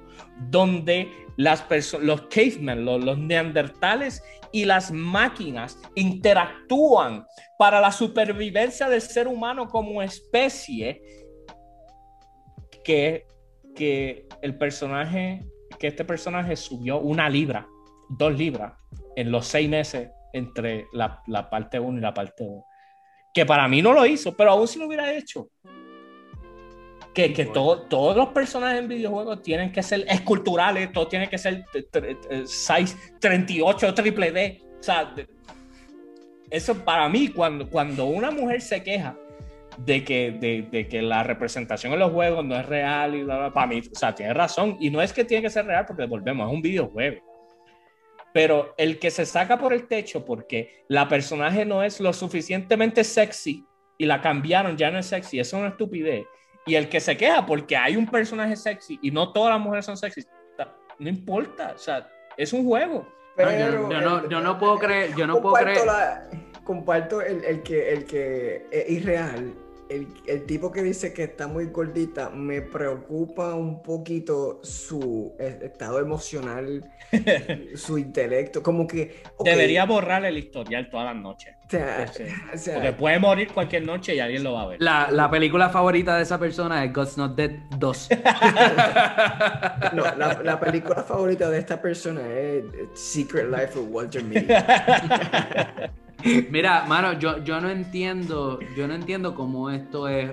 [SPEAKER 3] donde las los cavemen, los, los, neandertales y las máquinas interactúan para la supervivencia del ser humano como especie, que, que el personaje, que este personaje subió una libra, dos libras en los seis meses entre la, la parte 1 y la parte 2 que para mí no lo hizo, pero aún si lo hubiera hecho. que, que todos los personajes en videojuegos tienen que ser esculturales, todo tiene que ser size 38 triple D. O sea, eso para mí, cuando, cuando una mujer se queja de que, de, que la representación en los juegos no es real y para mí, o sea, tiene razón. Y no es que tiene que ser real porque volvemos, es un videojuego. Pero el que se saca por el techo porque la personaje no es lo suficientemente sexy y la cambiaron, ya no es sexy, eso es una estupidez. Y el que se queja porque hay un personaje sexy y no todas las mujeres son sexy, no importa, o sea, es un juego.
[SPEAKER 1] Pero, yo, no, yo, no, puedo creer, yo no puedo creer.
[SPEAKER 4] comparto el, el, que, el que es irreal el, tipo que dice que está muy gordita, me preocupa un poquito su estado emocional, su intelecto, como que...
[SPEAKER 3] Debería borrar el historial todas las noches. Porque puede morir cualquier noche y alguien lo va a ver.
[SPEAKER 1] La, película favorita de esa persona es God's Not Dead 2.
[SPEAKER 4] no, la, película favorita de esta persona es Secret Life of Walter Mitty.
[SPEAKER 1] Mira, mano, yo, yo no entiendo, yo no entiendo cómo esto es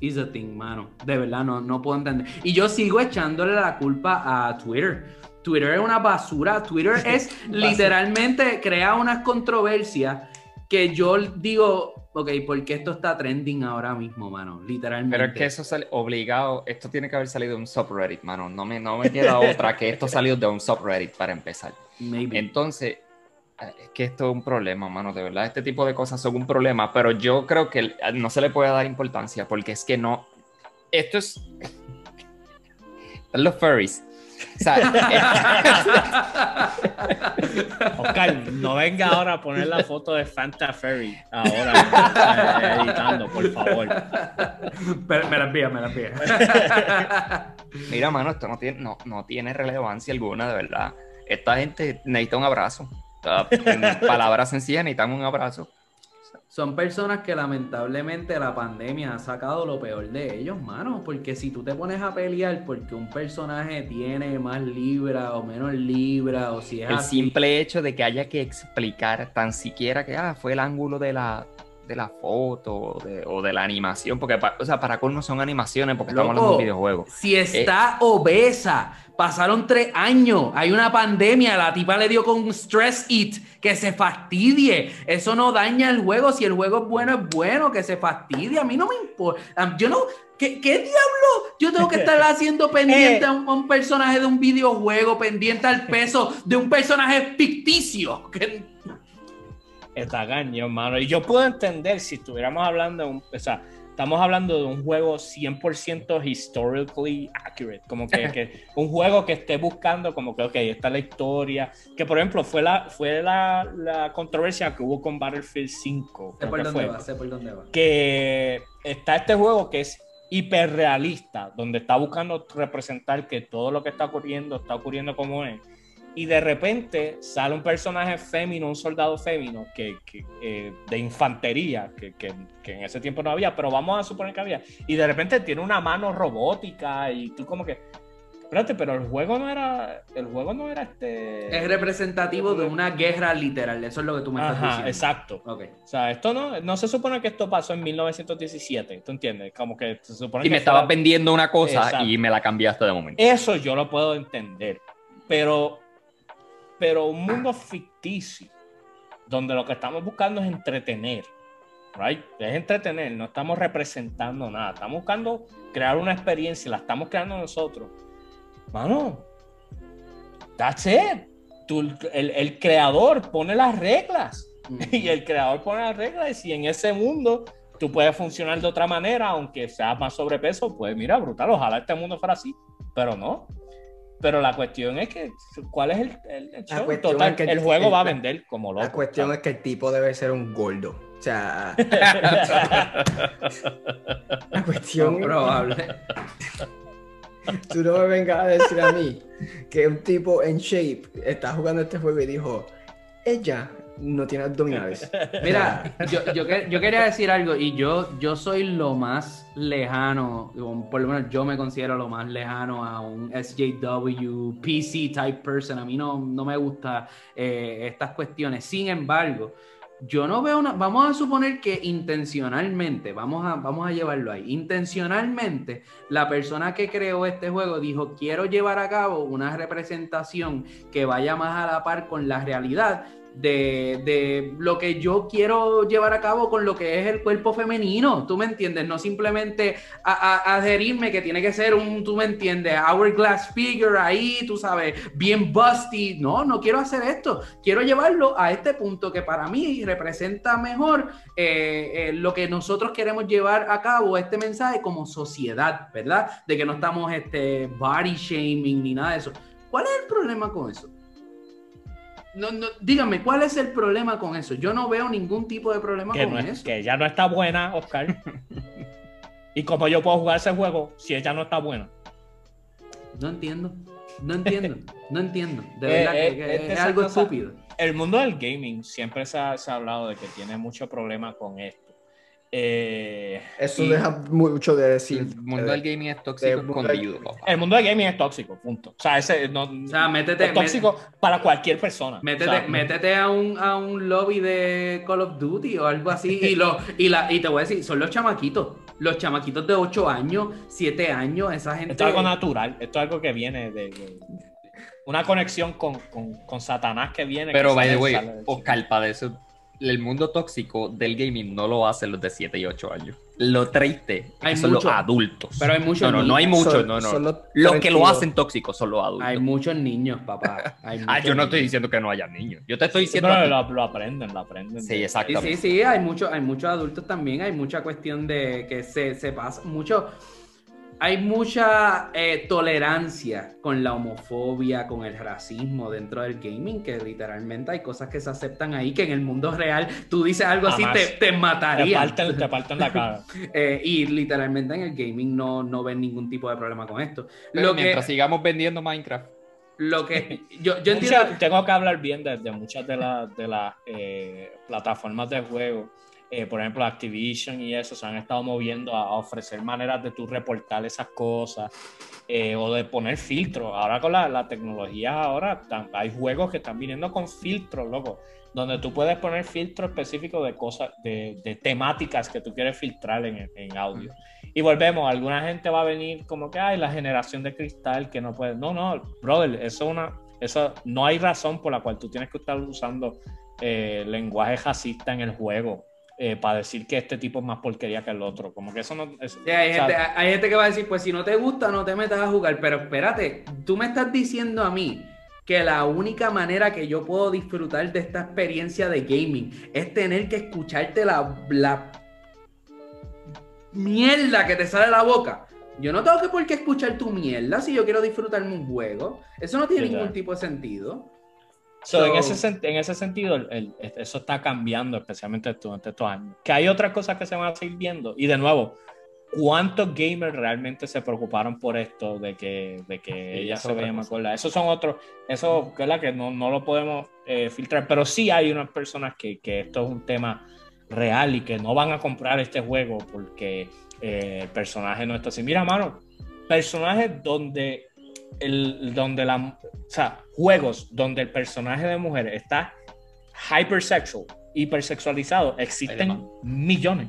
[SPEAKER 1] is a thing, mano. De verdad, no, no puedo entender. Y yo sigo echándole la culpa a Twitter. Twitter es una basura. Twitter es literalmente crea unas controversias que yo digo, ok, ¿por qué esto está trending ahora mismo, mano? Literalmente.
[SPEAKER 2] Pero es que eso sale obligado, esto tiene que haber salido de un subreddit, mano. No me, no me queda otra que esto salió de un subreddit para empezar. Entonces, es que esto es un problema, mano, de verdad. Este tipo de cosas son un problema, pero yo creo que no se le puede dar importancia porque es que no. Esto es. los furries. O sea,
[SPEAKER 3] Oscar, no venga ahora a poner la foto de Fanta Furry ahora editando, por favor.
[SPEAKER 1] me la envía, me la envía.
[SPEAKER 2] Mira, mano, esto no tiene, no, no tiene relevancia alguna, de verdad. Esta gente necesita un abrazo en palabras sencillas, necesitan un abrazo.
[SPEAKER 1] Son personas que lamentablemente la pandemia ha sacado lo peor de ellos, mano. Porque si tú te pones a pelear porque un personaje tiene más libra o menos libra, o si es
[SPEAKER 2] El simple hecho de que haya que explicar tan siquiera que ah, fue el ángulo de la, de la foto o de, la animación, porque o sea, para colmo son animaciones porque estamos hablando de un videojuego.
[SPEAKER 1] Si está eh, obesa, pasaron tres años, hay una pandemia, la tipa le dio con stress eat, que se fastidie, eso no daña el juego, si el juego es bueno, es bueno, que se fastidie, a mí no me importa, yo no, ¿Qué, diablo? Yo tengo que estar haciendo pendiente a, un, personaje de un videojuego, pendiente al peso de un personaje ficticio.
[SPEAKER 3] Está gaño, hermano. Y yo puedo entender si estuviéramos hablando de un. O sea, estamos hablando de un juego 100% historically accurate. Como que, un juego que esté buscando, como que, ok, esta es la historia. Que por ejemplo, fue la, fue la, la controversia que hubo con Battlefield 5.
[SPEAKER 1] Sé por dónde va, sé por dónde va.
[SPEAKER 3] Que está este juego que es hiperrealista, donde está buscando representar que todo lo que está ocurriendo está ocurriendo como es y de repente sale un personaje fémino, un soldado fémino que, eh, de infantería, que, que, en ese tiempo no había, pero vamos a suponer que había, y de repente tiene una mano robótica y tú como que, espérate, pero el juego no era, el juego no era este...
[SPEAKER 1] Es representativo de una guerra literal, eso es lo que tú me estás diciendo.
[SPEAKER 3] exacto.
[SPEAKER 1] Okay.
[SPEAKER 3] O sea, esto no, no se supone que esto pasó en 1917, ¿tú entiendes? Como que se supone
[SPEAKER 2] y me estabas vendiendo una cosa y me la cambiaste de momento.
[SPEAKER 3] Eso yo lo puedo entender, pero pero un mundo ficticio, donde lo que estamos buscando es entretener, right? Es entretener, no estamos representando nada, estamos buscando crear una experiencia, la estamos creando nosotros. Mano, that's it. el, creador pone las reglas y el creador pone las reglas y en ese mundo tú puedes funcionar de otra manera, aunque sea más sobrepeso, pues mira, brutal, ojalá este mundo fuera así, pero no. Pero la cuestión es que, ¿cuál es el, el, show? Total, el, juego va a vender como loco.
[SPEAKER 4] La cuestión es que el tipo debe ser un gordo. O sea. la cuestión.
[SPEAKER 1] es probable.
[SPEAKER 4] Tú no me vengas a decir a mí que un tipo en shape está jugando este juego y dijo: Ella no tiene abdominales.
[SPEAKER 1] Mira, yo, yo, yo, quería decir algo y yo, yo soy lo más lejano, por lo menos yo me considero lo más lejano a un SJW, PC type person. A mí no, no me gustan eh, estas cuestiones. Sin embargo, yo no veo una, vamos a suponer que intencionalmente, vamos a, vamos a llevarlo ahí, intencionalmente la persona que creó este juego dijo, quiero llevar a cabo una representación que vaya más a la par con la realidad de, lo que yo quiero llevar a cabo con lo que es el cuerpo femenino, tú me entiendes, no simplemente adherirme que tiene que ser un, tú me entiendes, hourglass figure ahí, tú sabes, bien busty, no, no quiero hacer esto, quiero llevarlo a este punto que para mí representa mejor eh, eh, lo que nosotros queremos llevar a cabo, este mensaje como sociedad, ¿verdad? De que no estamos este, body shaming ni nada de eso. ¿Cuál es el problema con eso? No, no, dígame, ¿cuál es el problema con eso? Yo no veo ningún tipo de problema con eso.
[SPEAKER 3] Que ella no está buena, Oscar. y como yo puedo jugar ese juego si ella no está buena.
[SPEAKER 1] No entiendo. No entiendo. No entiendo. De verdad eh, que, este es algo estúpido.
[SPEAKER 3] El mundo del gaming siempre se ha, se ha hablado de que tiene mucho problema con esto
[SPEAKER 4] eh, Eso deja mucho de decir.
[SPEAKER 2] El mundo del gaming es tóxico escondido.
[SPEAKER 3] El mundo del gaming es tóxico, punto. O sea, ese no,
[SPEAKER 1] o sea, métete,
[SPEAKER 3] es tóxico para cualquier persona.
[SPEAKER 1] Métete, métete a, un, a un lobby de Call of Duty o algo así y, lo, y, la, y te voy a decir, son los chamaquitos. Los chamaquitos de 8 años, 7 años, esa gente.
[SPEAKER 3] Esto es algo natural, esto es algo que viene de, una conexión con, con, con, Satanás que viene.
[SPEAKER 2] Pero, by the way, Oscar, eso el mundo tóxico del gaming no lo hacen los de 7 y 8 años. Lo triste hay son los adultos.
[SPEAKER 1] Pero hay muchos.
[SPEAKER 2] No, no, no hay muchos. no, no. Los, que lo hacen tóxico son los adultos.
[SPEAKER 1] Hay muchos niños, papá.
[SPEAKER 2] ah, yo no estoy diciendo que no haya niños. Yo te estoy diciendo.
[SPEAKER 3] No, lo, lo, aprenden, lo aprenden.
[SPEAKER 2] Sí, exactamente.
[SPEAKER 1] Sí, sí, sí. Hay, mucho, hay muchos adultos también. Hay mucha cuestión de que se, se pasa. Mucho hay mucha eh, tolerancia con la homofobia, con el racismo dentro del gaming, que literalmente hay cosas que se aceptan ahí que en el mundo real tú dices algo así, te, te mataría.
[SPEAKER 3] Te parten, la cara.
[SPEAKER 1] Eh, y literalmente en el gaming no, no ven ningún tipo de problema con esto.
[SPEAKER 2] lo mientras sigamos vendiendo Minecraft.
[SPEAKER 1] Lo que yo, yo entiendo...
[SPEAKER 3] tengo que hablar bien de, muchas de, las de las eh, plataformas de juego eh, por ejemplo, Activision y eso se han estado moviendo a, ofrecer maneras de tú reportar esas cosas eh, o de poner filtros. Ahora con la, tecnología, ahora hay juegos que están viniendo con filtros, loco, donde tú puedes poner filtros específicos de cosas, de, temáticas que tú quieres filtrar en, en, audio. Y volvemos, alguna gente va a venir como que, hay la generación de cristal que no puede. No, no, brother, eso, una, eso no hay razón por la cual tú tienes que estar usando eh, lenguaje racista en el juego eh, para decir que este tipo es más porquería que el otro. Como que eso no.
[SPEAKER 1] hay, gente, que va a decir, pues si no te gusta, no te metas a jugar. Pero espérate, tú me estás diciendo a mí que la única manera que yo puedo disfrutar de esta experiencia de gaming es tener que escucharte la, la mierda que te sale de la boca. Yo no tengo que por qué escuchar tu mierda si yo quiero disfrutarme un juego. Eso no tiene ningún tipo de sentido
[SPEAKER 3] en, ese, en ese sentido, eso está cambiando, especialmente durante estos años. Que hay otras cosas que se van a seguir viendo. Y de nuevo, ¿cuántos gamers realmente se preocuparon por esto de que, de que ella se vea más gorda? Esos son otros, eso la que no, no lo podemos eh, filtrar, pero sí hay unas personas que, que, esto es un tema real y que no van a comprar este juego porque eh, el personaje no está así. Mira, mano, personajes donde el, donde la, o sea, juegos donde el personaje de mujer está hypersexual, hipersexualizado, existen millones.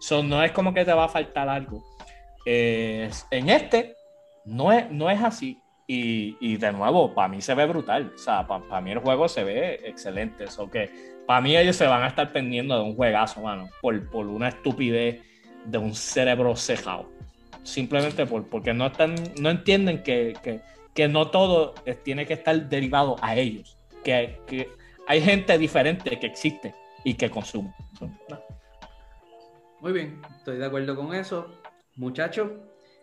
[SPEAKER 3] So, no es como que te va a faltar algo. en este no es, no es así. Y, y de nuevo, para mí se ve brutal. O sea, para mí el juego se ve excelente. So que para mí ellos se van a estar pendiendo de un juegazo, mano, por, por una estupidez de un cerebro cejado simplemente por, porque no, están, no entienden que, no todo tiene que estar derivado a ellos, que, que hay gente diferente que existe y que consume.
[SPEAKER 1] Muy bien, estoy de acuerdo con eso. Muchachos,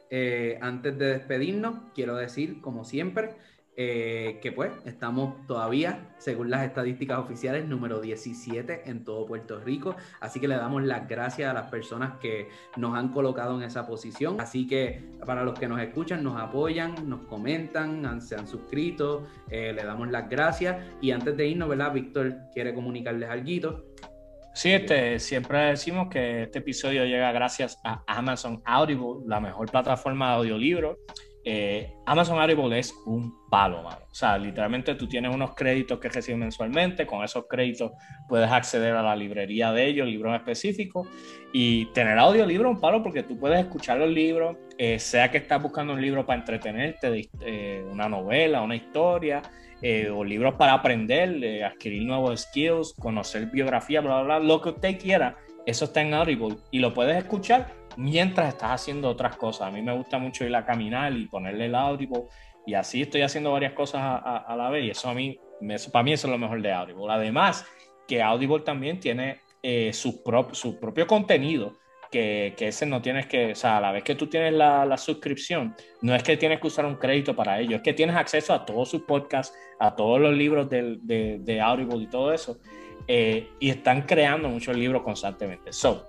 [SPEAKER 1] eh, antes de despedirnos, quiero decir, como siempre, eh, que pues estamos todavía, según las estadísticas oficiales, número 17 en todo Puerto Rico. Así que le damos las gracias a las personas que nos han colocado en esa posición. Así que para los que nos escuchan, nos apoyan, nos comentan, se han suscrito, eh, le damos las gracias. Y antes de irnos, ¿verdad? Víctor quiere comunicarles algo.
[SPEAKER 3] Sí, este, siempre decimos que este episodio llega gracias a Amazon Audible, la mejor plataforma de audiolibros Eh, Amazon Audible es un palo, mano. O sea, literalmente tú tienes unos créditos que recibes mensualmente, con esos créditos puedes acceder a la librería de ellos, libros específicos, y tener audiolibro un palo porque tú puedes escuchar los libros, eh, sea que estás buscando un libro para entretenerte, eh, una novela, una historia, o libros para aprender, adquirir nuevos skills, conocer biografía, bla, bla, bla, lo que usted quiera, eso está en Audible y lo puedes escuchar mientras estás haciendo otras cosas. A mí me gusta mucho ir a caminar y ponerle el Audible y así estoy haciendo varias cosas a, la vez y eso a mí, para mí eso es lo mejor de Audible. Además, que Audible también tiene eh, su, su propio contenido. Que, que, ese no tienes que, o sea, a la vez que tú tienes la, la, suscripción, no es que tienes que usar un crédito para ello, es que tienes acceso a todos sus podcasts, a todos los libros de, de Audible y todo eso, eh, y están creando muchos libros constantemente. So,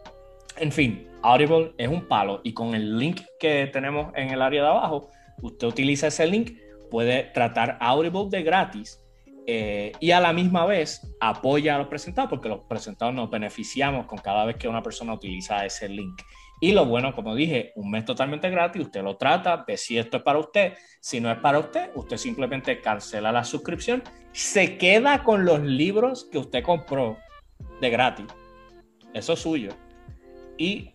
[SPEAKER 3] en fin, Audible es un palo y con el link que tenemos en el área de abajo, usted utiliza ese link, puede tratar Audible de gratis eh, y a la misma vez apoya a los presentados porque los presentados nos beneficiamos con cada vez que una persona utiliza ese link. Y lo bueno, como dije, un mes totalmente gratis, usted lo trata, ve si esto es para usted. Si no es para usted, usted simplemente cancela la suscripción, se queda con los libros que usted compró de gratis. Eso es suyo.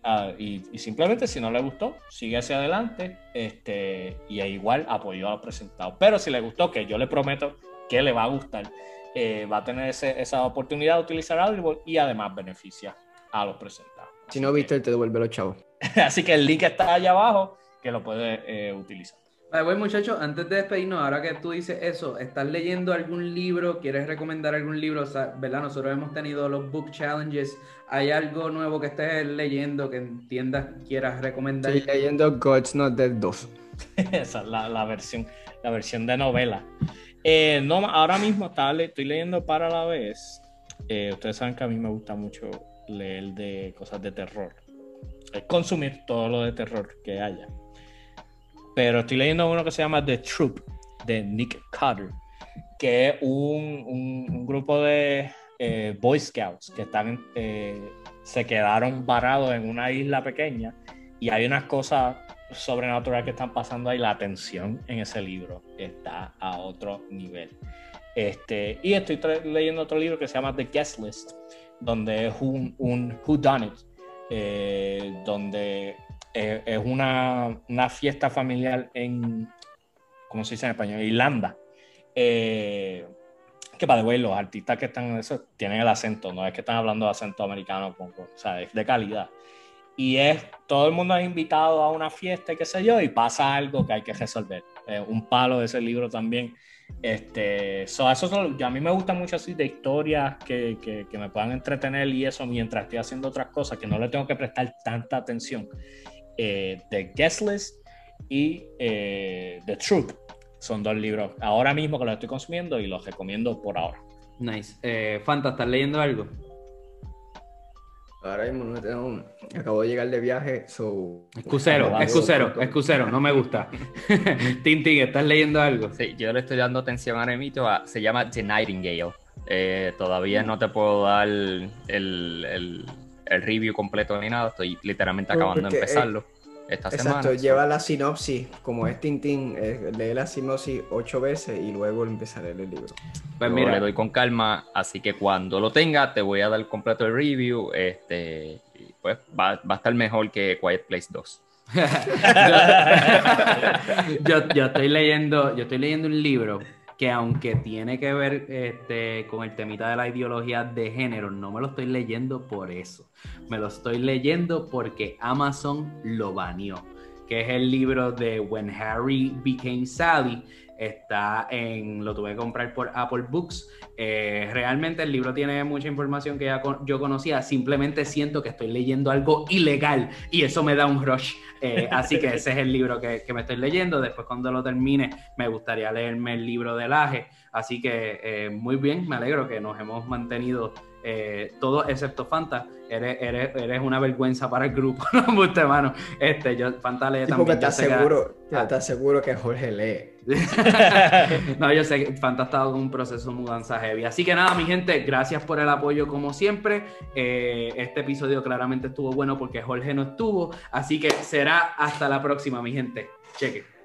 [SPEAKER 3] Ah, y, simplemente si no le gustó, sigue hacia adelante este, y igual apoyó a los presentados. Pero si le gustó, que yo le prometo que le va a gustar, eh, va a tener esa oportunidad de utilizar Audible y además beneficia a los presentados.
[SPEAKER 4] Si no viste, te devuelve los chavos.
[SPEAKER 3] Así que el link está allá abajo que lo puede eh, utilizar.
[SPEAKER 1] Bueno, muchachos, antes de despedirnos, ahora que tú dices eso, ¿estás leyendo algún libro? ¿Quieres recomendar algún libro? O sea, ¿verdad? Nosotros hemos tenido los book challenges. ¿Hay algo nuevo que estés leyendo que entiendas, quieras recomendar?
[SPEAKER 4] Estoy leyendo God's Not Dead 2.
[SPEAKER 3] Esa es la, versión, la versión de novela. Eh, no, ahora mismo estoy leyendo para la vez. Eh, ustedes saben que a mí me gusta mucho leer de cosas de terror. consumir todo lo de terror que haya. Pero estoy leyendo uno que se llama The Troop de Nick Carter, que es un, grupo de eh, Boy Scouts que están, eh, se quedaron varados en una isla pequeña y hay unas cosas sobrenaturales que están pasando ahí. La tensión en ese libro está a otro nivel. Este, y estoy leyendo otro libro que se llama The Guest List, donde es un, un Who Done It, eh, donde eh, es una, una, fiesta familiar en, ¿cómo se dice en español? Irlanda. Eh, que para de los artistas que están en eso tienen el acento, no es que están hablando de acento americano, con, o sea, es de calidad. Y es, todo el mundo es invitado a una fiesta, qué sé yo, y pasa algo que hay que resolver. un palo de ese libro también. Este, eso a mí me gusta mucho así de historias que, que, que, me puedan entretener y eso mientras estoy haciendo otras cosas, que no le tengo que prestar tanta atención eh, The Guest List y eh, The Troop. Son dos libros ahora mismo que los estoy consumiendo y los recomiendo por ahora.
[SPEAKER 1] Nice. Eh, Fanta, ¿estás leyendo algo?
[SPEAKER 4] Ahora mismo no tengo. Acabo de llegar de viaje, so.
[SPEAKER 1] Excusero, excusero, excusero, no me gusta. Tintín, ¿estás leyendo algo?
[SPEAKER 2] Sí, yo le estoy dando atención a Remito, se llama The Nightingale. Eh, todavía no te puedo dar el, el el review completo ni nada, estoy literalmente acabando de empezarlo. esta semana. Exacto,
[SPEAKER 4] lleva la sinopsis, como es Tintín, eh, lee la sinopsis ocho veces y luego empezaré el libro.
[SPEAKER 2] Pues mira, le doy con calma, así que cuando lo tenga te voy a dar completo el review, este, pues va, va a estar mejor que Quiet Place 2.
[SPEAKER 1] yo, yo, estoy leyendo, yo estoy leyendo un libro que aunque tiene que ver este, con el temita de la ideología de género, no me lo estoy leyendo por eso. Me lo estoy leyendo porque Amazon lo baneó, que es el libro de When Harry Became Sally. Está en, lo tuve que comprar por Apple Books. Eh, realmente el libro tiene mucha información que ya yo conocía, simplemente siento que estoy leyendo algo ilegal y eso me da un rush eh, así que ese es el libro que, me estoy leyendo. Después cuando lo termine me gustaría leerme el libro de Laje. Así que eh, muy bien, me alegro que nos hemos mantenido eh, todos excepto Fanta. Eres, eres, una vergüenza para el grupo, no usted, mano. Este, yo, Fanta lee también.
[SPEAKER 4] Porque estás seguro, que... seguro que Jorge lee.
[SPEAKER 1] no, yo sé que Fanta ha estado un proceso de mudanza heavy. Así que nada, mi gente, gracias por el apoyo como siempre. Eh, este episodio claramente estuvo bueno porque Jorge no estuvo. Así que será hasta la próxima, mi gente. Cheque.